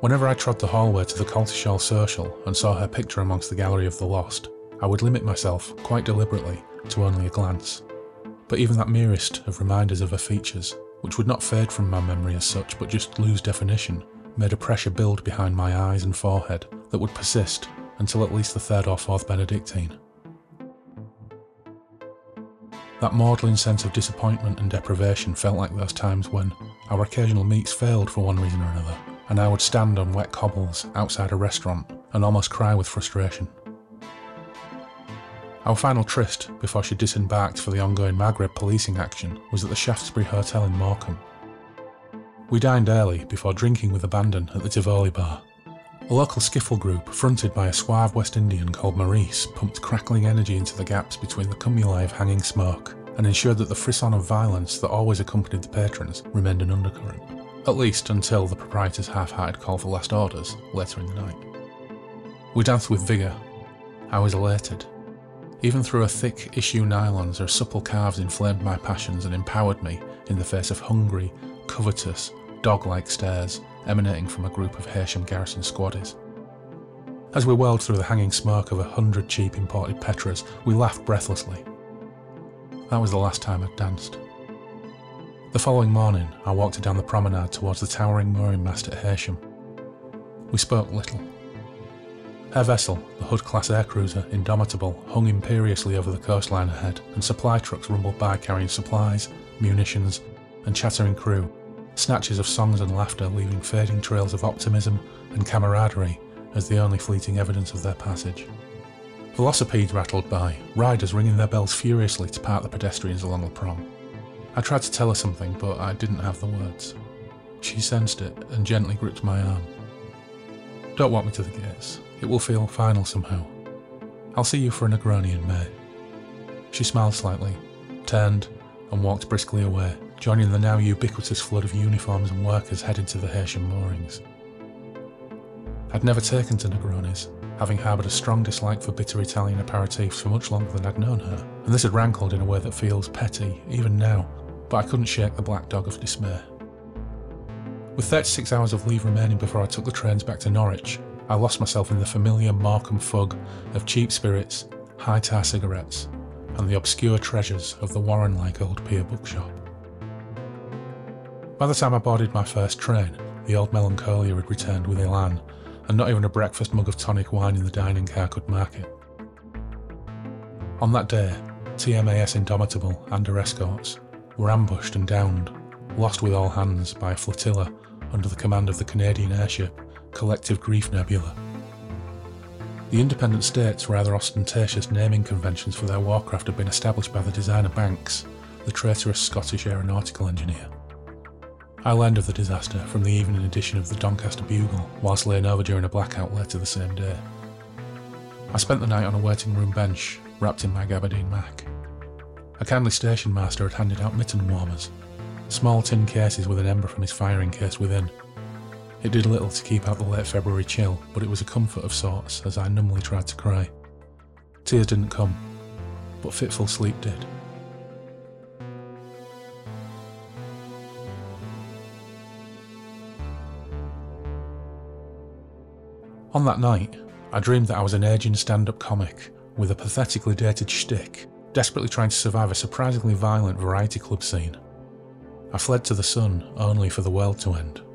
Whenever I trod the hallway to the Coltishall Social and saw her picture amongst the gallery of the lost, I would limit myself, quite deliberately, to only a glance. But even that merest of reminders of her features, which would not fade from my memory as such but just lose definition, made a pressure build behind my eyes and forehead that would persist until at least the third or fourth Benedictine. That maudlin sense of disappointment and deprivation felt like those times when our occasional meets failed for one reason or another, and I would stand on wet cobbles outside a restaurant and almost cry with frustration. Our final tryst before she disembarked for the ongoing Maghreb policing action was at the Shaftesbury Hotel in Morecambe. We dined early before drinking with abandon at the Tivoli bar. A local skiffle group, fronted by a suave West Indian called Maurice, pumped crackling energy into the gaps between the cumuli of hanging smoke and ensured that the frisson of violence that always accompanied the patrons remained an undercurrent, at least until the proprietor's half-hearted call for last orders later in the night. We danced with vigour. I was elated. Even through a thick issue nylons, her supple calves inflamed my passions and empowered me in the face of hungry, covetous, dog-like stares emanating from a group of Haitian garrison squaddies. As we whirled through the hanging smoke of a hundred cheap imported Petras, we laughed breathlessly. That was the last time I'd danced. The following morning, I walked down the promenade towards the towering mooring mast at Heysham. We spoke little. Her vessel, the Hood class air cruiser Indomitable, hung imperiously over the coastline ahead, and supply trucks rumbled by carrying supplies, munitions, and chattering crew snatches of songs and laughter leaving fading trails of optimism and camaraderie as the only fleeting evidence of their passage. Velocipedes rattled by, riders ringing their bells furiously to part the pedestrians along the prom. I tried to tell her something, but I didn't have the words. She sensed it and gently gripped my arm. Don't walk me to the gates. It will feel final somehow. I'll see you for a Negroni in May. She smiled slightly, turned, and walked briskly away, joining the now ubiquitous flood of uniforms and workers headed to the Heysham moorings. I'd never taken to Negronis, having harboured a strong dislike for bitter Italian aperitifs for much longer than I'd known her, and this had rankled in a way that feels petty, even now, but I couldn't shake the black dog of dismay. With 36 hours of leave remaining before I took the trains back to Norwich, I lost myself in the familiar Morecambe fug of cheap spirits, high tar cigarettes, and the obscure treasures of the Warren like old pier bookshop. By the time I boarded my first train, the old melancholia had returned with Elan, and not even a breakfast mug of tonic wine in the dining car could mark it. On that day, TMAS Indomitable and her escorts were ambushed and downed, lost with all hands by a flotilla under the command of the Canadian airship Collective Grief Nebula. The independent states' rather ostentatious naming conventions for their warcraft had been established by the designer Banks, the traitorous Scottish aeronautical engineer. I learned of the disaster from the evening edition of the Doncaster Bugle whilst laying over during a blackout later the same day. I spent the night on a waiting room bench, wrapped in my gabardine mac. A kindly station master had handed out mitten warmers, small tin cases with an ember from his firing case within. It did little to keep out the late February chill, but it was a comfort of sorts as I numbly tried to cry. Tears didn't come, but fitful sleep did. On that night, I dreamed that I was an aging stand up comic with a pathetically dated shtick, desperately trying to survive a surprisingly violent variety club scene. I fled to the sun only for the world to end.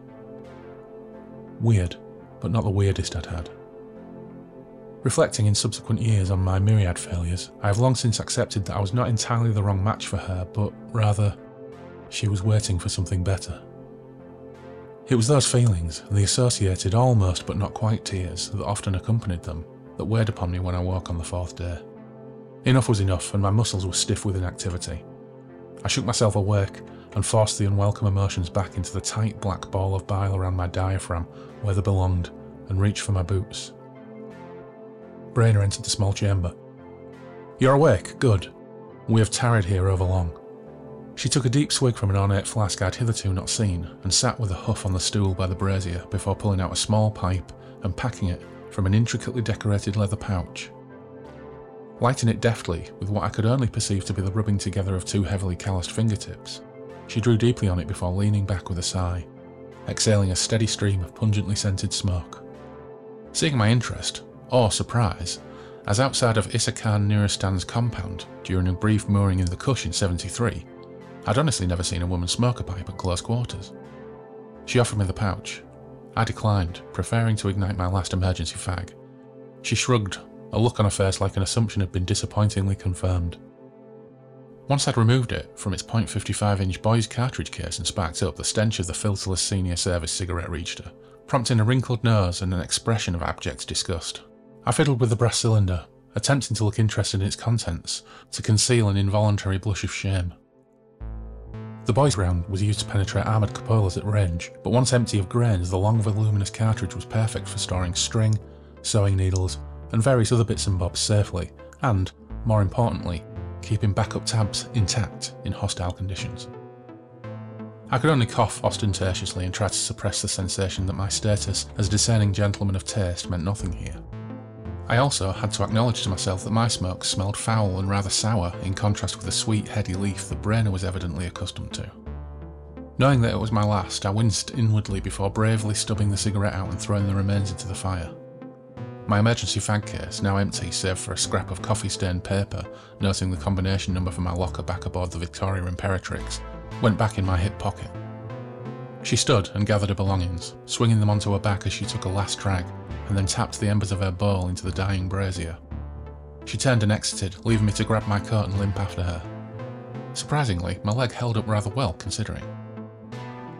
Weird, but not the weirdest I'd had. Reflecting in subsequent years on my myriad failures, I have long since accepted that I was not entirely the wrong match for her, but rather, she was waiting for something better. It was those feelings, the associated almost but not quite tears that often accompanied them, that weighed upon me when I woke on the fourth day. Enough was enough, and my muscles were stiff with inactivity. I shook myself awake and forced the unwelcome emotions back into the tight black ball of bile around my diaphragm where they belonged and reached for my boots. Brainer entered the small chamber. You're awake? Good. We have tarried here overlong. She took a deep swig from an ornate flask I'd hitherto not seen and sat with a huff on the stool by the brazier before pulling out a small pipe and packing it from an intricately decorated leather pouch. Lighting it deftly with what I could only perceive to be the rubbing together of two heavily calloused fingertips, she drew deeply on it before leaning back with a sigh, exhaling a steady stream of pungently scented smoke. Seeing my interest, or surprise, as outside of Issa Khan Nuristan's compound during a brief mooring in the Kush in 73, I'd honestly never seen a woman smoke a pipe at close quarters. She offered me the pouch. I declined, preferring to ignite my last emergency fag. She shrugged, a look on her face like an assumption had been disappointingly confirmed. Once I'd removed it from its .55 inch Boys cartridge case and sparked up, the stench of the filterless senior service cigarette reached her, prompting a wrinkled nose and an expression of abject disgust. I fiddled with the brass cylinder, attempting to look interested in its contents, to conceal an involuntary blush of shame. The Boys round was used to penetrate armoured cupolas at range, but once empty of grains, the long voluminous cartridge was perfect for storing string, sewing needles, and various other bits and bobs safely, and, more importantly, keeping backup tabs intact in hostile conditions. I could only cough ostentatiously and try to suppress the sensation that my status as a discerning gentleman of taste meant nothing here. I also had to acknowledge to myself that my smoke smelled foul and rather sour in contrast with the sweet, heady leaf that Brainer was evidently accustomed to. Knowing that it was my last, I winced inwardly before bravely stubbing the cigarette out and throwing the remains into the fire. My emergency fag case, now empty save for a scrap of coffee stained paper noting the combination number for my locker back aboard the Victoria Imperatrix, went back in my hip pocket. She stood and gathered her belongings, swinging them onto her back as she took a last drag, and then tapped the embers of her bowl into the dying brazier. She turned and exited, leaving me to grab my coat and limp after her. Surprisingly, my leg held up rather well, considering.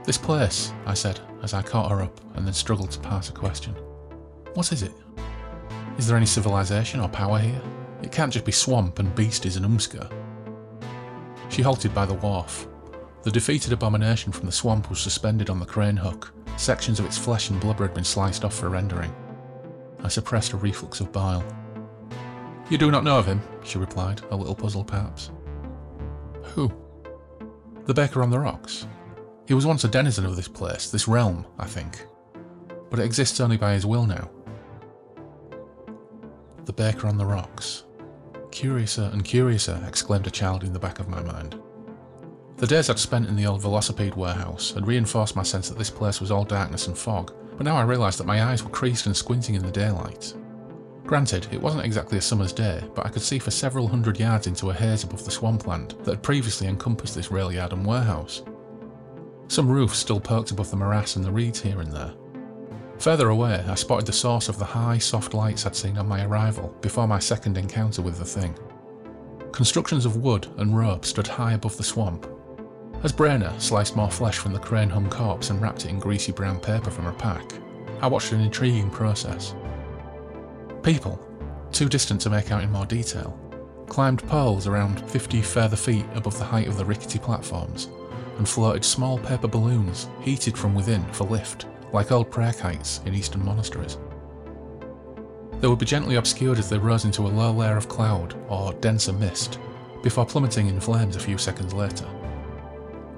This place, I said, as I caught her up and then struggled to pass a question. What is it? Is there any civilization or power here? It can't just be swamp and beasties and umska. She halted by the wharf, the defeated abomination from the swamp was suspended on the crane hook. Sections of its flesh and blubber had been sliced off for rendering. I suppressed a reflux of bile. You do not know of him, she replied, a little puzzled perhaps. Who? The baker on the rocks. He was once a denizen of this place, this realm, I think. But it exists only by his will now. The baker on the rocks. Curiouser and curiouser, exclaimed a child in the back of my mind. The days I'd spent in the old Velocipede warehouse had reinforced my sense that this place was all darkness and fog, but now I realised that my eyes were creased and squinting in the daylight. Granted, it wasn't exactly a summer's day, but I could see for several hundred yards into a haze above the swampland that had previously encompassed this rail yard and warehouse. Some roofs still poked above the morass and the reeds here and there. Further away, I spotted the source of the high, soft lights I'd seen on my arrival before my second encounter with the thing. Constructions of wood and rope stood high above the swamp. As Brainer sliced more flesh from the crane hung corpse and wrapped it in greasy brown paper from a pack, I watched an intriguing process. People, too distant to make out in more detail, climbed poles around 50 further feet above the height of the rickety platforms and floated small paper balloons heated from within for lift, like old prayer kites in eastern monasteries. They would be gently obscured as they rose into a low layer of cloud or denser mist, before plummeting in flames a few seconds later.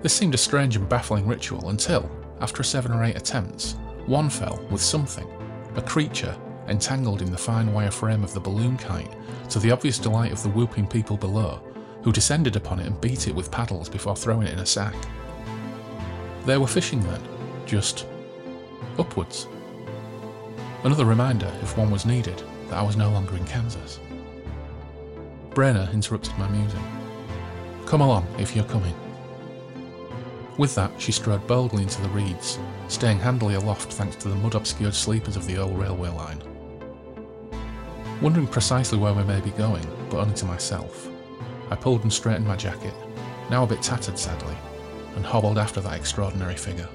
This seemed a strange and baffling ritual until, after seven or eight attempts, one fell with something, a creature entangled in the fine wire frame of the balloon kite, to the obvious delight of the whooping people below, who descended upon it and beat it with paddles before throwing it in a sack. They were fishing then, just upwards. Another reminder, if one was needed, that I was no longer in Kansas. Brenner interrupted my musing. Come along, if you're coming. With that, she strode boldly into the reeds, staying handily aloft thanks to the mud obscured sleepers of the old railway line. Wondering precisely where we may be going, but only to myself, I pulled and straightened my jacket, now a bit tattered sadly, and hobbled after that extraordinary figure.